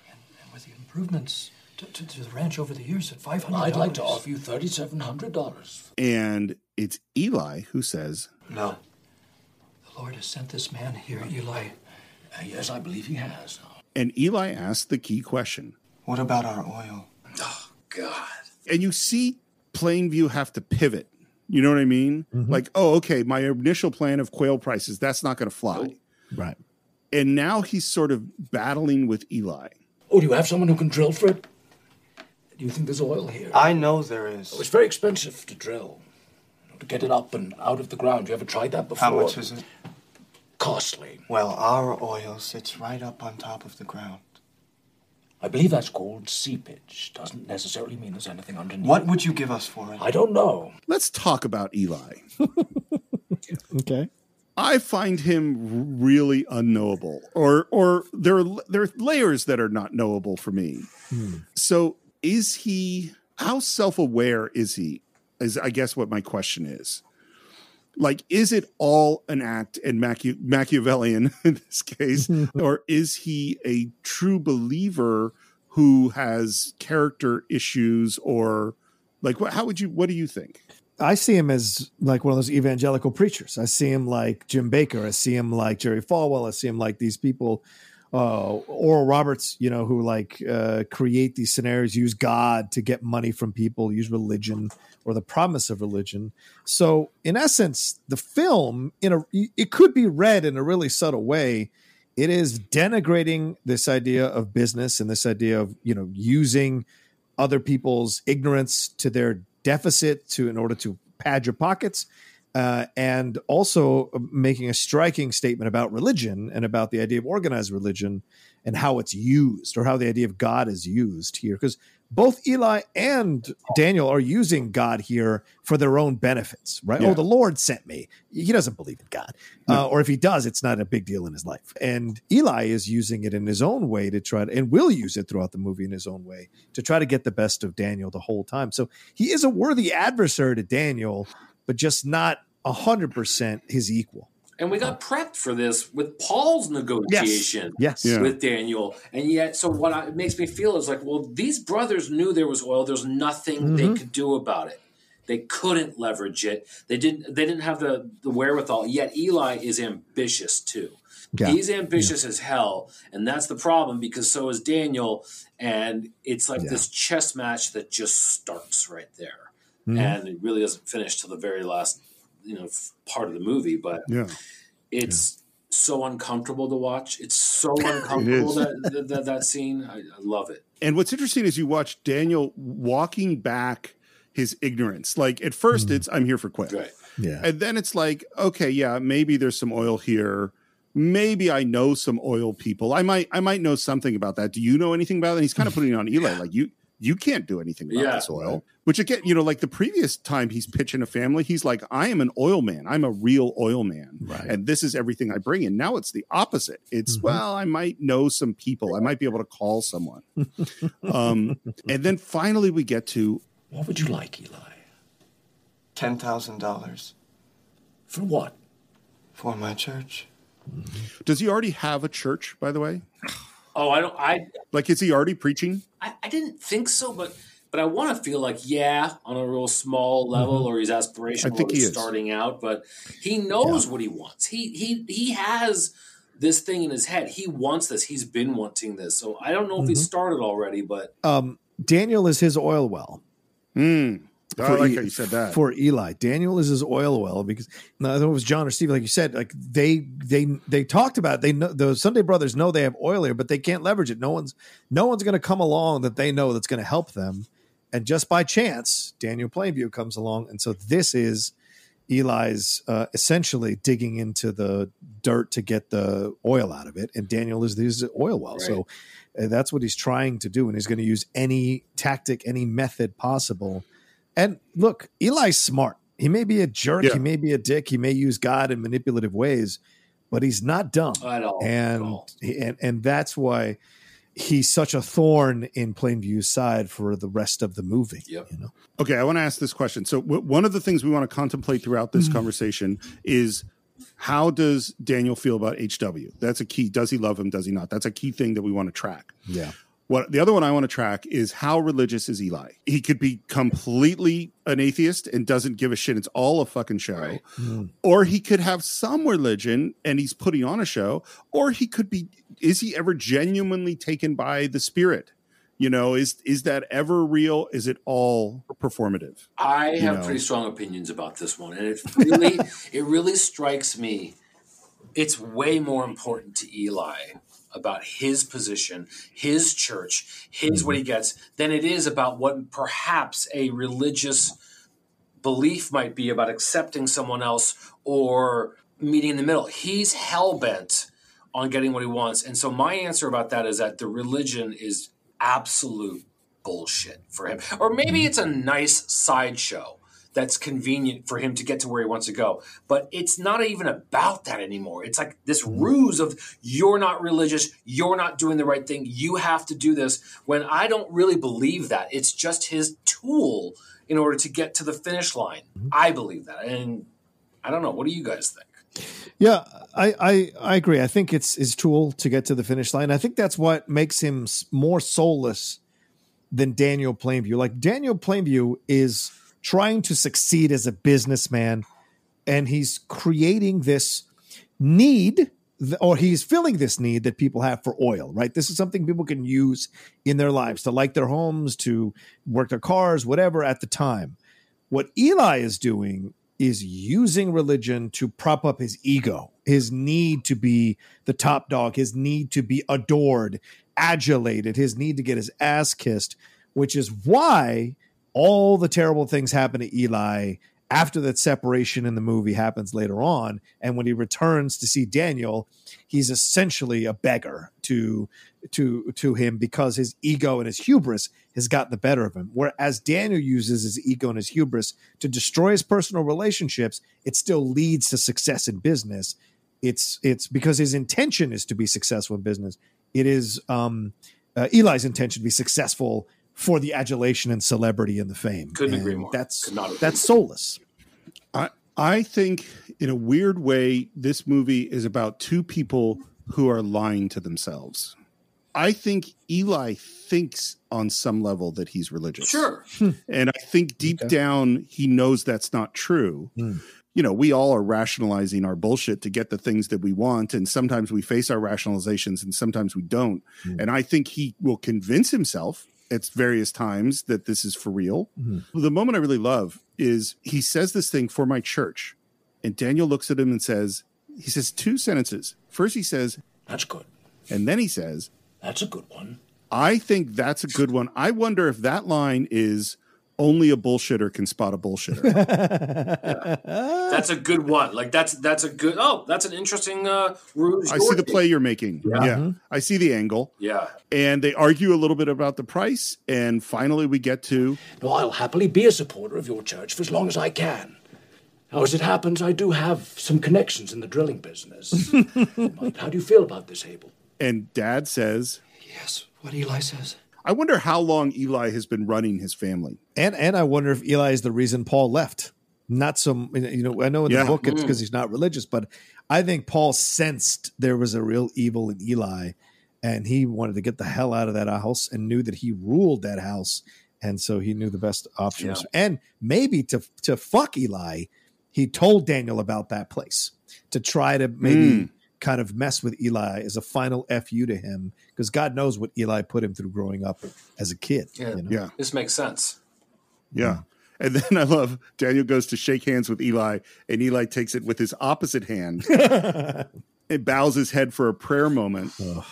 And, and with the improvements to, to, to, the ranch over the years at $500, I'd like to offer you thirty-seven hundred dollars. And it's Eli who says, "No." The Lord has sent this man here, Eli. Uh, yes, I believe he has. And Eli asked the key question What about our oil? Oh, God. And you see Plainview have to pivot. You know what I mean? Mm-hmm. Like, oh, okay, my initial plan of quail prices, that's not going to fly. Right. And now he's sort of battling with Eli. Oh, do you have someone who can drill for it? Do you think there's oil here? I know there is. Oh, it's very expensive to drill. To get it up and out of the ground. You ever tried that before? How much is it? Costly. Well, our oil sits right up on top of the ground. I believe that's called seepage. Doesn't necessarily mean there's anything underneath. What would you give us for it? I don't know. Let's talk about Eli. okay. I find him really unknowable, or or there are there are layers that are not knowable for me. Hmm. So, is he? How self aware is he? Is I guess what my question is like is it all an act and Machi- machiavellian in this case mm-hmm. or is he a true believer who has character issues or like what how would you what do you think I see him as like one of those evangelical preachers. I see him like Jim Bakker I see him like Jerry Falwell. I see him like these people, uh, Oral Roberts, you know, who like uh, create these scenarios, use God to get money from people, use religion or the promise of religion. So, in essence, the film in a it could be read in a really subtle way. It is denigrating this idea of business and this idea of you know using other people's ignorance to their deficit to in order to pad your pockets. Uh, and also making a striking statement about religion and about the idea of organized religion and how it's used or how the idea of God is used here. Because both Eli and Daniel are using God here for their own benefits, right? Yeah. Oh, the Lord sent me. He doesn't believe in God. No. Uh, or if he does, it's not a big deal in his life. And Eli is using it in his own way to try to, and will use it throughout the movie in his own way to try to get the best of Daniel the whole time. So he is a worthy adversary to Daniel, but just not hundred percent his equal. And we got prepped for this with Paul's negotiation yes. yes. with Daniel. And yet, so what I, it makes me feel is like, well, these brothers knew there was oil. There's nothing mm-hmm. they could do about it. They couldn't leverage it. They didn't. They didn't have the, the wherewithal. Yet Eli is ambitious too. Yeah. He's ambitious yeah. as hell, and that's the problem because so is Daniel. And it's like yeah. this chess match that just starts right there, mm-hmm. and it really doesn't finish till the very last, you know, part of the movie. But yeah, it's so uncomfortable to watch. It's so uncomfortable that, that, that, that scene. I, I love it. And what's interesting is you watch Daniel walking back his ignorance. Like at first, mm. it's I'm here for quail. Right. Yeah. And then it's like, okay, yeah, maybe there's some oil here. Maybe I know some oil people. I might I might know something about that. Do you know anything about that? he's kind of putting it on Eli, like you you can't do anything about yeah. this oil. Which again, you know, like the previous time he's pitching a family, he's like, I am an oil man. I'm a real oil man. Right. And this is everything I bring in. Now it's the opposite. It's, mm-hmm. well, I might know some people. I might be able to call someone. um, and then finally we get to what would you like, Eli? $10,000. For what? For my church. Does he already have a church, by the way? Oh, I don't. I like. Is he already preaching? I, I didn't think so, but but I want to feel like yeah, on a real small level, mm-hmm. or he's aspirational. I think he is starting out, but he knows yeah. what he wants. He he he has this thing in his head. He wants this. He's been wanting this. So I don't know mm-hmm. if he mm-hmm. started already, but um, Daniel is his oil well. Mm. I like e- how you said that. For Eli, Daniel is his oil well because no, I it was John or Steve, like you said, like they they they talked about it. they know the Sunday brothers know they have oil here, but they can't leverage it. No one's no one's going to come along that they know that's going to help them. And just by chance, Daniel Plainview comes along, and so this is Eli's uh, essentially digging into the dirt to get the oil out of it, and Daniel is this oil well. Right. So uh, that's what he's trying to do, and he's going to use any tactic, any method possible. And look, Eli's smart. He may be a jerk, yeah. he may be a dick, he may use God in manipulative ways, but he's not dumb at all. And at all. and and that's why he's such a thorn in Plainview's side for the rest of the movie. Yep. You know. Okay, I want to ask this question. So w- one of the things we want to contemplate throughout this mm. conversation is how does Daniel feel about HW? That's a key. Does he love him? Does he not? That's a key thing that we want to track. Yeah. What the other one I want to track is how religious is Eli? He could be completely an atheist and doesn't give a shit. It's all a fucking show. Right. Mm. Or he could have some religion and he's putting on a show. Or he could be is he ever genuinely taken by the spirit? You know, is is that ever real? Is it all performative? I have know? pretty strong opinions about this one, and it really it really strikes me. It's way more important to Eli about his position, his church, his what he mm-hmm. gets, than it is about what perhaps a religious belief might be about accepting someone else or meeting in the middle. He's hell bent on getting what he wants. And so my answer about that is that the religion is absolute bullshit for him. Or maybe it's a nice sideshow that's convenient for him to get to where he wants to go. But it's not even about that anymore. It's like this mm-hmm. ruse of you're not religious, you're not doing the right thing, you have to do this. When I don't really believe that, it's just his tool in order to get to the finish line. Mm-hmm. I believe that. And I don't know. What do you guys think? Yeah, I, I, I agree. I think it's his tool to get to the finish line. I think that's what makes him more soulless than Daniel Plainview. Like Daniel Plainview is trying to succeed as a businessman, and he's creating this need, or he's filling this need that people have for oil. Right, this is something people can use in their lives to light their homes, to work their cars, whatever at the time. What Eli is doing is using religion to prop up his ego, his need to be the top dog, his need to be adored, adulated, his need to get his ass kissed, which is why all the terrible things happen to Eli after that separation in the movie happens later on. And when he returns to see Daniel he's essentially a beggar to to to him because his ego and his hubris has gotten the better of him. Whereas Daniel uses his ego and his hubris to destroy his personal relationships it still leads to success in business. It's it's because his intention is to be successful in business. It is um uh, Eli's intention to be successful for the adulation and celebrity and the fame. Couldn't and agree more. That's agree that's soulless. I I think, in a weird way, this movie is about two people who are lying to themselves. I think Eli thinks on some level that he's religious. Sure. and I think deep okay. down he knows that's not true. Mm. You know, we all are rationalizing our bullshit to get the things that we want. And sometimes we face our rationalizations and sometimes we don't. Mm. And I think he will convince himself at various times that this is for real. Mm-hmm. The moment I really love is he says this thing for my church. And Daniel looks at him and says, he says two sentences. First, he says, That's good. And then he says, That's a good one. I think that's a good one. I wonder if that line is only a bullshitter can spot a bullshitter. yeah. That's a good one. Like that's that's a good. Oh, that's an interesting. Uh, I see the play you're making. Yeah. yeah. Mm-hmm. I see the angle. Yeah, and they argue a little bit about the price, and finally we get to. No, I'll happily be a supporter of your church for as long as I can. Now, as it happens, I do have some connections in the drilling business. How do you feel about this, Abel? And Dad says, Yes, what Eli says. I wonder how long Eli has been running his family. And and I wonder if Eli is the reason Paul left. Not some, you know, I know in yeah. the book it's because mm. he's not religious, but I think Paul sensed there was a real evil in Eli and he wanted to get the hell out of that house and knew that he ruled that house. And so he knew the best options. Yeah. And maybe to to fuck Eli, he told Daniel about that place to try to maybe mm kind of mess with Eli as a final fu to him because God knows what Eli put him through growing up as a kid. Yeah, you know? yeah. This makes sense. Yeah. And then I love Daniel goes to shake hands with Eli, and Eli takes it with his opposite hand and bows his head for a prayer moment. Ugh.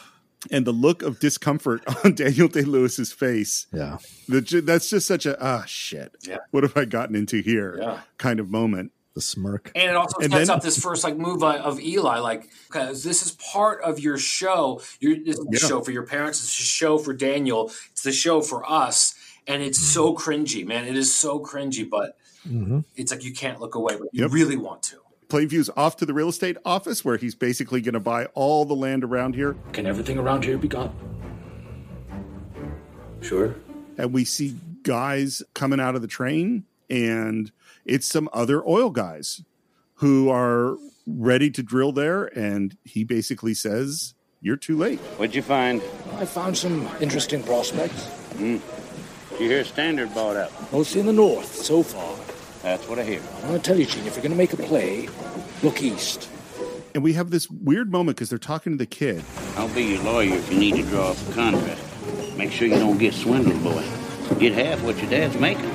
And the look of discomfort on Daniel Day Lewis's face. Yeah. The, that's just such a, ah, shit. Yeah. What have I gotten into here? Yeah. Kind of moment the smirk. And it also and sets then, up this first like move of Eli, like because this is part of your show. Your this yeah. show for your parents. It's a show for Daniel. It's the show for us, and it's mm-hmm. so cringy, man. It is so cringy, but mm-hmm. it's like you can't look away, but you yep. really want to. Plainview's off to the real estate office where he's basically going to buy all the land around here. Can everything around here be gone? Sure. And we see guys coming out of the train and it's some other oil guys who are ready to drill there. And he basically says, You're too late. What'd you find? I found some interesting prospects. Mm. Did you hear Standard bought up? Mostly in the north so far. That's what I hear. I'm going to tell you, Gene, if you're going to make a play, look east. And we have this weird moment because they're talking to the kid. I'll be your lawyer if you need to draw up a contract. Make sure you don't get swindled, boy. Get half what your dad's making.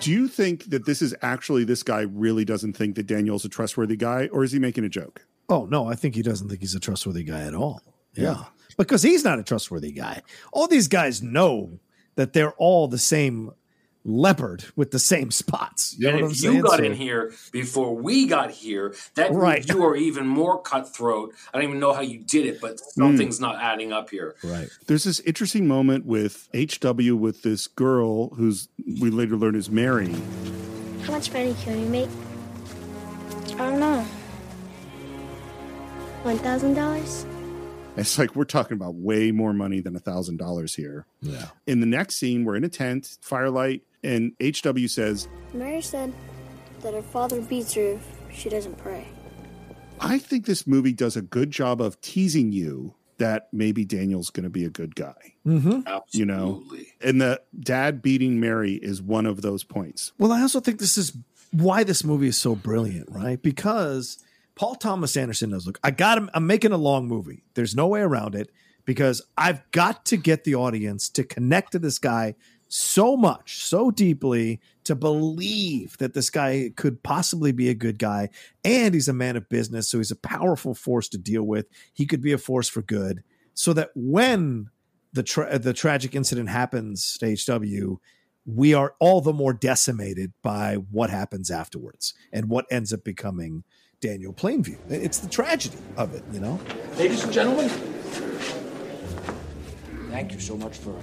Do you think that this is actually this guy really doesn't think that Daniel's a trustworthy guy, or is he making a joke? Oh no, I think he doesn't think he's a trustworthy guy at all. Yeah. yeah. Because he's not a trustworthy guy. All these guys know that they're all the same leopard with the same spots. You and if you got so, in here before we got here, that right. you are even more cutthroat. I don't even know how you did it, but something's mm. not adding up here. Right. There's this interesting moment with HW with this girl who's we later learn is Mary. How much money can we make? I don't know. One thousand dollars. It's like we're talking about way more money than a thousand dollars here. Yeah. In the next scene, we're in a tent, firelight, and HW says, Mary said that her father beats her if she doesn't pray. I think this movie does a good job of teasing you that maybe Daniel's going to be a good guy. Mm-hmm. Absolutely. You know, and the dad beating Mary is one of those points. Well, I also think this is why this movie is so brilliant, right? Because Paul Thomas Anderson knows, look, I got him. I'm making a long movie. There's no way around it because I've got to get the audience to connect to this guy so much, so deeply to believe that this guy could possibly be a good guy. And he's a man of business. So he's a powerful force to deal with. He could be a force for good. So that when the, tra- the tragic incident happens to HW, we are all the more decimated by what happens afterwards and what ends up becoming Daniel Plainview. It's the tragedy of it, you know? Ladies and gentlemen, thank you so much for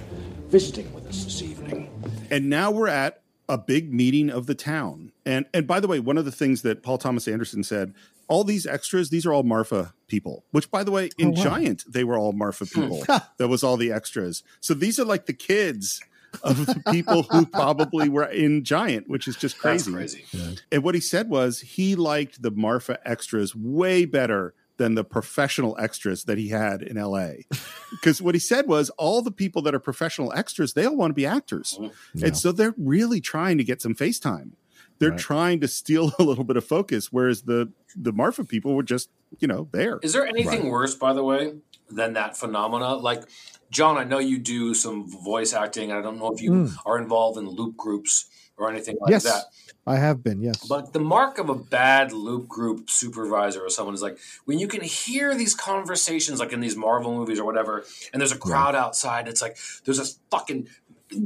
visiting with us this evening. And now we're at a big meeting of the town. And and by the way, one of the things that Paul Thomas Anderson said, all these extras, these are all Marfa people. Which by the way, in oh, wow. Giant, they were all Marfa hmm. people. that was all the extras. So these are like the kids of the people who probably were in Giant, which is just crazy. crazy. Yeah. And what he said was he liked the Marfa extras way better than the professional extras that he had in LA. Because what he said was all the people that are professional extras, they all want to be actors. Mm-hmm. And so they're really trying to get some FaceTime. They're Right. trying to steal a little bit of focus, whereas the the Marfa people were just, you know, there. Is there anything worse, by the way, than that phenomena? Like, John, I know you do some voice acting. I don't know if you Mm. are involved in loop groups or anything like yes, that. I have been. Yes. But the mark of a bad loop group supervisor or someone is like when you can hear these conversations, like in these Marvel movies or whatever, and there's a crowd outside. It's like there's this fucking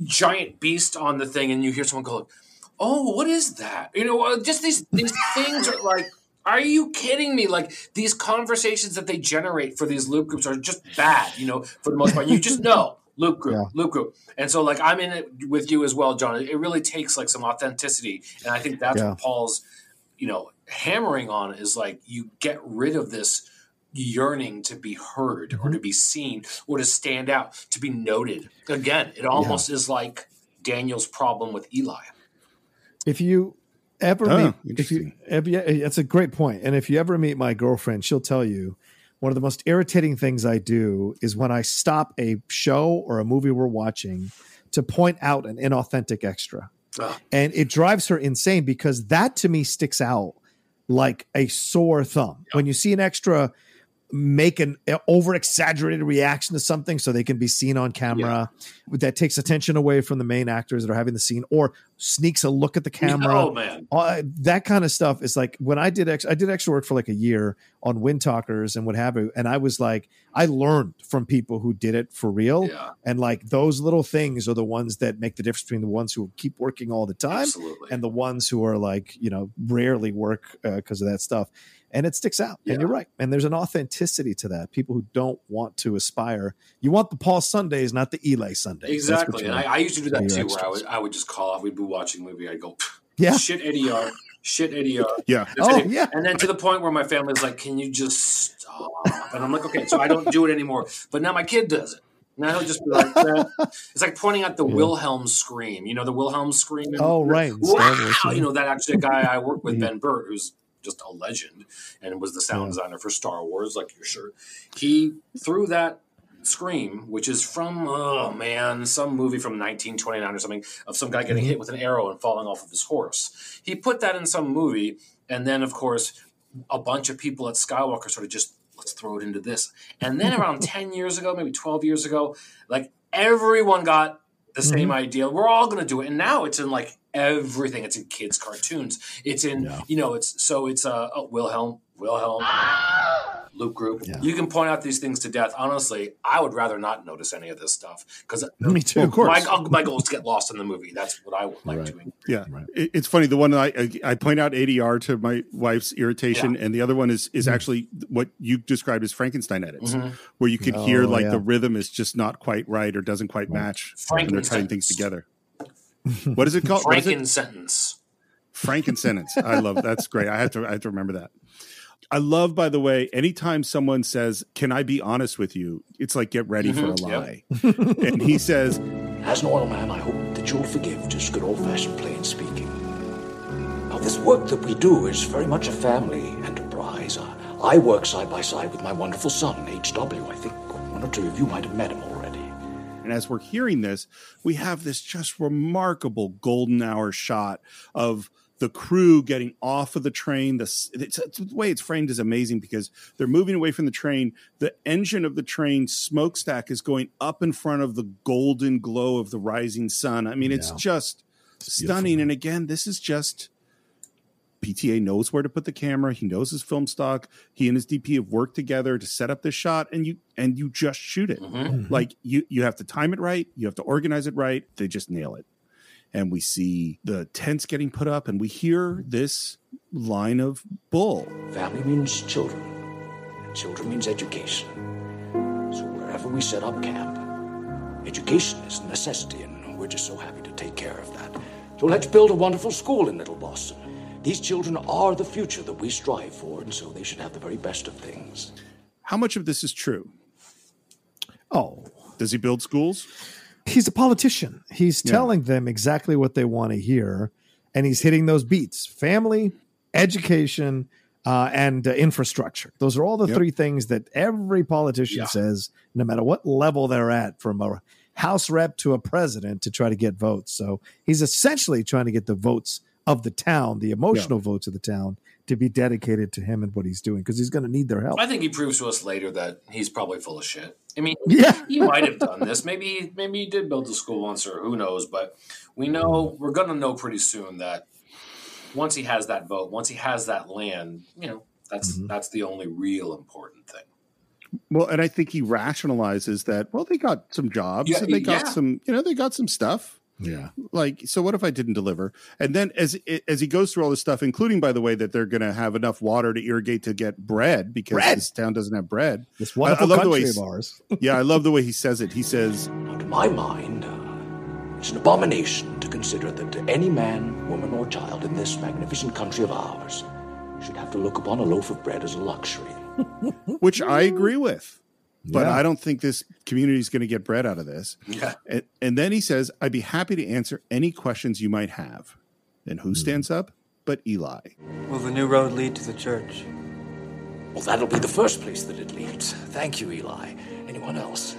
giant beast on the thing, and you hear someone go, "Oh, what is that?" You know, uh, just these these things are like. Are you kidding me? Like these conversations that they generate for these loop groups are just bad, you know, for the most part. You just know loop group, loop group. And so like I'm in it with you as well, John. It really takes like some authenticity. And I think that's Yeah. what Paul's, you know, hammering on is like you get rid of this yearning to be heard or mm-hmm. to be seen or to stand out, to be noted. Again, it almost is like Daniel's problem with Eli. If you ever Oh, meet, if you, if, yeah, that's a great point. And if you ever meet my girlfriend, she'll tell you one of the most irritating things I do is when I stop a show or a movie we're watching to point out an inauthentic extra. Ah. And it drives her insane because that to me sticks out like a sore thumb. When you see an extra make an over exaggerated reaction to something so they can be seen on camera that takes attention away from the main actors that are having the scene or sneaks a look at the camera. Oh man. Uh, that kind of stuff is like when I did ex- I did extra work for like a year on Wind Talkers and what have you, and I was like I learned from people who did it for real, Yeah. and like those little things are the ones that make the difference between the ones who keep working all the time Absolutely. and the ones who are like you know rarely work because of that stuff, and it sticks out. And you're right, and there's an authenticity to that. People who don't want to aspire, you want the Paul Sundays, not the Eli Sundays. Exactly. And I, I used to do that too, where I would, I would just call off. We'd be watching a movie. I'd go, Yeah. shit ADR, shit ADR. Yeah. That's Oh, it. yeah. And then to the point where my family's like, can you just stop? And I'm like, okay, so I don't do it anymore. But now my kid does it. Now he'll just be like, eh. it's like pointing out the Wilhelm scream. You know, the Wilhelm scream. Oh, right, Wow. Yeah. You know, that actually a guy I work with, Ben Burtt, who's just a legend and was the sound designer for Star Wars, like you're sure. He threw that scream, which is from oh man, some movie from 1929 or something of some guy getting mm-hmm. hit with an arrow and falling off of his horse. He put that in some movie, and then of course a bunch of people at Skywalker sort of just let's throw it into this. And then around 10 years ago, maybe 12 years ago, like everyone got the same mm-hmm. idea. We're all going to do it. And now it's in like everything. It's in kids cartoons. It's in, you know, it's so it's uh oh, Wilhelm, Wilhelm, Loop Group. You can point out these things to death. Honestly, I would rather not notice any of this stuff because Me too. Of course. My, my goal is to get lost in the movie. That's what I would like doing. Yeah, It- it's funny. The one I I- I point out ADR to my wife's irritation, and the other one is is actually what you described as Frankenstein edits, Mhm. where you could hear Oh, like yeah. the rhythm is just not quite right or doesn't quite match when they're tying things together. What is it called? What is it? Franken sentence. Franken sentence. I love that's great. I have to I have to remember that. I love, by the way, anytime someone says, "Can I be honest with you?" It's like get ready for a Mhm, lie. and he says, As an oil man, I hope that you'll forgive just good old fashioned plain speaking. Now, this work that we do is very much a family enterprise. Uh, I work side by side with my wonderful son, H.W. I think one or two of you might have met him already. And as we're hearing this, we have this just remarkable golden hour shot of the crew getting off of the train. The, it's, it's- the way it's framed is amazing because they're moving away from the train. The engine of the train smokestack is going up in front of the golden glow of the rising sun. I mean, it's Yeah. just stunning. And again, this is just PTA knows where to put the camera. He knows his film stock. He and his DP have worked together to set up this shot, and you and you just shoot it. Mm-hmm. Mm-hmm. Like you you have to time it right. You have to organize it right. They just nail it. And we see the tents getting put up, and we hear this line of bull. Family means children, and children means education. So wherever we set up camp, education is a necessity, and we're just so happy to take care of that. So let's build a wonderful school in Little Boston. These children are the future that we strive for, and so they should have the very best of things. How much of this is true? Oh, Does he build schools? He's a politician. He's Yeah. telling them exactly what they want to hear, and he's hitting those beats: family, education, uh, and uh, infrastructure. Those are all the Yep. three things that every politician Yeah. says, no matter what level they're at, from a House rep to a president, to try to get votes. So he's essentially trying to get the votes of the town, the emotional votes of the town, to be dedicated to him and what he's doing because he's going to need their help. I think he proves to us later that he's probably full of shit. I mean, Yeah. he might have done this. Maybe he, maybe he did build the school once, or who knows. But we know we're going to know pretty soon that once he has that vote, once he has that land, you know, that's Mm-hmm. that's the only real important thing. Well, and I think he rationalizes that. Well, they got some jobs Yeah, and they got yeah. some, you know, they got some stuff. Yeah. Like, so what if I didn't deliver? And then as as he goes through all this stuff, including by the way that they're going to have enough water to irrigate to get bread because Bread. this town doesn't have bread. This wonderful the way country he's- of ours. yeah, I love the way he says it. He says, To my mind, uh, it's an abomination to consider that any man, woman, or child in this magnificent country of ours should have to look upon a loaf of bread as a luxury. which I agree with. But Yeah. I don't think this community is going to get bread out of this. Yeah. And, and then he says, I'd be happy to answer any questions you might have. And who hmm. stands up? But Eli. Will the new road lead to the church? Well, that'll be the first place that it leads. Thank you, Eli. Anyone else?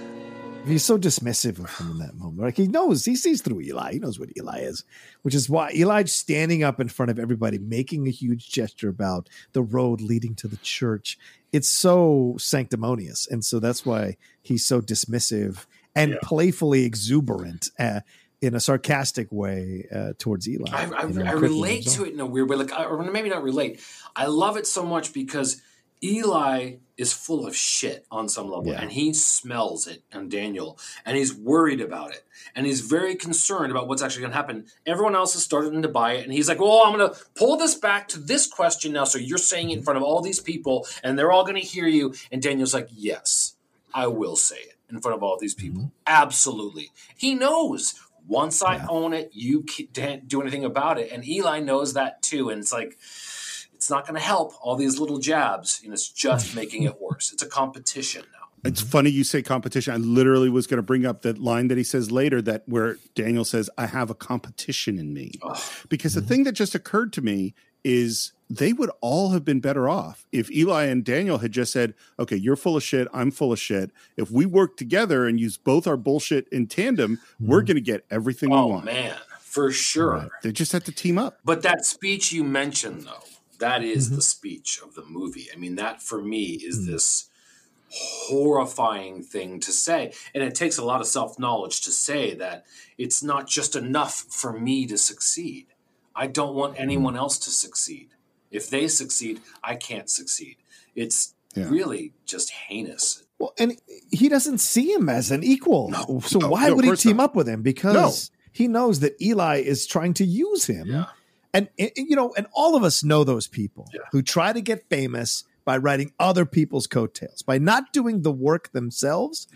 He's so dismissive of him in that moment. Like he knows, he sees through Eli. He knows what Eli is, which is why Eli's standing up in front of everybody, making a huge gesture about the road leading to the church. It's so sanctimonious, and so that's why he's so dismissive and playfully exuberant uh, in a sarcastic way uh, towards Eli. I, I, you know, I relate to it in a weird way, like, or maybe not relate. I love it so much because Eli is full of shit on some level, Yeah. and he smells it on Daniel, and he's worried about it, and he's very concerned about what's actually going to happen. Everyone else is starting to buy it, and he's like, "Well, I'm going to pull this back to this question now." So you're saying it in front of all these people, and they're all going to hear you. And Daniel's like, "Yes, I will say it in front of all these people. Mm-hmm. Absolutely." He knows. Once I own it, you can't do anything about it, and Eli knows that too. And it's like, it's not going to help all these little jabs, and it's just making it worse. It's a competition now. It's funny you say competition. I literally was going to bring up that line that he says later that where Daniel says, I have a competition in me. Because the mm-hmm. thing that just occurred to me is they would all have been better off if Eli and Daniel had just said, okay, you're full of shit. I'm full of shit. If we work together and use both our bullshit in tandem, we're mm-hmm. going to get everything we Oh want. man, for sure. They just had to team up. But that speech you mentioned, though, that is Mm-hmm. the speech of the movie. I mean, that for me is Mm. this horrifying thing to say. And it takes a lot of self knowledge to say that it's not just enough for me to succeed. I don't want Mm-hmm. anyone else to succeed. If they succeed, I can't succeed. It's Yeah. really just heinous. Well, and he doesn't see him as an equal. so no, why no, would he team not. up with him? Because he knows that Eli is trying to use him. And, and, you know, and all of us know those people who try to get famous by writing other people's coattails, by not doing the work themselves.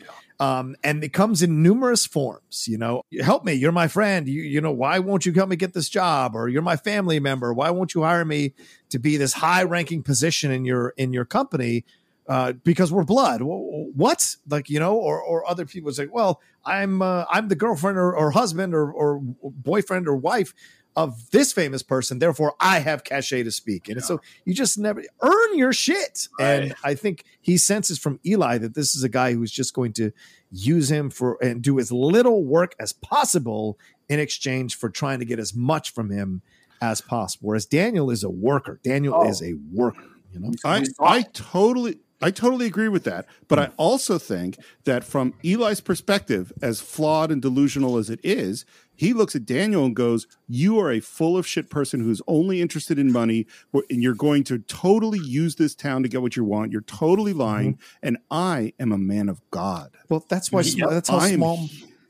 Um, and it comes in numerous forms. You know, help me. You're my friend. You, you know, why won't you help me get this job? Or you're my family member. Why won't you hire me to be this high ranking position in your in your company? uh, because we're blood. What? Like you know, or or other people say, well, I'm uh, I'm the girlfriend or, or husband or or boyfriend or wife of this famous person. Therefore, I have cachet to speak. And so you just never earn your shit. And I think he senses from Eli that this is a guy who's just going to use him for and do as little work as possible in exchange for trying to get as much from him as possible. Whereas Daniel is a worker. Daniel Oh. is a worker. You know, I, I totally I totally agree with that. But I hmm. also think that from Eli's perspective, as flawed and delusional as it is, he looks at Daniel and goes, You are a full of shit person who's only interested in money, and you're going to totally use this town to get what you want. You're totally lying, mm-hmm. and I am a man of God. Well, that's why Yep. that's how I am- small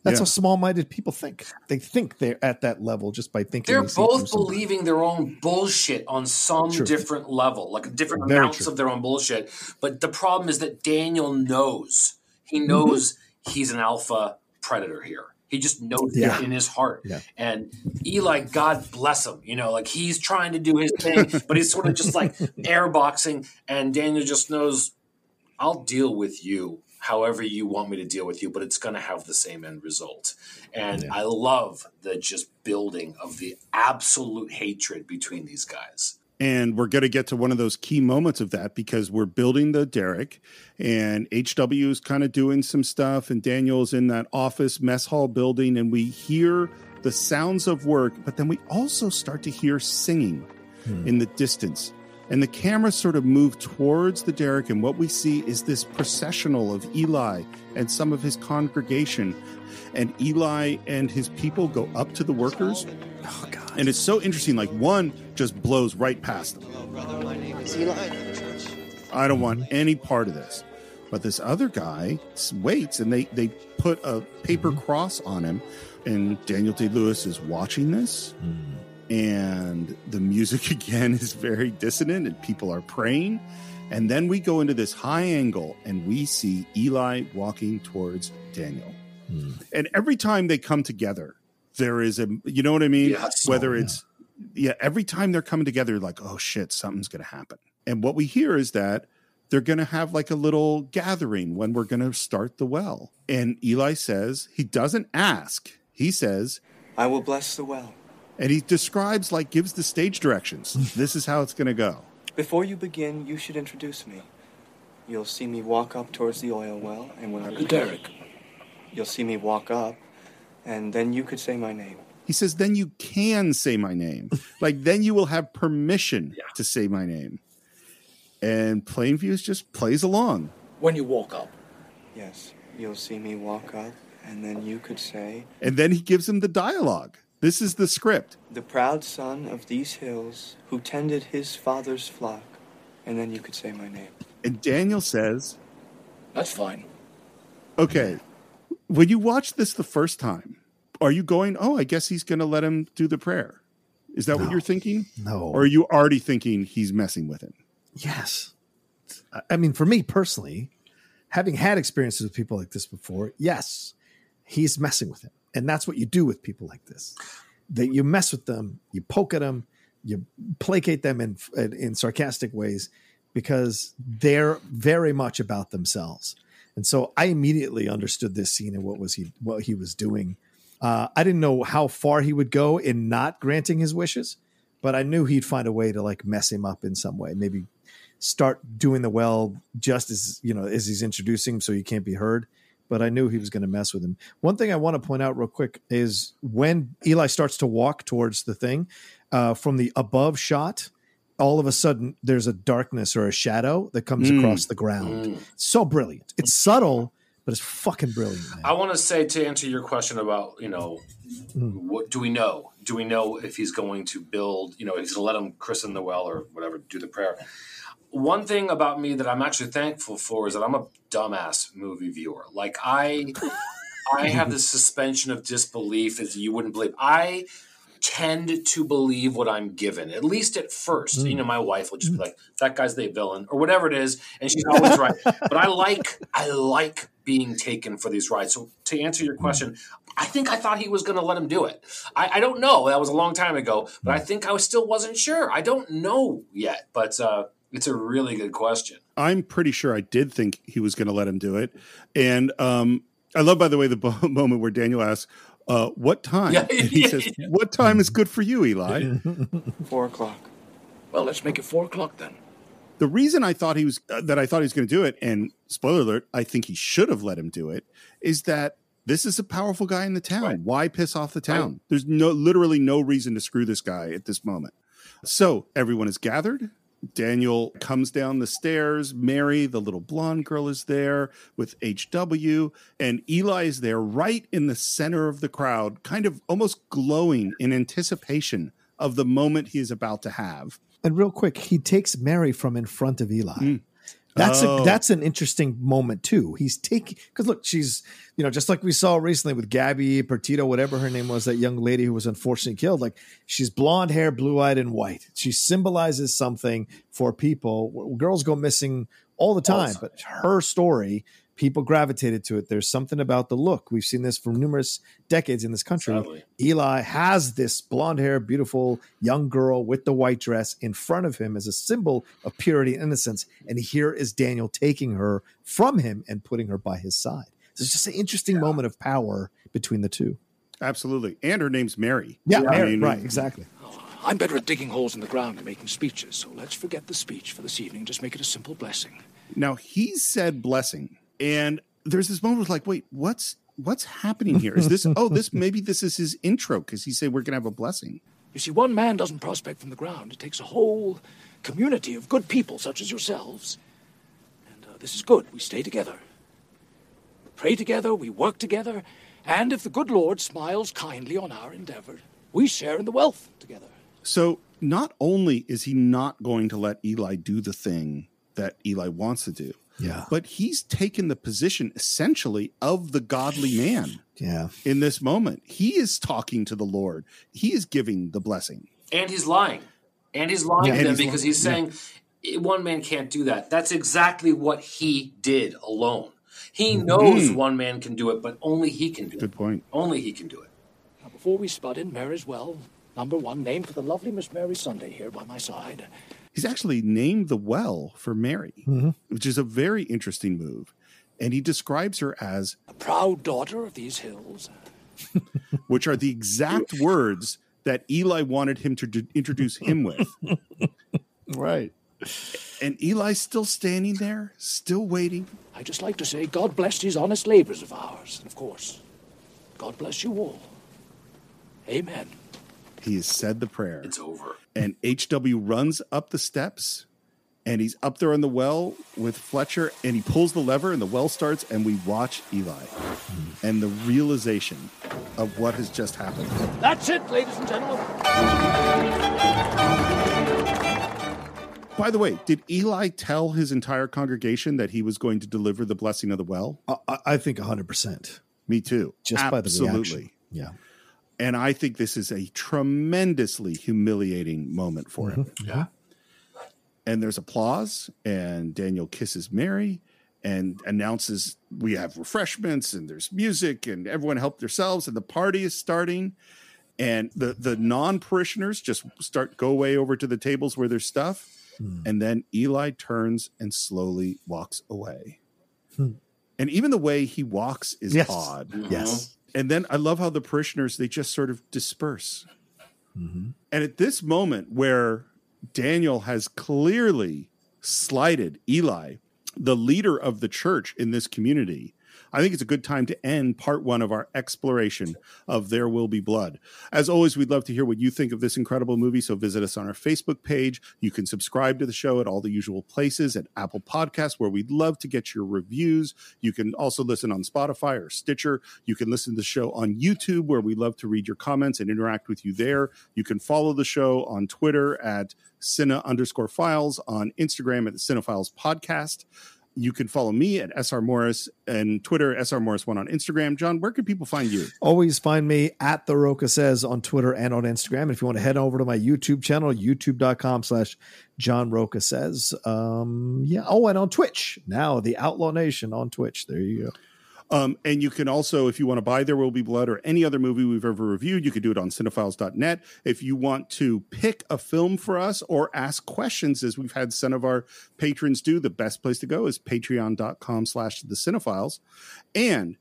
that's yeah. how small-minded people think. They think they're at that level just by thinking They're they both believing their own bullshit on some True. different level, like different Very amounts true. of their own bullshit. But the problem is that Daniel knows. He Mm-hmm. knows he's an alpha predator here. He just knows Yeah. it in his heart. Yeah. And Eli, God bless him, you know, like he's trying to do his thing, but he's sort of just like airboxing. And Daniel just knows, I'll deal with you however you want me to deal with you, but it's going to have the same end result. And yeah. I love the just building of the absolute hatred between these guys. And we're going to get to one of those key moments of that because we're building the derrick, and HW is kind of doing some stuff, and Daniel's in that office mess hall building, and we hear the sounds of work, but then we also start to hear singing hmm. in the distance. And the camera sort of moved towards the derrick, and what we see is this processional of Eli and some of his congregation. And Eli and his people go up to the workers. Oh, God. And it's so interesting. Like, one just blows right past them. Hello, brother. My name is Eli. I don't want any part of this. But this other guy waits, and they, they put a paper mm-hmm. cross on him. And Daniel Day Lewis is watching this. Mm and the music again is very dissonant and people are praying and then we go into this high angle and we see eli walking towards daniel hmm. and every time they come together there is a you know what i mean yes. whether it's yeah. yeah every time they're coming together like oh shit something's gonna happen and what we hear is that they're going to have like a little gathering when we're going to start the well. And Eli says, he doesn't ask. He says, I will bless the well and he describes like gives the stage directions. this is how it's going to go. Before you begin, you should introduce me. You'll see me walk up towards the oil well, and when I begin, Derrick, you'll see me walk up, and then you could say my name. He says, "Then you can say my name. like then you will have permission yeah. to say my name." And Plainviews just plays along. When you walk up, yes, you'll see me walk up, and then you could say. And then he gives him the dialogue. This is the script. The proud son of these hills who tended his father's flock. And then you could say my name. And Daniel says, That's fine. Okay. When you watch this the first time, are you going, Oh, I guess he's going to let him do the prayer? Is that no. what you're thinking? No. Or are you already thinking he's messing with him? Yes. I mean, for me personally, having had experiences with people like this before, yes, he's messing with him. And that's what you do with people like this. That you mess with them, you poke at them, you placate them in in sarcastic ways because they're very much about themselves. And so I immediately understood this scene and what was he what he was doing. Uh, I didn't know how far he would go in not granting his wishes, but I knew he'd find a way to like mess him up in some way. Maybe start doing the well just as you know as he's introducing, so he can't be heard but I knew he was going to mess with him. One thing I want to point out real quick is when Eli starts to walk towards the thing uh, from the above shot, all of a sudden there's a darkness or a shadow that comes mm. across the ground. Mm. So brilliant. It's subtle, but it's fucking brilliant. Man. I want to say to answer your question about you know mm. what do we know? Do we know if he's going to build? You know, he's going to let him christen the well or whatever, do the prayer one thing about me that I'm actually thankful for is that I'm a dumbass movie viewer. Like I, I have this suspension of disbelief as you wouldn't believe. I tend to believe what I'm given, at least at first. Mm. You know, my wife will just be like, "That guy's the villain" or whatever it is, and she's always right. But I like, I like being taken for these rides. So to answer your question, I think I thought he was going to let him do it. I, I, don't know. That was a long time ago, but I think I still wasn't sure. I don't know yet, but. uh it's a really good question. I'm pretty sure I did think he was going to let him do it, and um, I love, by the way, the moment where Daniel asks, uh, "What time?" Yeah, he says, "What time is good for you, Eli?" four o'clock. Well, let's make it four o'clock then. The reason I thought he was uh, that I thought he was going to do it, and spoiler alert, I think he should have let him do it, is that this is a powerful guy in the town. Right. Why piss off the town? Right. There's no literally no reason to screw this guy at this moment. So everyone is gathered. Daniel comes down the stairs. Mary, the little blonde girl, is there with HW, and Eli is there right in the center of the crowd, kind of almost glowing in anticipation of the moment he is about to have. And real quick, he takes Mary from in front of Eli. Mm. That's oh. a, that's an interesting moment too. He's taking because look, she's you know just like we saw recently with Gabby Petito, whatever her name was, that young lady who was unfortunately killed. Like she's blonde hair, blue eyed, and white. She symbolizes something for people. Girls go missing all the time, but her story people gravitated to it. There's something about the look. We've seen this for numerous decades in this country. Sadly. Eli has this blonde hair, beautiful young girl with the white dress in front of him as a symbol of purity and innocence. And here is Daniel taking her from him and putting her by his side. So it's just an interesting yeah. moment of power between the two. Absolutely. And her name's Mary. Yeah, yeah. Mary, I mean, right, exactly. I'm better at digging holes in the ground and making speeches, so let's forget the speech for this evening. Just make it a simple blessing. Now he said blessing, and there's this moment like, wait, what's what's happening here? Is this oh this maybe this is his intro because he said we're gonna have a blessing. You see, one man doesn't prospect from the ground. It takes a whole community of good people such as yourselves. And uh, this is good. We stay together. We pray together, we work together, and if the good Lord smiles kindly on our endeavor, we share in the wealth together. So not only is he not going to let Eli do the thing that Eli wants to do, yeah, but he's taken the position essentially of the godly man. Yeah. In this moment, he is talking to the Lord. He is giving the blessing. And he's lying. And he's lying yeah, to them he's because lying. he's saying yeah. one man can't do that. That's exactly what he did alone. He mm-hmm. knows mm. one man can do it, but only he can do Good it. Good point. Only he can do it. Now, before we spud in, Mary's well, number one, name for the lovely Miss Mary Sunday here by my side. He's actually named the well for Mary, mm-hmm. which is a very interesting move. And he describes her as a proud daughter of these hills, which are the exact words that Eli wanted him to d- introduce him with. right. And Eli's still standing there, still waiting. I just like to say, God bless these honest labors of ours. And of course, God bless you all. Amen. He has said the prayer. It's over. And HW runs up the steps and he's up there on the well with Fletcher and he pulls the lever and the well starts and we watch Eli and the realization of what has just happened. That's it, ladies and gentlemen. By the way, did Eli tell his entire congregation that he was going to deliver the blessing of the well? I, I think 100%. Me too. Just Absolutely. by the reaction. Yeah. And I think this is a tremendously humiliating moment for him. Mm-hmm. Yeah. And there's applause, and Daniel kisses Mary and announces we have refreshments and there's music and everyone help themselves and the party is starting and the the non-parishioners just start go away over to the tables where there's stuff hmm. and then eli turns and slowly walks away hmm. and even the way he walks is yes. odd yes and then I love how the parishioners they just sort of disperse. Mm-hmm. And at this moment where Daniel has clearly slighted Eli, the leader of the church in this community, I think it's a good time to end part one of our exploration of There Will Be Blood. As always, we'd love to hear what you think of this incredible movie, so visit us on our Facebook page. You can subscribe to the show at all the usual places at Apple Podcasts, where we'd love to get your reviews. You can also listen on Spotify or Stitcher. You can listen to the show on YouTube, where we love to read your comments and interact with you there. You can follow the show on Twitter at Cine underscore files, on Instagram at the Cine-Files Podcast. You can follow me at SR Morris and Twitter, SR Morris1 on Instagram. John, where can people find you? Always find me at The Rocha Says on Twitter and on Instagram. And if you want to head over to my YouTube channel, youtube.com slash John Rocha Says. Um, yeah. Oh, and on Twitch now, The Outlaw Nation on Twitch. There you go. Um, and you can also, if you want to buy There Will Be Blood or any other movie we've ever reviewed, you can do it on cine-files.net. If you want to pick a film for us or ask questions, as we've had some of our patrons do, the best place to go is patreon.com slash the cinephiles. And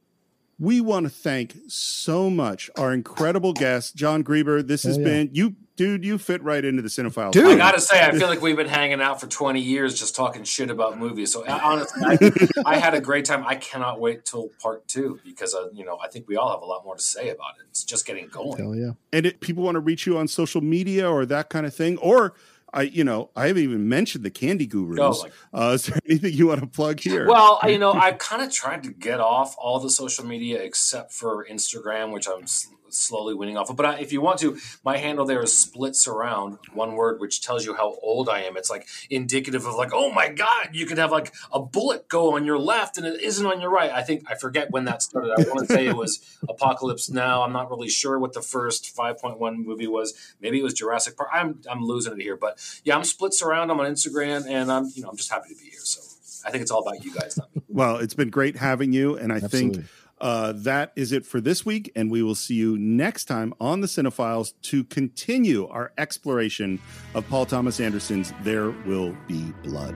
we want to thank so much our incredible guest, Jon Greber. This has yeah. been you dude, you fit right into the cinephile. Dude, I gotta say, I feel like we've been hanging out for 20 years just talking shit about movies. So honestly, I, I had a great time. I cannot wait till part two because uh, you know I think we all have a lot more to say about it. It's just getting going. Hell yeah! And it, people want to reach you on social media or that kind of thing, or I, you know, I haven't even mentioned the Candy Gurus. Oh, like, uh, is there anything you want to plug here? Well, you know, I've kind of tried to get off all the social media except for Instagram, which I'm slowly winning off. But I, if you want to, my handle there is splits around one word, which tells you how old I am. It's like indicative of like, oh my god, you could have like a bullet go on your left and it isn't on your right. I think I forget when that started. I want to say it was Apocalypse Now. I'm not really sure what the first 5.1 movie was. Maybe it was Jurassic Park. I'm I'm losing it here, but yeah, I'm splits around. I'm on Instagram, and I'm you know I'm just happy to be here. So I think it's all about you guys. well, it's been great having you, and I Absolutely. think uh, that is it for this week, and we will see you next time on the Cine-Files to continue our exploration of Paul Thomas Anderson's There Will Be Blood.